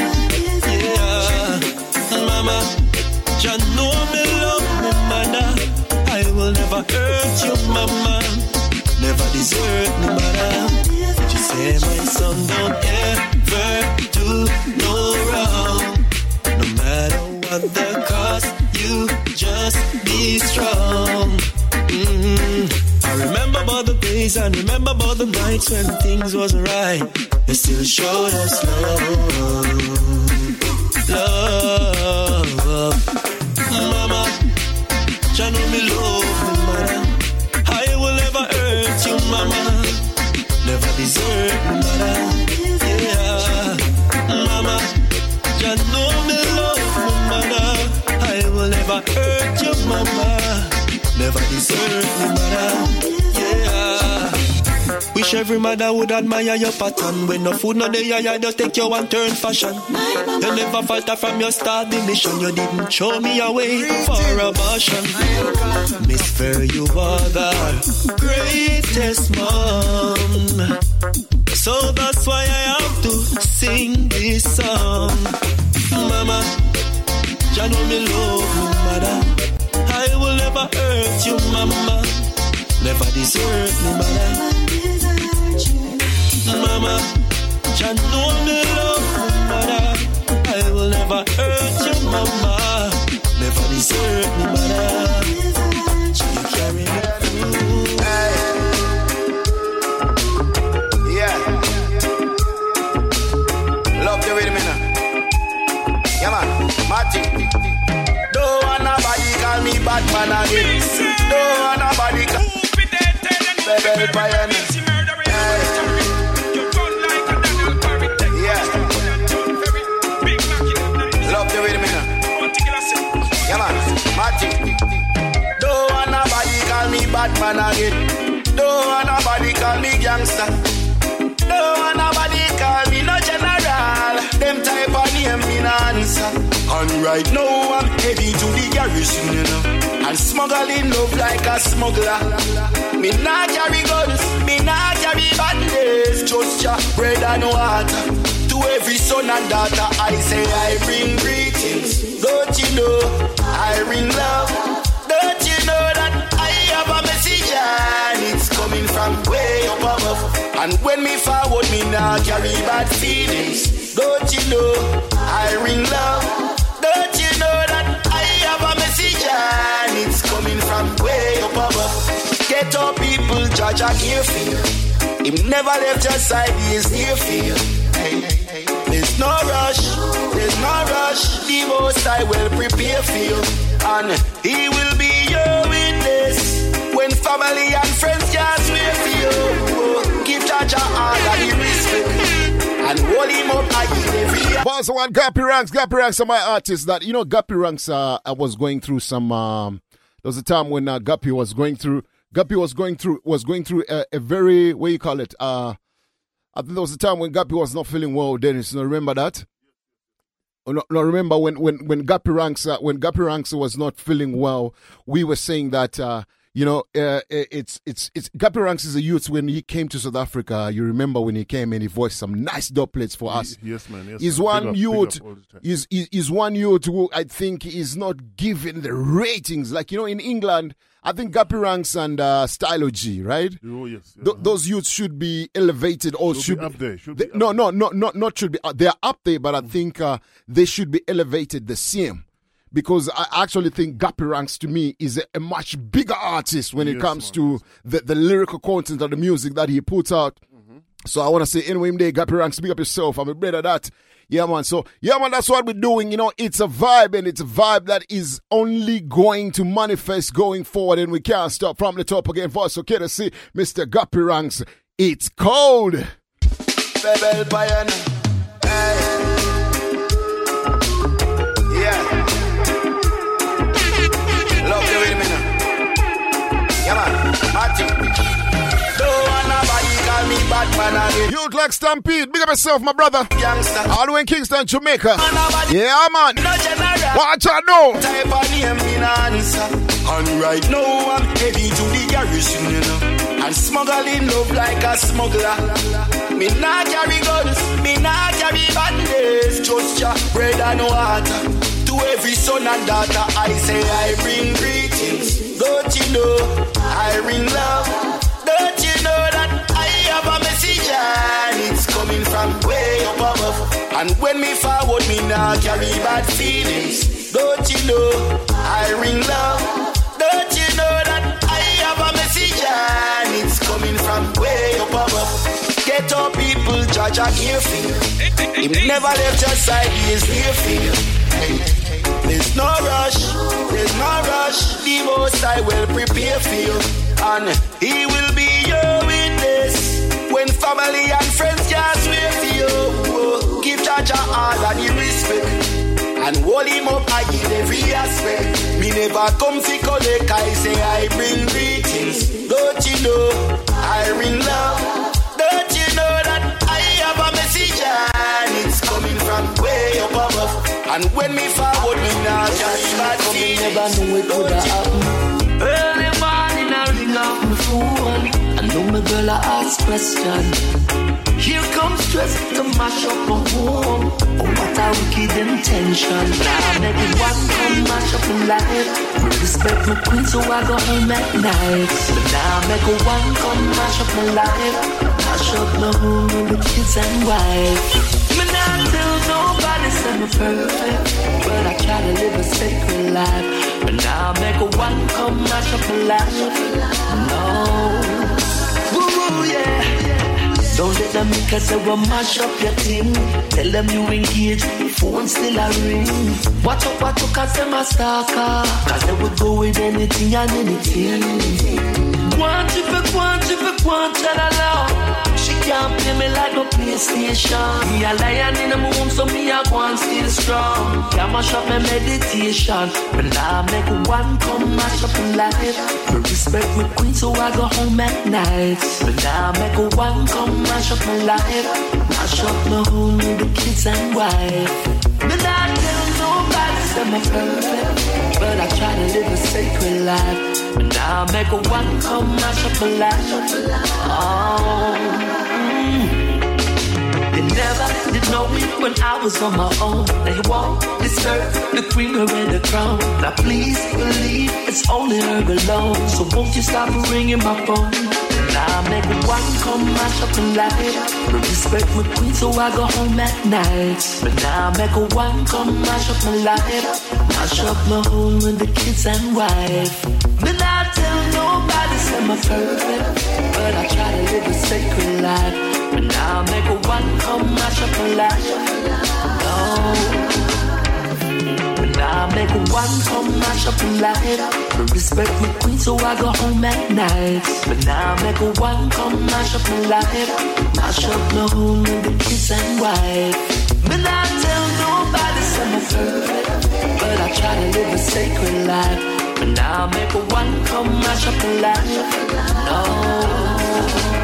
Yeah, mama. Jah know me love me mother. I will never hurt you, mama. Never desert me mother. She say my son don't ever do what the cost, you just be strong. Mhm. I remember about the days and remember about the nights when things wasn't right. You still showed us love, love. Mama, Jah know me love me, mother. I will never hurt you, mama. Never desert me, mother. Mama. Never desert me, mother. Yeah. Wish every mother would admire your pattern. When no food no day, you just take your one turn fashion. You never falter from your start mission. You didn't show me a way for abortion. Miss Fair, you are the greatest mom. So that's why I have to sing this song. Mama, Jah know me love you, mother. Never hurt you, mama. Never desert mother. Mama, Jah know me love mother. I will never hurt you, mama. Never desert me, mother. You carry me me Batman again. Don't want nobody call Bebel Pioneer. Yeah. Love the rhythm, Yeah, man. Marty. Don't want nobody call me Batman again. Don't want nobody call me gangster. Don't want nobody call me no general. Them type of name me no answer. And right now I'm heading to the garrison, you know. And smuggling love like a smuggler. Me not carry guns, me not carry bandits. Just your bread and water. To every son and daughter, I say I bring greetings. Don't you know I bring love? Don't you know that I have a message and it's coming from way up above? And when me forward, me now carry bad feelings. Don't you know I ring love? And it's coming from way up above? Get up, people, judge a care for you. Him never left your side, he is here you. Hey. There's no rush, there's no rush. The most I will prepare for you, and he will be your witness when family and friends just wait for you. Oh, give Jaja all the respect and hold him up one Gappy Ranks, Gappy Ranks are my artists that you know Gappy Ranks uh, I was going through some um there was a time when uh, Gappy was going through Gappy was going through was going through a, a very what you call it uh I think there was a time when Gappy was not feeling well Dennis you know, remember that? Oh, no, no, remember when when when Gappy Ranks uh, when Gappy Ranks was not feeling well, we were saying that uh, you know uh, it's it's it's Gappy Ranks is a youth. When he came to South Africa, you remember when he came and he voiced some nice doublets for us. Yes, man. Yes, He's man. one up, youth. up all the time. Is is one youth who I think is not given the ratings. Like you know, in England, I think Gappy Ranks and uh, Stylo G, right? Oh yes. Th- those youths should be elevated or Should should, be up there, should they- be up no, no, no, no, not should be. Uh, they are up there, but I Mm. think uh, they should be elevated the same. Because I actually think Gappy Ranks to me is a, a much bigger artist when it Yes, comes to the, the lyrical content of the music that he puts out. Mm-hmm. So I want to say, anyway, day, Gappy Ranks, big up yourself. I'm a brother that. Yeah, man. So, yeah, man, that's what we're doing. You know, it's a vibe and it's a vibe that is only going to manifest going forward and we can't stop from the top again. For us, okay to see Mr. Gappy Ranks. It's cold. Bebel Pioneer. Hey. Call me Batman again. You look like Stampede. Big up yourself, my brother. Youngster. All the way in Kingston, Jamaica. Yeah, man. No general. Watch out now. Type of name me no answer. And right now I'm heading to the garrison, you know. And smuggling love like a smuggler. Me not carry guns, me not carry bandits. Just your bread and water. To every son and daughter, I say I bring greetings. Don't you know I bring love? Don't you and it's coming from way up above? And when me forward, me not carry bad feelings. Don't you know I bring love? Don't you know that I have a message and it's coming from way up above? Get up, people, judge and feel. Him never left your side, he is for you. There's no rush, there's no rush. The most I will prepare for you, and He will be family and friends just wait for you. Oh, Give Jaja all and the respect, and hold him up I give every aspect. Me never come fi collect, I say I bring greetings. Don't you know I bring love? Don't you know that I have a message and it's coming from way up above? And when me forward, me not carry bad feelings. never knew it would have happened. Early morning, I ring up my phone. Know my girl, I ask question. Here comes stress to mash up my home. Oh, what a wicked intention. Now make one come mash up my life. Respect my queen, so I go home at night. But now make a one come mash up my life. Mash up my home with kids and wife. Me not tell nobody me perfect, but I try to live a sacred life. But now make a one come mash up my life. No. Don't let them make us we mash up your team. Tell them you engage, phone still a ring. Watch out, watch out, cause them a stalker. Cause they would go with anything and anything. Want you for la la. Can't play me like no PlayStation. Me a lion in the moon, so me a go and stay strong. Can't mash up my meditation. But now I make one come mash up my life. Me respect my queen, so I go home at night. But now I make one come mash up my life. Mash up my home with the kids and wife. Me not tell nobody say me perfect, but I try to live a sacred life. But now I make a one come mash up my life. Oh. They never did know me when I was on my own. They won't deserve the queen or the crown. Now please believe it's only her alone. So won't you stop ringing my phone? Now I make a one come mash up and light. Respect my queen, so I go home at night. But now I make a one come mash up my life. Mash up my home with the kids and wife. But I tell nobody say my perfect, but I try to live a sacred life. But now I make a one come mash up my life. No. But now I make a one come mash up my life. But respect my queen, so I go home at night. But now I make a one come mash up my life. Mash up my home with the kids and wife. But I tell nobody say my perfect, but I try to live a sacred life. But now I make a one come mash up my life. No.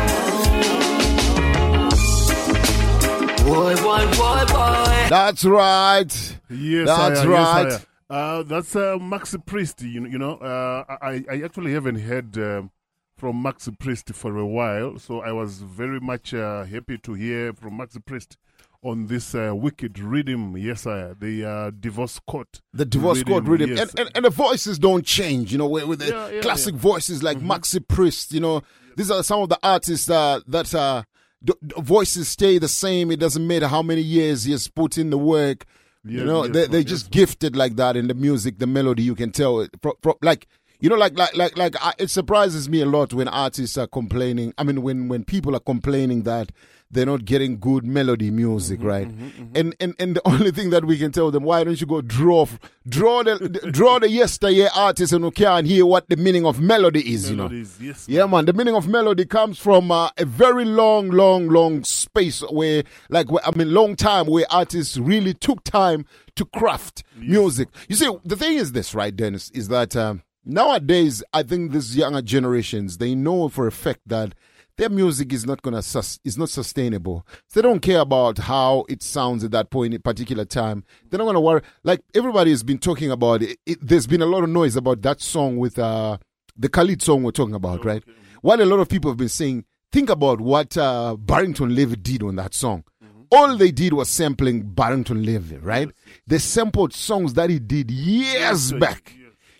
Boy, boy, boy, boy. That's right. Yes, That's sire, right. Yes, sire. uh, that's uh, Maxi Priest. You know, you know uh, I, I actually haven't heard um, from Maxi Priest for a while, so I was very much uh, happy to hear from Maxi Priest on this uh, wicked rhythm. Yes, sire. The uh, divorce court. The divorce court rhythm. Yes. And, and, and the voices don't change, you know, with, with the Yeah, yeah, classic yeah. voices like Maxi Priest, you know. These are some of the artists uh, that uh, the, the voices stay the same. It doesn't matter how many years he has put in the work. you know, yes, they, yes, they're just gifted like that in the music, the melody. You can tell it. Pro, pro, like, you know, like, like, like, like, I, it surprises me a lot when artists are complaining. I mean, when, when people are complaining that they're not getting good melody music, Mm-hmm, right? And, and, and the only thing that we can tell them, why don't you go draw, draw the, the- draw the yesteryear artists and who can hear what the meaning of melody is, Melodies, you know? yes, yeah, man. The meaning of melody comes from uh, a very long, long, long space where, like, where, I mean, long time where artists really took time to craft music. You see, the thing is this, right, Dennis, is that um, nowadays I think these younger generations they know for a fact that their music is not gonna sus- is not sustainable. So they don't care about how it sounds at that point, at particular time. They're not gonna worry. Like everybody has been talking about it. it there's been a lot of noise about that song with uh the Khaled song we're talking about, right? While a lot of people have been saying, think about what uh, Barrington Levy did on that song. All they did was sampling Barrington Levy, right? They sampled songs that he did years back.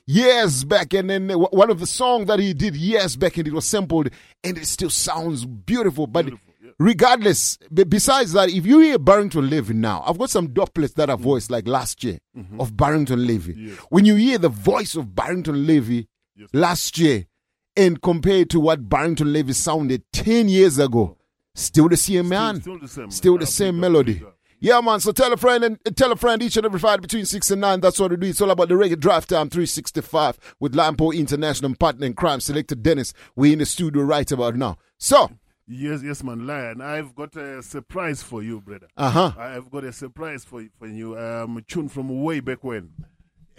Years back, and then one of the songs that he did years back, and it was sampled, and it still sounds beautiful. But regardless, b- besides that, if you hear Barrington Levy now, I've got some doublets that are voiced like last year of Barrington Levy. When you hear the voice of Barrington Levy last year and compared to what Barrington Levy sounded 10 years ago, still the same man. still the same, Still the same melody. Yeah, man. So tell a friend and and tell a friend each and every Friday between 6 and 9. That's what we do. It's all about the reggae drive time 365 with Lion Paw International partner in crime, selector Dennis. we in the studio right about now. So, Yes, yes, man, Lion. I've got a surprise for you, brother. Uh-huh. I've got a surprise for for you. Um, tune from way back when.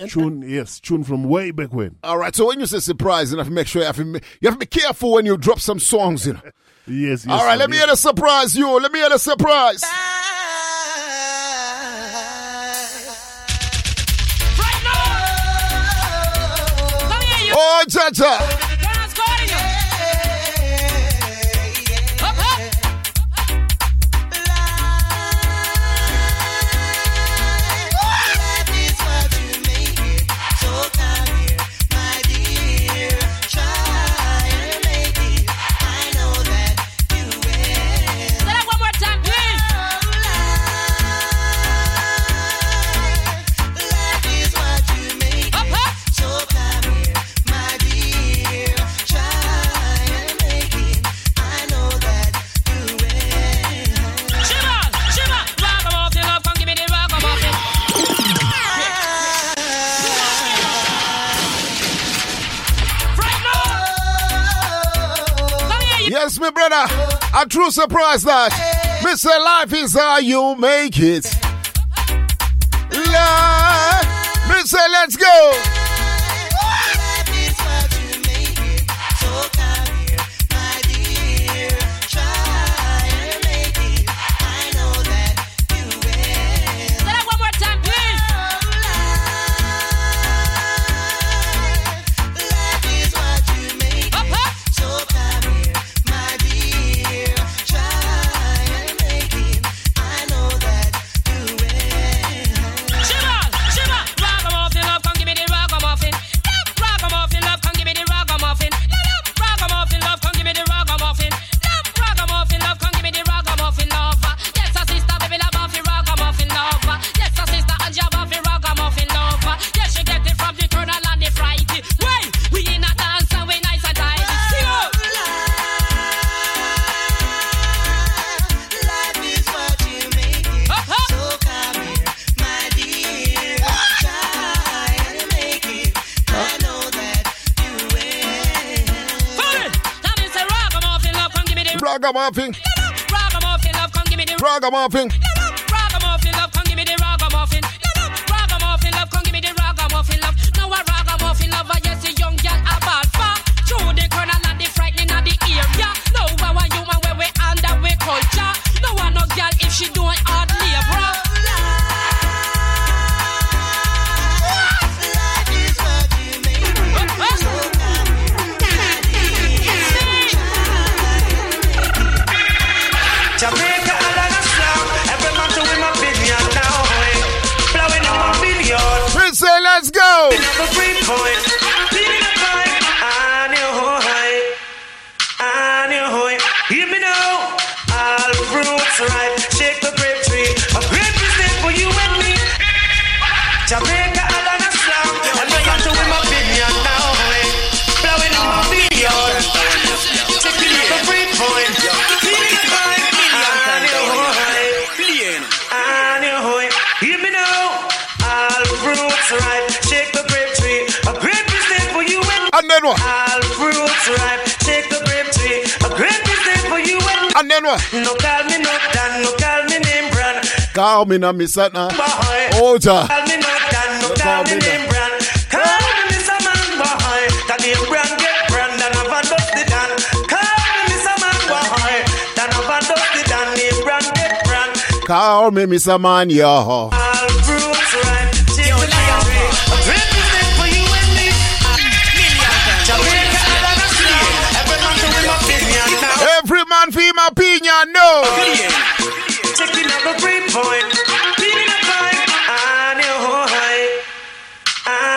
Tune, yes, tune from way back when. all right. So when you say surprise, you have to make sure you have to, ma- you have to be careful when you drop some songs, you know. Yes, yes. all right. man, Let me hear the surprise, you. Let me hear the surprise. Oh, Jaja. My brother. A true surprise that. Mr. Life is how you make it. Life. Mr. Let's go. Ragamuffin. Ragamuffin. love, come give me the Ragamuffin No call me no Dan, no call me name brand. Call me no Miss Satna. Oh, ja. Call me no Dan, no, no call, me name brand. Call me Miss Man, boy. That name brand get brand and I've dust the Dan. Call me Miss Man, boy. That I've dust the Dan, name brand get brand. Call me Miss Man, yo. Ah. I know. Taking up a.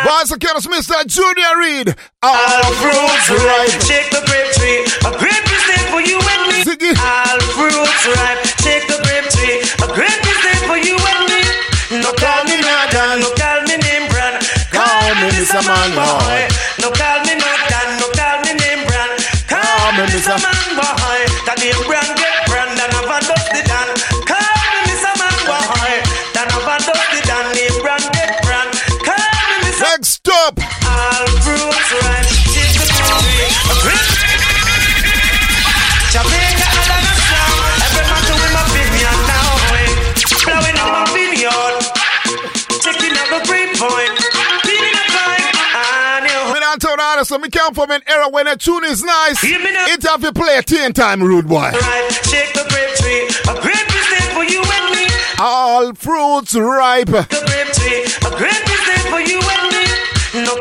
Once again, it's Mr. Junior Reid. All, fruits ripe. Take the grape tree. A grape is there for you and me. All fruits ripe. Take the grape tree. A grape is there for you and me. No call me Nadan. No call me name brand. Call, call me Mr. Man Boy. No call me Nadan. No call me name brand. Call me Mr. Man Brother we come from an era when a tune is nice. It have to play a ten time rude boy. For you and me. All fruits ripe. The grape tree. A grape is there for you and me. No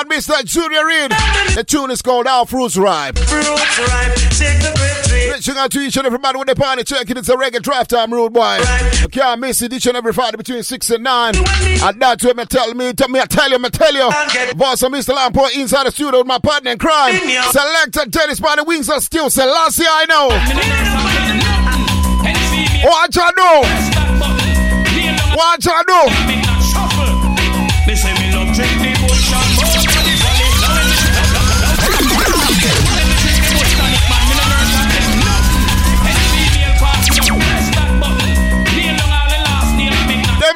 on, Mr. Junior Reid. The tune is called Our Fruits Ripe. Fruits ripe, take the grip. Reaching out to each and every man with the party checking. It's a reggae drive time, rude boy. Right. You can't miss it each and every Friday between 6 and 9. And that's when I tell me, tell me, I tell you, I tell you. Boss of Mr. Lion Paw inside the studio with my partner in crime. Selector Dennis by the wings are still Selassie, I know. Watch I know. Watch I know.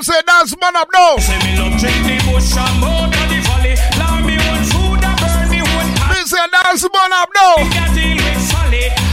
say dance man up now. Say me love drink the bush and the valley. Me and burn me say dance man up now.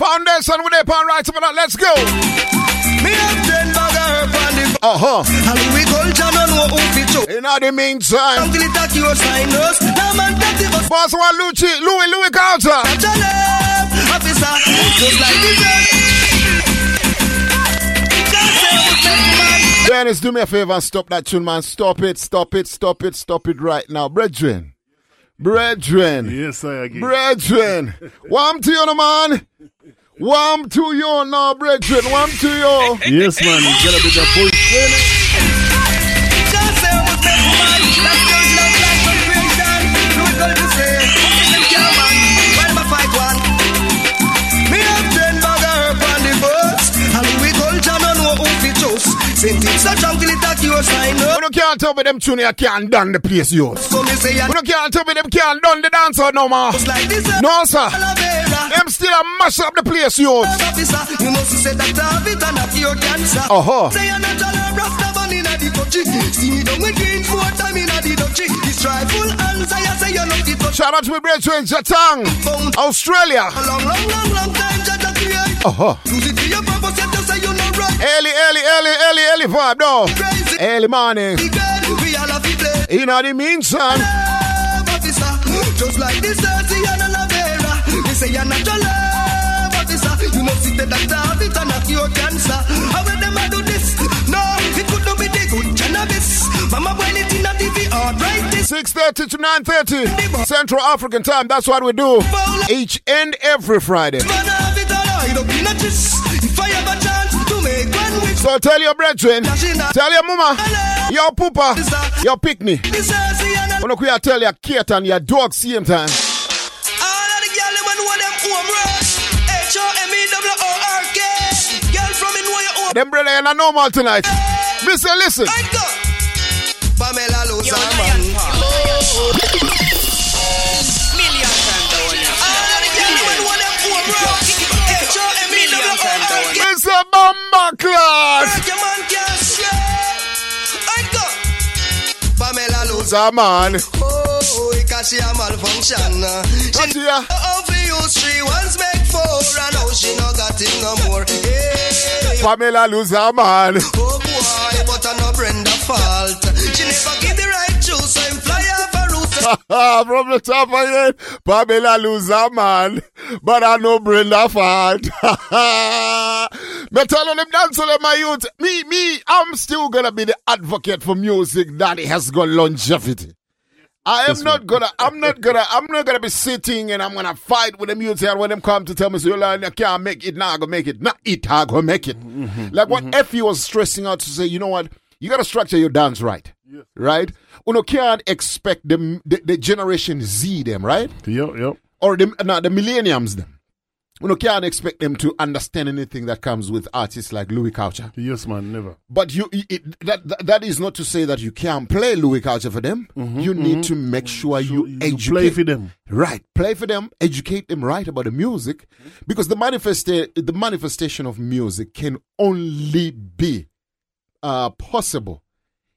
Foundation with their pan right up that. Let's go. Me and bagger on the Uh-huh. And we fit. In the meantime. Until it your man. Boss one Lucci, Louis, Louis Carter. Just like Dennis, do me a favor and stop that tune, man. Stop it, stop it, stop it, stop it right now. Brethren. Brethren. Yes, I again. Brethren. Warm to you, man. Warm to you now, brethren. Warm to you. Yes, man. You gotta be the boy. Sent it so till it a cure sign. We don't can't tell me them tune you can't done the place yours. So me say don't can't tell me them can't done the dance out no more. like this, uh, No sir. Them still a mash up the place yours. Officer, you must say that have it and have your cancer. Uh-huh. Say you're not a man in the country. See me down with green four time in the country. This trifle answer, I say you're not the touch. Shout out to my brethren, Jatang, Australia. A long, long, long, long time, Jaja create. Uh-huh. Use it to your purpose, you just say right. Early, early, early, early, early vibe, though. Crazy. Early morning. Again, we all have to play. You know what I mean, son? Just like this dirty and aloe. They say you're not your love officer. You must see the doctor have it and not your cancer. How will them do this? No, it could not be the good cannabis. Mama boil it in a TV arthritis. 6.30 to 9.30 Central African time. That's what we do each and every Friday. So tell your brethren, tell your mama, your poopa, your picnic. this earthy and a- When we tell your kid and your dog same time. all of the girl them know them. H O M E W O R K. Girl from in where you. Them brother you're not normal tonight. Listen, listen. Uh, Pamela lose go. Pamela lose Loser man. Oh, because uh. she a malfunction. What She here? over use three once make four, and now she no got it no more. Hey, Pamela loser man. oh boy, but I no Brenda fault. She never give the right juice, so him fly off a roof. From the top of it, Pamela loser man. But I know Brenda fault. Me tell them dance to them, my youth. Me, me, I'm still gonna be the advocate for music that has got longevity. I am not gonna, I'm not gonna, I'm not gonna be sitting and I'm gonna fight with the music and when them come to tell me, so learn, you can't make it, now I gonna make it, not it, I gonna make it. Mm-hmm. Like what mm-hmm. Effie was stressing out to say, you know what, you gotta structure your dance right. Right? You can't expect the, the, the generation Z them, right? Yep, yep. Or the, no, the millenniums them. You can't expect them to understand anything that comes with artists like Louie Culture. Yes, man, never. But you, it, that, that that is not to say that you can't play Louie Culture for them. Mm-hmm, you need mm-hmm. to make mm-hmm. sure you, educate play for them. Right, play for them, educate them right about the music, because the manifesta- the manifestation of music can only be uh, possible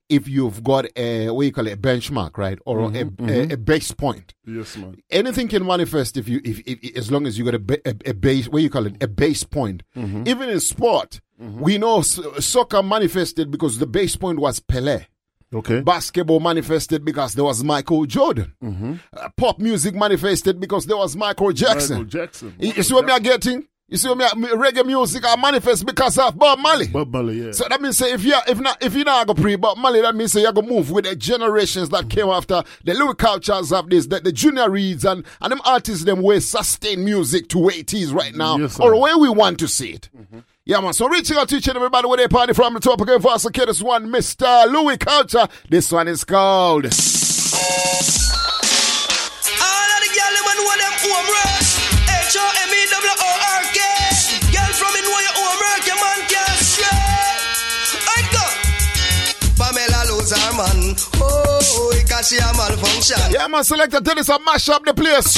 if you've got a what you call it a benchmark, right, or a, mm-hmm, a, mm-hmm. a base point. Yes, man. Anything can manifest if you if, if as long as you got a, ba- a, a base what you call it a base point. Mm-hmm. Even in sport, we know soccer manifested because the base point was Pele. Okay. Basketball manifested because there was Michael Jordan. Uh, pop music manifested because there was Michael Jackson. Michael Jackson. You, you see what we are getting? You see what me are, me- reggae music are manifest because of Bob Marley. Bob Marley, yeah. So that means say if you if not if you not go pre Bob Marley, that means say you go move with the generations that came after the Louie Cultures of this, the, the Junior Reids and and them artists them way sustain music to where it is right now, Yes, or where we want to see it. Yeah, man. So reaching out to each and everybody where they party from the top again for us. Okay, this one, Mr. Louie Culture. This one is called. All of the girl them know them home rush. H O M W O R K. Girl from in you your man can't stray. I go. Pamela lose her man. Oh, because she a malfunction. Yeah, man. Selector Dennis, I mash up the place.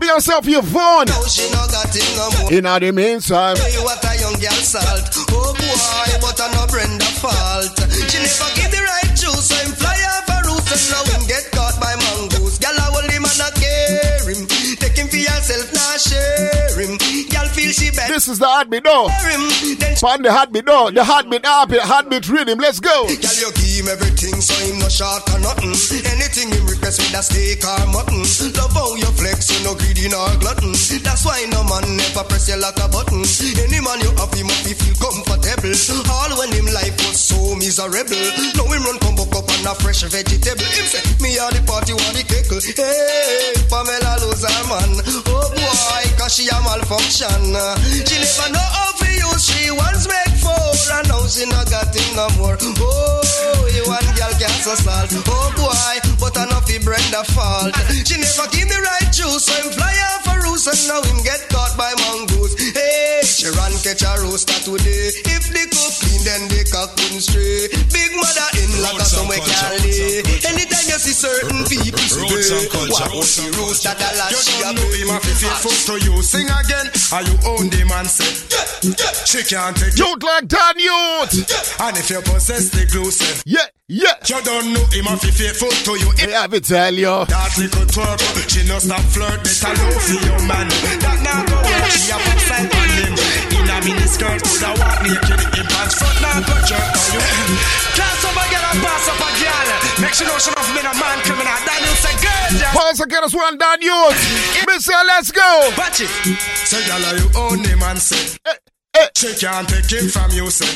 Be yourself, you Vaughn. She no got it no more. In the meantime, what a young girl salt. Oh boy, but I no Brenda fault. She never give the right juice, so him fly off a roof and now him get share him. This is the heartbeat, though. him. Find the heartbeat, though. The heartbeat, heartbeat, heartbeat rhythm. Let's go. Girl, you give him everything, so him no short or nothing. Anything him request with a steak or mutton. Love how you flex, you no greedy nor glutton. That's why no man never press you like a button. Any man you have him up, he feel comfortable. All when him life was so miserable. is a rebel. Now him run come buck up on a fresh vegetable. Him say, me are the party, want the keckle. Hey, Pamela lose her man. Oh boy, cause she a malfunction. She never know how to use, she once make four. And now she not got him no more. Oh, you one girl can't assault. Oh boy, but I know fi Brenda fault. She never give me right juice, so him fly off a roost and now him get caught by mongoose. Hey, she run catch a rooster today. If the cook clean, then the cock couldn't stray. Big mother in like a somewhere can't lay. Anytime you see certain people Roots and today, culture. what the rooster that la You she a don't know him a fi faithful to you. Sing again, are you own the man say? She can't take Youth like that youth. And if you possess the glue say, yeah, yeah. You don't know him a fi faithful to you. Hey, I be tell you. That little twerp, she no stop flirt, better love for your man. That now go work, she a pop side on him. In a mini skirt, coulda walk naked in pants front, now go jerk on you. Class up a girl and pass up a girl. Make sure know she not been a man criminal. That you say girl, yeah. Pause again as one done youth. Mister, let's go. Watch it. Say girl, are you own him and say. Eh, Eh. She can't take him from you, say.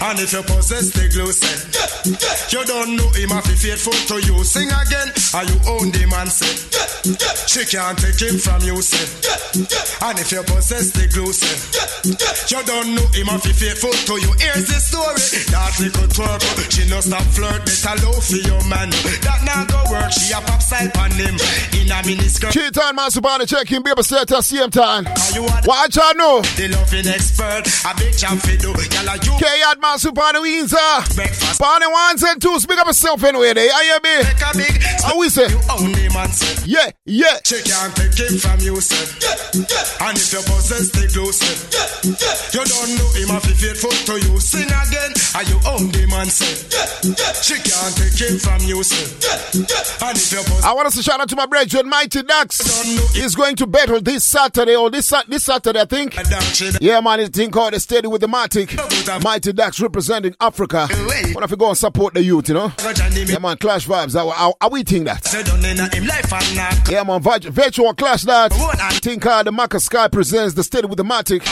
And if you possess the glue, say. You don't know him if he faithful to you. Sing again, are you own the man, say. She can't take him from you, say. And if you possess the glue, say. You don't know him if he faithful to you. Here's the story. That little twerp, she no stop flirt, better love for your man. That now go work, she a pop side on him. In a mini skirt. Cheat on Master Body check him, baby, set at the same time. Watch out, no. The loving expert, a big for do. Y'all are you. K at Master Body Windsor. Body ones and twos, big up yourself anyway. I hear me. Make a big. How we say? You own man, say. Yeah, yeah. She can't take him from you, say. And if you possess the glue, say. You don't know him if he faithful to you. Sing again, are you own the man, say. She can't take him from you, say. And if you possess I want us to shout out to my brethren, Mighty Ducks. He's going to battle this Saturday or this this Saturday, I think. Yeah, man, it's a thing called the Steady with the Matic. Mighty Dax representing Africa. What if we go and support the youth, you know? Yeah, man, Clash Vibes. How, how, how we think that? Say done in a him life and not. Yeah, man, vi- virtual clash that. Think called the Maka Sky presents the Steady with the Matic.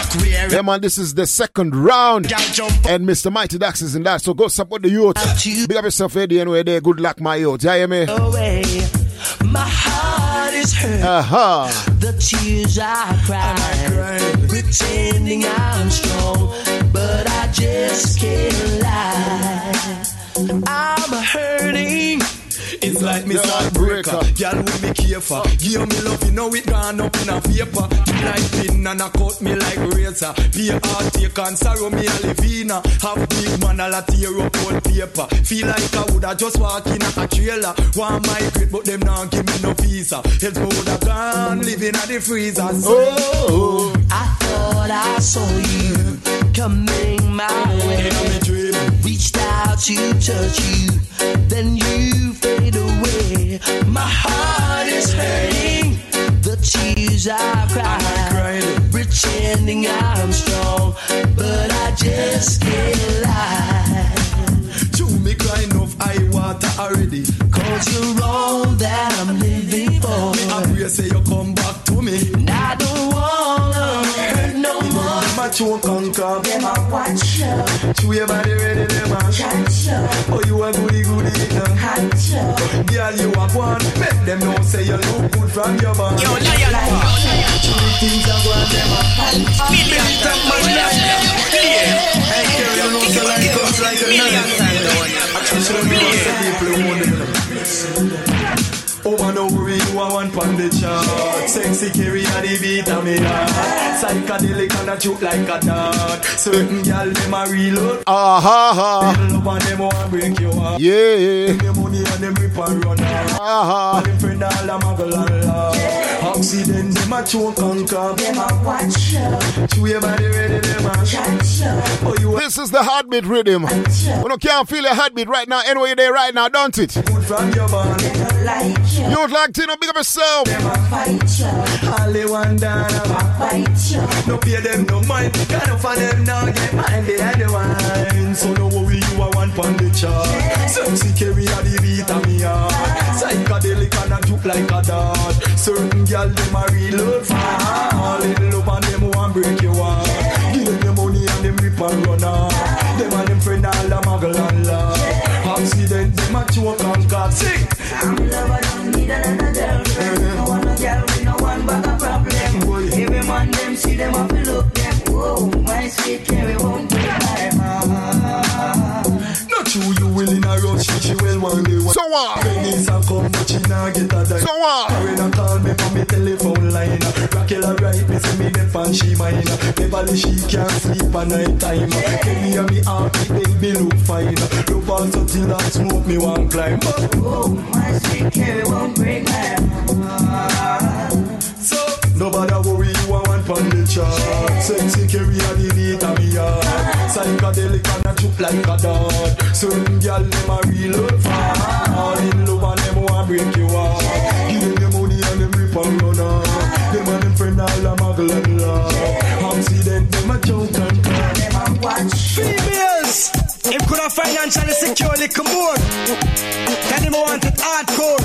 Yeah, man, this is the second round. And Mr. Mighty Dax is in that. So go support the youth. Big up yourself, Eddie, anyway there. Good luck, my youth. Yeah, hear me? My heart is hurt. Uh-huh. The tears I cry, pretending I'm strong, but I just can't lie. I'm hurting. It's like me breaker. Girl, with me careful. Give me love, you know it gone up in a paper. Me like pin and a cut me like razor. Be a heart take and sorrow me a livina. Have big man a tear up old paper. Feel like I woulda just walk in a trailer. Want migrate, but them not give me no visa. Else me woulda gone living at the freezer. So, Oh, I thought I saw you coming my way. Reached out to touch you, then you fade away. My heart is hurting. The tears I cry, pretending I'm strong, but I just can't lie. to me crying of high water already. Cause you're all that I'm living for. Me I pray say you come back to me. And I don't wanna more. Them a and come. Them a watch you. To your body ready, them a Chat you. Oh, you a goody goody girl. Hot you. Girl, you a one. Make them know say you look good from your body. Yo, lion, Three things are going them a Million time, Hey, girl, you know say like comes like a knife. I just want to know say people who want them. Oh, man, don't worry, you are one pon the chart. Sexy carry a the beat of me heart. Psychedelic and a choke like a dart. Certain gal them a reload. Ah-ha-ha. Love and them want break your heart. Yeah. Give me money and them rip and run off. Uh-huh. And them friend all a muggle and laugh. Accident them a choke and cough. Them a watch you. To your body ready, them a Chat you. Oh, you This is the heartbeat rhythm. We don't can't feel your heartbeat right now. Anyway, you're there right now, don't it? good from your body. Like you. You would like to know, big up yourself. Fight you. All they want down a Fight you. No pay them no mind. Kind of for them now get mind they are the wine. So no worry, you are one pon the chart. Sexy carry a the beat of me heart. Psychedelic and a juke like a dart. Certain girl them a reload fast. Little love and them want break your heart. Give them the money and them rip and run off. Them and them friend all a muggle and laugh. Accident, them a choke and cough. Sing. Need another girlfriend. No want no girl with no one but a problem. Every man them see them up and look them. Whoa, my sweet Carrie won't my heart. Not you, you will in a rush, she, she will one day. So what? Pennies a come, but she nah get a dime. So what? Karen a call me from me telephone line. Uh, Raquel a write me, say me def and she mine. Uh, Beverly she can't sleep a night time. Uh, Kelly and me happy, baby look fine. Love her so till I smoke me one climb. Whoa, my sweet Carrie won't break my heart. So nobody worry, you a one from the chart. Sexy carry a the beat of me heart. Psychedelic and a chook like a dart. Certain girl them a real love fan. All in love and them want break you off. Give them your money and them rip and run off. Them and them friend all a muggle and laugh. Accident them a joke and cry. Females, him coulda financially secure little more. Tell him I want it hardcore.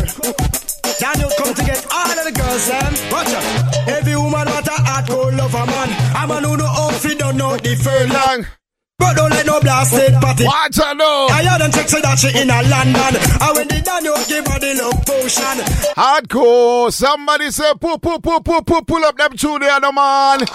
Daniel come to get all of the girls, them. Watch out. Every woman want a hardcore lover, man. I'm a who know outfit, don't know the furlong. But don't let no blasted party. Watch out, no. I heard them say that she in a London. And when the Daniel give her the love potion. Hardcore. Somebody say, pull, pull, pull, pull, pull, pull up them two there, no man.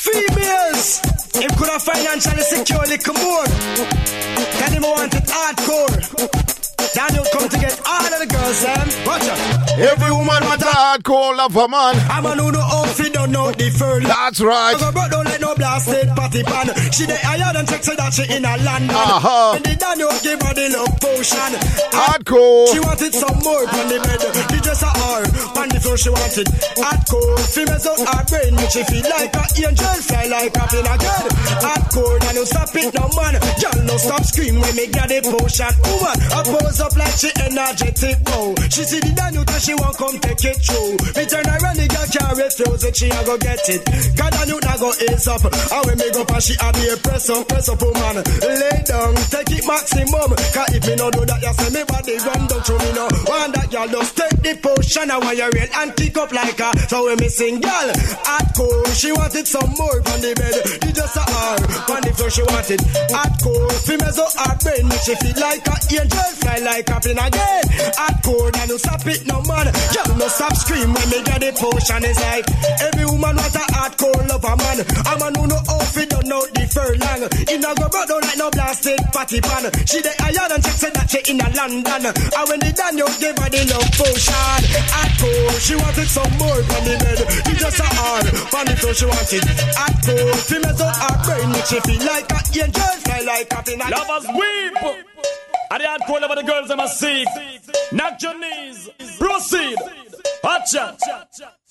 Females, him coulda financially secure little more. Tell him I want it hardcore. Daniel come to get all of the girls, them. Watch out. Every woman want a hardcore lover, man. I'm a know outfit, don't know the furlong. That's right. But don't let no blasted party pan. She dey higher than check say that she in a London. Uh-huh. When the Daniel give her the love potion. Hardcore. She wanted some more on the bed. The dress a her. On the floor she wanted hardcore. Females out her brain. Make she feel like a angel. Fly like a plane again. Hardcore. No stop it no man. Girl no stop scream when me get the potion. Woman, I pose up like she energetic. Oh, she see the Daniel that she want come take it through. Me turn around the girl can't refuse it. She a go get it. Cause Daniel now go ace up. And when me go pass she a be a press up, press up, oh, woman. Lay down, take it maximum. Cause if me no do that, you say me body run down through me no. Want that girl just take the potion and when you real and kick up like her. So when me sing, girl, hardcore, she wanted some more from the bed. You just a her, on the floor she wanted hardcore. Females out her brain, make she feel like a angel, fly like a plane again. Hardcore, now no stop it no man. Girl, no stop scream when me get the potion. It's like every woman want a hardcore lover man. A no no outfit, don't know the furlong. In a go but don't like no blasted party pan. She the higher than check said that she in a London. And when the Daniel gave her the love potion, hardcore, she wanted some more from the bed. You just a hard, the floor she wanted hardcore. Females out her brain, she feel like a angel, fly like a. Lovers weep. I the hardcore over the girls them a seek. Knock your knees. Proceed. Watch out.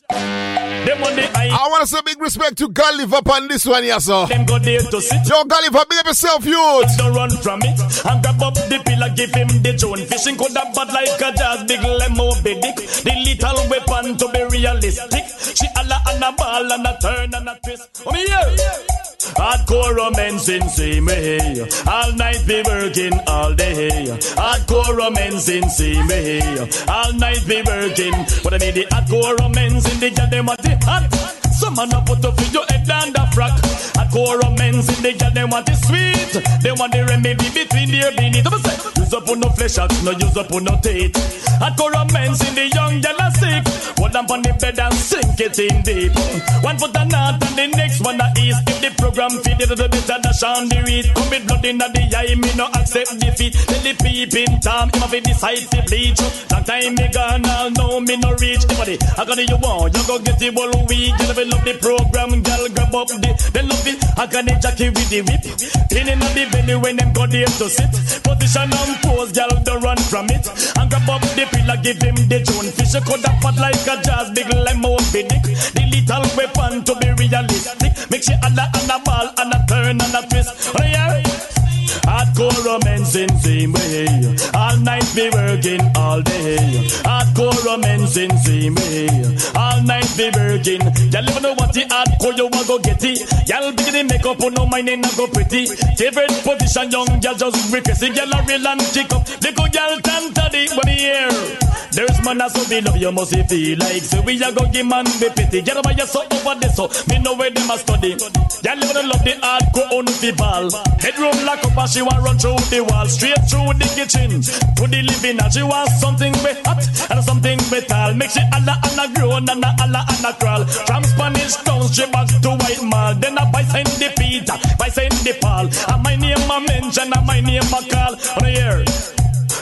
Them on the eye. I want to say big respect to Gulliver on this one, yes, sir. Them go there to sit. Yo, Gulliver, big up yourself, youth. Don't run from it and grab up the pillar, give him the tune. Fishing could have bad like a jazz, big lemo, big dick. The little weapon to be realistic. She alla and a ball and a turn and a twist. Oh, Come here. Hardcore romance in same way. All night we working all day. Hardcore romance in same way. All night we working. But I need the hardcore romance in the them want it hot. Some man a put up for your head and a frock. Hardcore romance in the girl them want it sweet. They want the remedy between their beneath. I'ma say, use up on no flesh acts, no use up on no teeth. Hardcore romance in the young girl a sick. Hold them on the bed and sink it in deep. One foot a north and the next one a east. If the program feed it a better dash on the read. Come with blood in the eye, me no accept defeat. Tell the peeping Tom, him have to decide to bleach. Long time me gone, all know me no reach. Anybody, I got you want, you go get the whole week. You love the program, girl, grab up the, they love it. I got the jockey with the whip. Pinning on the belly when them go there to sit. Position and pose, girl, don't run from it. And grab up the pillar, give him the tune. Fish a could like a jazz, big lemon, big dick. The little weapon to be realistic. Make she alla and a ball and a turn and a twist. Oh yeah. Hardcore romance in same way. All night we working all day. Hardcore men sin see me. All night we working. Y'all never know what the hardcore you want go get it. Y'all begin the makeup, put no mind in go pretty. Favorite position, young y'all just request it. Y'all a real and kick up. The good y'all tan taddy when me here. There's man as so be love you must feel like so we a go give man be pity. Get over your so over this so me know where them a study. Y'all never love the hardcore on the ball. Headroom lock up and she want run through the wall, straight through the kitchen to the living. And she wants something be hot and something be tall. Make she alla and a groan and a alla and a crawl. From Spanish town she back to White Mall. Then I buy Saint the Peter, buy Saint the Paul. And my name a mention and my name a call. On the air.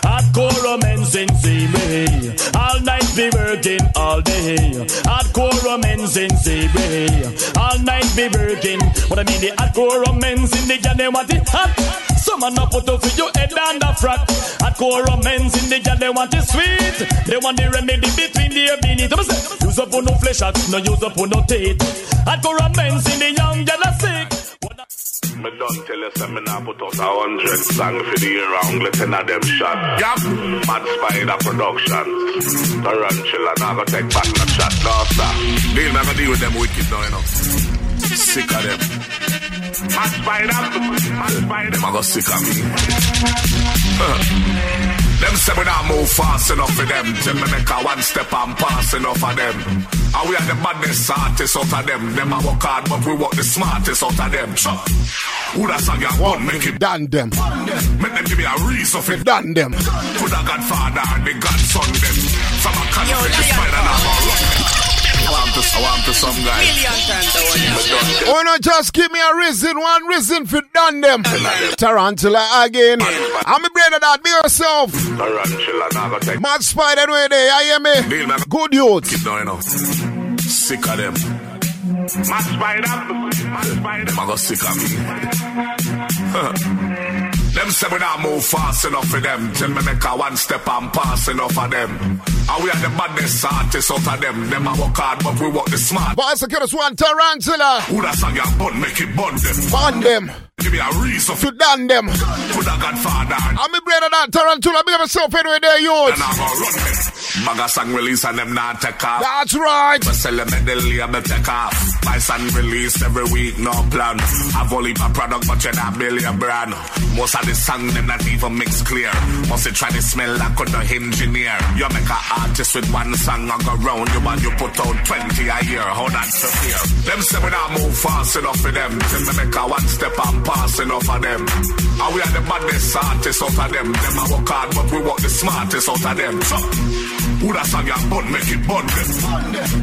Hardcore men see me. All night be working all day. Hardcore men see me. All night be working. What I mean the hardcore men sin the they want it hot. Man up put up for your head and the frat. Hardcore men sin the girl they want it sweet. They want the remedy between the beneath. I'ma say, use up on no flesh act, no use up on no teeth. Hardcore men sin the young girl are sick. Me done tell you, say me nah put out a hundred song for the year round, let ten of them shot. Yep. Mad Spider Productions. Tarantula, now go take back the shot. No, sir. Deal, me go deal with them wicked now, you know. Sick of them. Mad Spider. Mad Spider. Them I go sick of me. Huh. Them say we not move fast enough for them. Till me make a one step and pass enough of them. And we are the baddest artists out of them. Them a work hard, but we work the smartest out of them. Chuck. Who that song you want? Make it done them. Make them give me a reason for it. Done them. Who the Godfather and the Godson them. From a conflict, the spider now run. I want to, I want to some guys. Million times the one. Me done tell Why oh, not just give me a reason, one reason for done them. Tarantula again. I'm a brother that be yourself. Tarantula, now. Mad spider way there, I hear me. Good youth. Keep doing know. Sick of them. Mad spider. Mad spider. Them a sick of me. Them say we not move fast enough for them. Till me make a one step and pass enough of them. And we are the baddest artists out of them. Them a work hard, but we work the smart. Boys, give us one tarantula. Who that song you bun, make it bun them. Bun them. Give me a reason To done them. Put a godfather. I'm a brother that tarantula. Big up yourself anyway there, youth. And I'm gonna run them. Bag a song release and them not take off. That's right. Me sell them the label take off. Buy song release every week, no plan. I've only my product, but you're not your brand. Most of the song them not even mix clear. Must you try to smell like on the engineer. You make a artist with one song and go round you and you put out 20 a year. How that's so? Them say we not move fast enough for them. Till me make a one step and pass enough of them. And we are the baddest artists out of them. Them a work hard, but we work the smartest out of them. So, who that song you bun, make it bun them.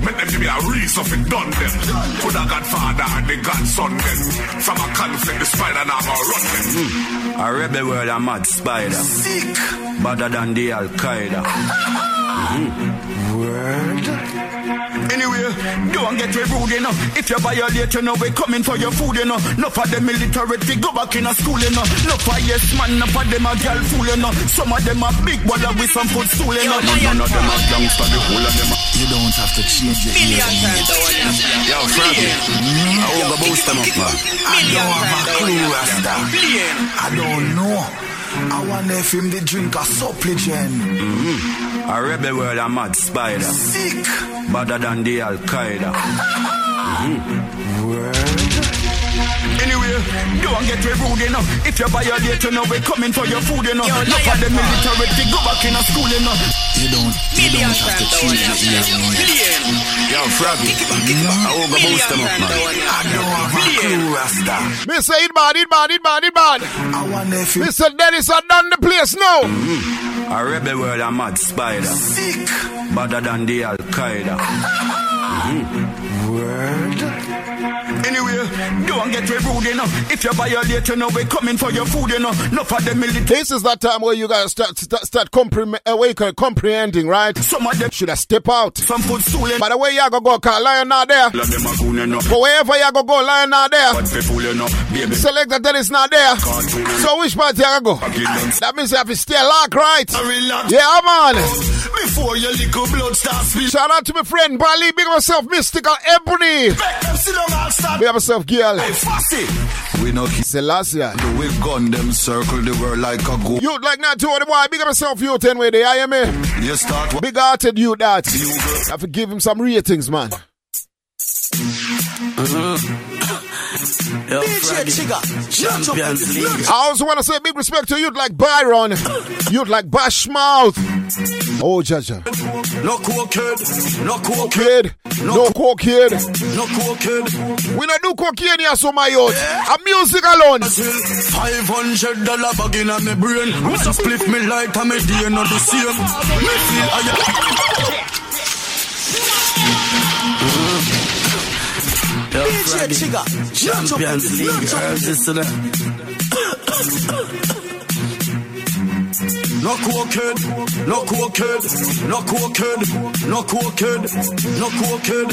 Make them give me a reason for it, done them. Put a godfather and the godson them. From a conflict, the spider now gonna run them. Hmm. A rebel world, a mad spider. Sick. Better than the Al Qaeda. Hmm. Word. Anyway, don't get me rude, you know. If you violate, you know, we coming for your food, you know. No for the military, we go back in a school, you know. No for yes man, no for them a girl fool, you know. Some of them are big, but with some food stool, you know. None of them are gangster, the whole of them are. You don't have to change it. Million times the. Yo, Froggy, I will go boost them up, man. I don't have a clue, Rasta. I don't know. I want if him the drink a supplicant. Mm-hmm. A rebel world, a mad spider. Sick. Better than the Al Qaeda. Mm-hmm. Word. Anyway, don't get me rude, you know. If you violate, you know, we coming for your food, you know. Yo, No for the military, we go back in a school, you know. You don't, you Million don't have to times the change one. it, Million. Yo, Froggy, I will go boost them up, man. I don't have a clue, Rasta. Mr. It bad, it bad, it bad, it bad. I wonder if you Mr. Dennis, I done the place now. Mm-hmm. A rebel world, a mad spider. sick. Better than the Al Qaeda. Word. Anyway, don't get me rude, you know. If you violate, you know, we coming for your food, you know. No for the military. This is that time where you guys start start, start compre- uh, where you can comprehending, right? Some of them Should I step out? some food stool, you By the way, you go go, cause lion not there. Let them a goon, you know. But wherever you go go, lion not there. But people, you know, baby. Select that Dennis not there. Cartoon. So which part you go? That means you have to stay locked, right? Yeah, man. Before your little blood starts spilling. Shout out to my friend Bali, big myself, Mystical Ebony. Make them sit and start. Big up girl. Fussy. We no keep Selassie. We gun them circle the world like a goat. Youth like not to the boy, big up yourself, youth, ten way there, you me? You start Big hearted you that. have to give him some ratings, man. Yo, Froggy, Champions League. I also want to say big respect to youth like Byron, youth like Bashmouth. Oh, Jaja. No cool kid, no cool kid, no cool kid. No cool kid. We not do cocaine here, so my youth. A music alone. Five hundred dollar bag in my brain. We just split me like I'm a day not the same. Me feel I Yo, Froggy, Champions League. Herbs is to No cool kid, no cool kid, no cool kid, no cool kid, no cool kid.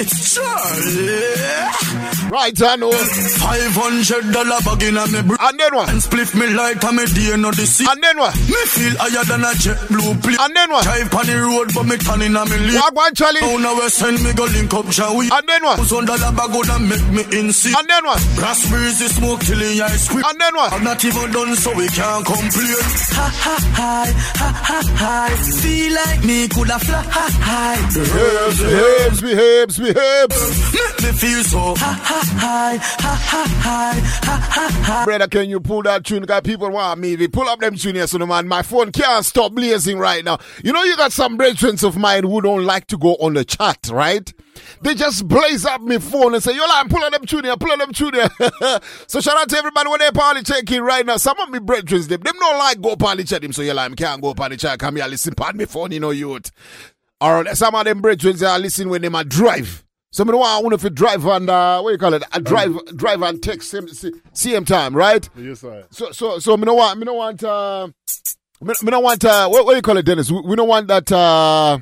It's Charlie. Right, I know. Five hundred dollar bag in me br- And then what? And split me like I'm a day not the sea. And then what? Me feel higher than a jet blue plane. And then what? Drive on the road, but me turning on me lane. Walk one, Charlie. Oh, now we send me go link up Joey. And then what? Thousand dollar bag gonna make me insane. And then what? Raspberries is smoke till in ice cream. And then what? I'm not even done, so we can't complain. Ha ha hi, ha ha hi. Feel like me coulda fly high. Behaves, behaves, behaves, behaves. Make me feel so. Ha ha hi, ha ha hi, ha ha hi. Brother, can you pull that tune? Because people want me. They pull up them tune here, so no man. My phone can't stop blazing right now. You know, you got some brethren of mine who don't like to go on the chat, right? They just blaze up my phone and say, Yo, I'm pulling them here, pulling them here. so shout out to everybody when they party checking right now. Some of me brethren, them, them don't like go party chat him, so you like, can't go party chat, come here, listen, part me phone, you know, youth. Or some of them brethren, they are listening when they might drive. Some of the one I want to drive and uh, what you call it? I drive, drive and text same, same time, right? Yes, sir. So, so, so, me no want, me no want, uh, me, me no want, uh, what, what do you call it, Dennis? We, we don't want that, uh,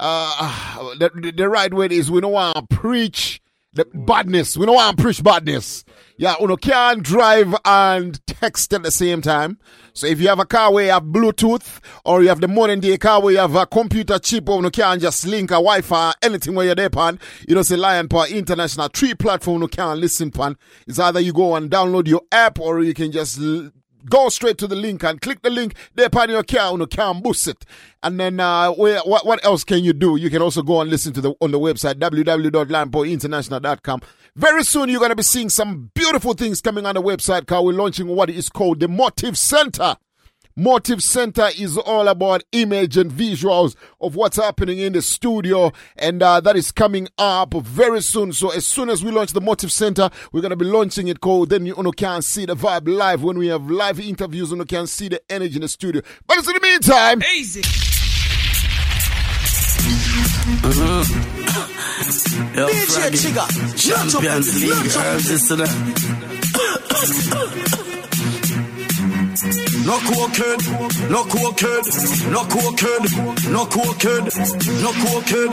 uh, the, the, right word is we don't want to preach the badness. We don't want to preach badness. Yeah, you know, can't drive and text at the same time. So if you have a car where you have Bluetooth or you have the modern day car where you have a computer chip or you can't just link a Wi-Fi, anything where you're there, pan, you know, say Lion Paw International, three platform you can't listen, pan. It's either you go and download your app or you can just go straight to the link and click the link there upon your car and you can boost it. And then uh, where, what, what else can you do? You can also go and listen to the on the website www.LionPawInternational.com. Very soon you're going to be seeing some beautiful things coming on the website because we're launching what is called the Motive Center. Motive Center is all about image and visuals of what's happening in the studio, and uh, that is coming up very soon. So as soon as we launch the Motive Center, we're gonna be launching it called. Then you know, can see the vibe live when we have live interviews, and you can see the energy in the studio. But in the meantime, Easy. Yo, Froggy, Champions League. Herbs is to No cool kid, no cool kid, no cool kid, no cool kid, no cool kid.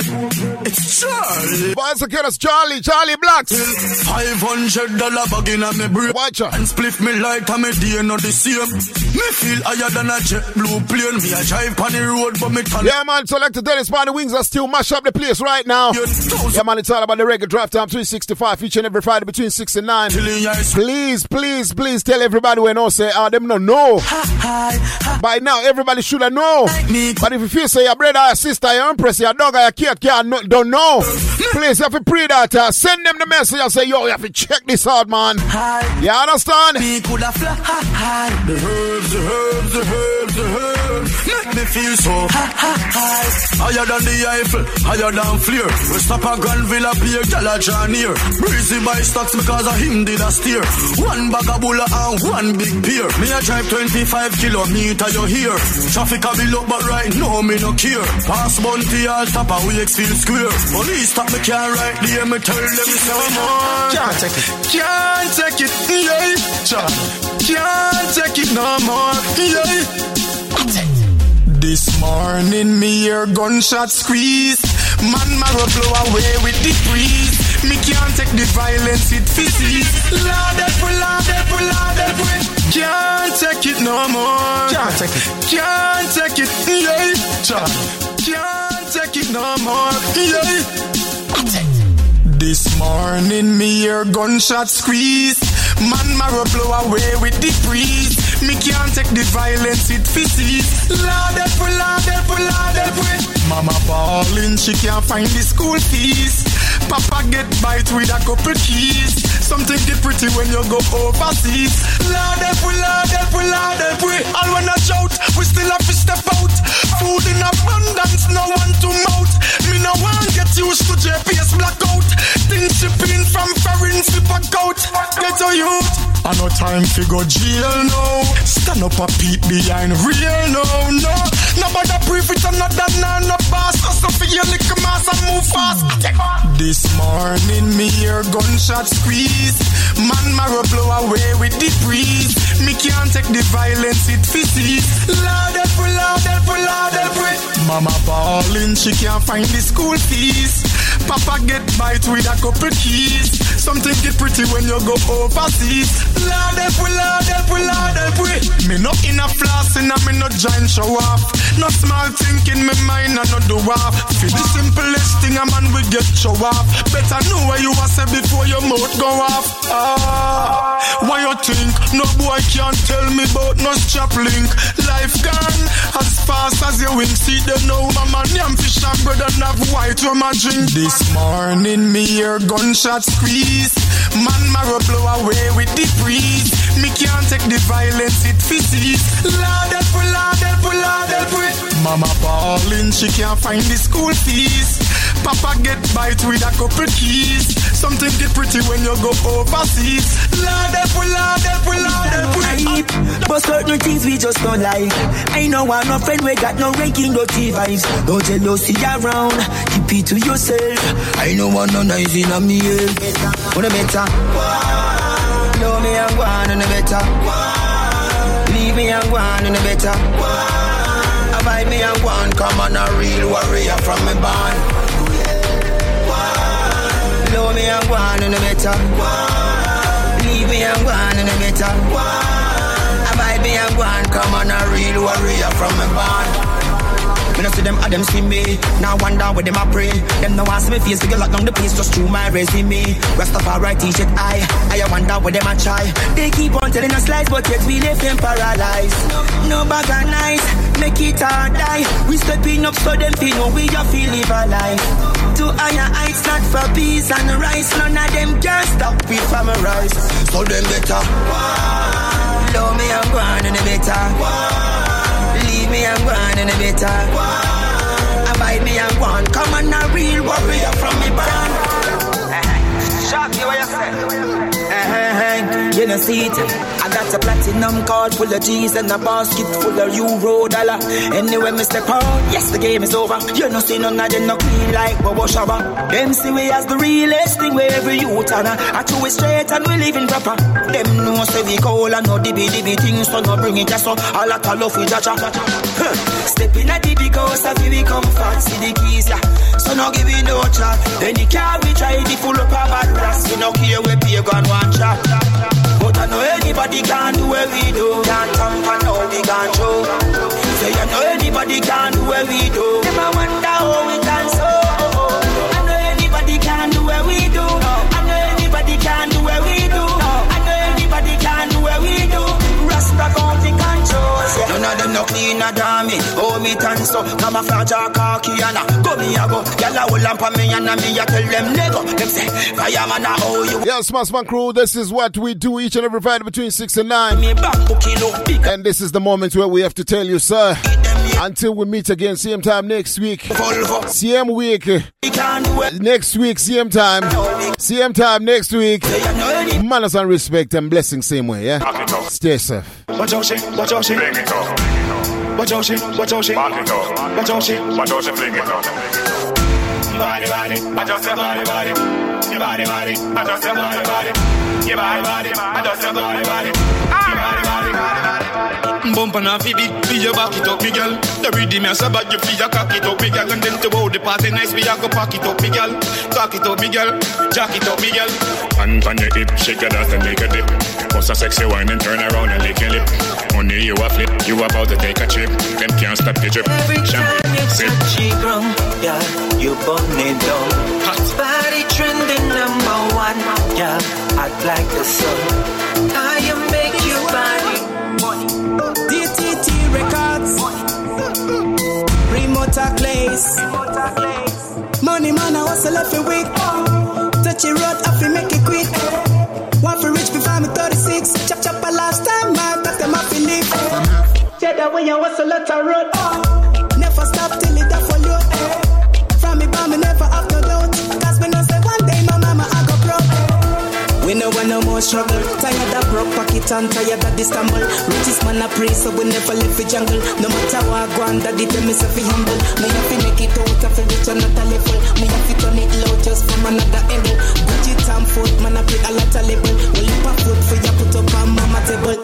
It's Charlie. Why Boys and girls, Charlie, Charlie Blacks. Five hundred dollar bag in me brain. Watch out. And split me like I'm a day not the same. Me feel higher than a jet blue plane. Me a drive on the road, but me turn. Yeah, man, Selector Dennis Pan, the wings are still mash up the place right now. Yeah, man, it's all about the reggae drive time 365 each and every Friday between 6 and 9. Please, please, please tell everybody when I say, ah, them no know. By now, everybody should have know. But if you feel say your brother, your sister, your empress, your dog, your kid can't don't know, please, you have to pray that. Uh, send them the message and say, yo, you have to check this out, man. You understand? Make me feel so high. Higher than the Eiffel, higher than Fleer. We stop a Granville up here, gyal a draw near. Breezy by stocks because of him did a steer. One bag of bulla and one big peer. Me a drive 25 kilometer, you hear. Traffic a bill up, but right now me no care. Pass Bunty all top of Wakefield Square. Police stop me car right there, me tell them it's no more. Can't take it. Can't take it. Yeah. Can't take it no more. Yeah. This morning me hear gunshot squeeze. Man marrow blow away with the breeze. Me can't take the violence it physics. Lord help Lord help Lord help. Can't take it no more. Can't take it. Can't take it. Yeah. Can't take it no more. Yeah. This morning me hear gunshot squeeze. Man marrow blow away with the breeze. Me can't take the violence it feces. Lord help, Lord help, Lord help we. Mama ballin', she can't find the school fees. Papa get bite with a couple keys. Something get pretty when you go overseas. Lord help, Lord help, Lord help we. All when I shout, we still have to step out. Food in abundance, no one to mouth. Me no one get used to JPS blackout. Things shipping from foreign a coat. Get a youth. I no time to go jail no. Stand up a peep behind real no no. Nobody brief it another nah no boss. So for your liquor mass and move fast. This morning me hear gunshot squeeze. Man marrow blow away with the breeze. Me can't take the violence it feces. Lord help we, Lord help we, Lord help. Mama ballin', she can't find the school fees. Papa get bite with a couple keys. Something get pretty when you go overseas. Lord help Lord help Lord help we. Me no in a floss and I me no giant show off. No small thinking me mind and no do off. For the simplest thing a man will get show off. Better know where you are say before your mouth go off. Ah, why you think no boy can't tell me about no strap link? Life gone as fast as you wink. See them now, mama yam fish and bread and have white rum and drink. This morning me hear gunshot squeeze. Man marrow blow away with the breeze. Me can't take the violence it feces. Lord help Lord help Lord help. Mama ballin', she can't find the school fees. Papa get bite with a couple keys. Something get pretty when you go overseas. Lord help we, Lord help we, Lord help we. But certain things we just don't like. I know I'm no friend, we got no ranking, no T vibes. No jealousy around, keep it to yourself. I know one no nice in a me head. Wanna better? Know me and go on in a better. Leave me and go on in a better. Me and go on, come on a real warrior from me band. Know me and go on in a better. Leave me and go on in a better. Abide me and go on, come on a real warrior from me band. Me no see them, ah, them see me. Now wonder where them a pray. Them no want see me face, figure lock down the place just through my resume. Rastafari t-shirt, I, I wonder where them a try. They keep on telling us lies, but yet we live them paralyzed. No bag of nice, make it hard die. We stepping up so them feel know we a feel live a life. To higher heights, not for peace and rice. None of them can stop we from rise. So them better. Love me and go on in the better. Me and go on in the better. Abide me and go on. Come on, a real warrior from me brand. Shock you what you say. You know see it. I got a platinum card full of G's and a basket full of euro dollar. Anyway, step out, yes the game is over. You know see none of them no clean like Bobo Shabba. Them see we as the realest thing where every youth and I chew it straight and we living proper. Them know say we call and no dibby dibby things so no bring it just so a lot of love with jaja. Huh. Step in at the house and we come see the keys yeah. So no give me no chat. Any car we try the full up of bad rats. We no care where pay gun one shot. But I know anybody can do what we do. Can't tamper no can show. Say I know anybody can do what we do. I wonder how we can so. I know anybody can do what we do. I know anybody can do what we do. I know anybody can do what we do. Rasta control. None of them no cleaner than me. Oh me tan so. Camouflage or khaki and a go me a go. Gyal a hold on for me and a me a tell them never. Them say fireman a how you. Yes, Massman Crew, this is what we do each and every Friday between 6 and 9. And this is the moment where we have to tell you, sir, until we meet again, same time next week. Same week. uh, Next week, same time. Same time next week. Manners and respect and blessings same way, yeah? Stay safe. Watch out shit, watch out shit. Bring it up. Watch out shit, watch out shit. Back it up. Watch out shit, watch out shit. Bring it up. Body, body, watch out your body, body. Your body, body, watch out your body, body. Your body, body, watch out your body, body. Your body, body, body, body. Bump on a beat, be your back it up, me girl. The rhythm is about you, feel your cock it up, me girl. And then to hold the party nice, we a go pack it up, me girl. Cock it up, me girl. Jack it up, me girl. Hand on your hip, shake your ass and make a dip. Bust a sexy wine and turn around and lick your lip. Only you a flip, you about to take a trip. Them can't stop the drip. Every Champ- time you touch touchy ground, yeah, you burn it down. Hot. Body trending number one, yeah, hot like the sun. I am make you body. DTT Records. Remote Glaze. Money man, I was left a week. Touchy road, I feel make it quick. One for rich before me 36. Chop chop a last time, man, that's them off in leave. Cheddar when you was a lot of road. Never don't want no more struggle. Tired of broke pocket and tired of the stumble. Richest man a pray, so we never left the jungle. No matter what grand go on, daddy tell me so fi humble. Me have to make it out, rich fi not a level. Me have to turn it low just from another angle. Budget and food, man I play a lot of label. Well, you put food for ya put up on mama table.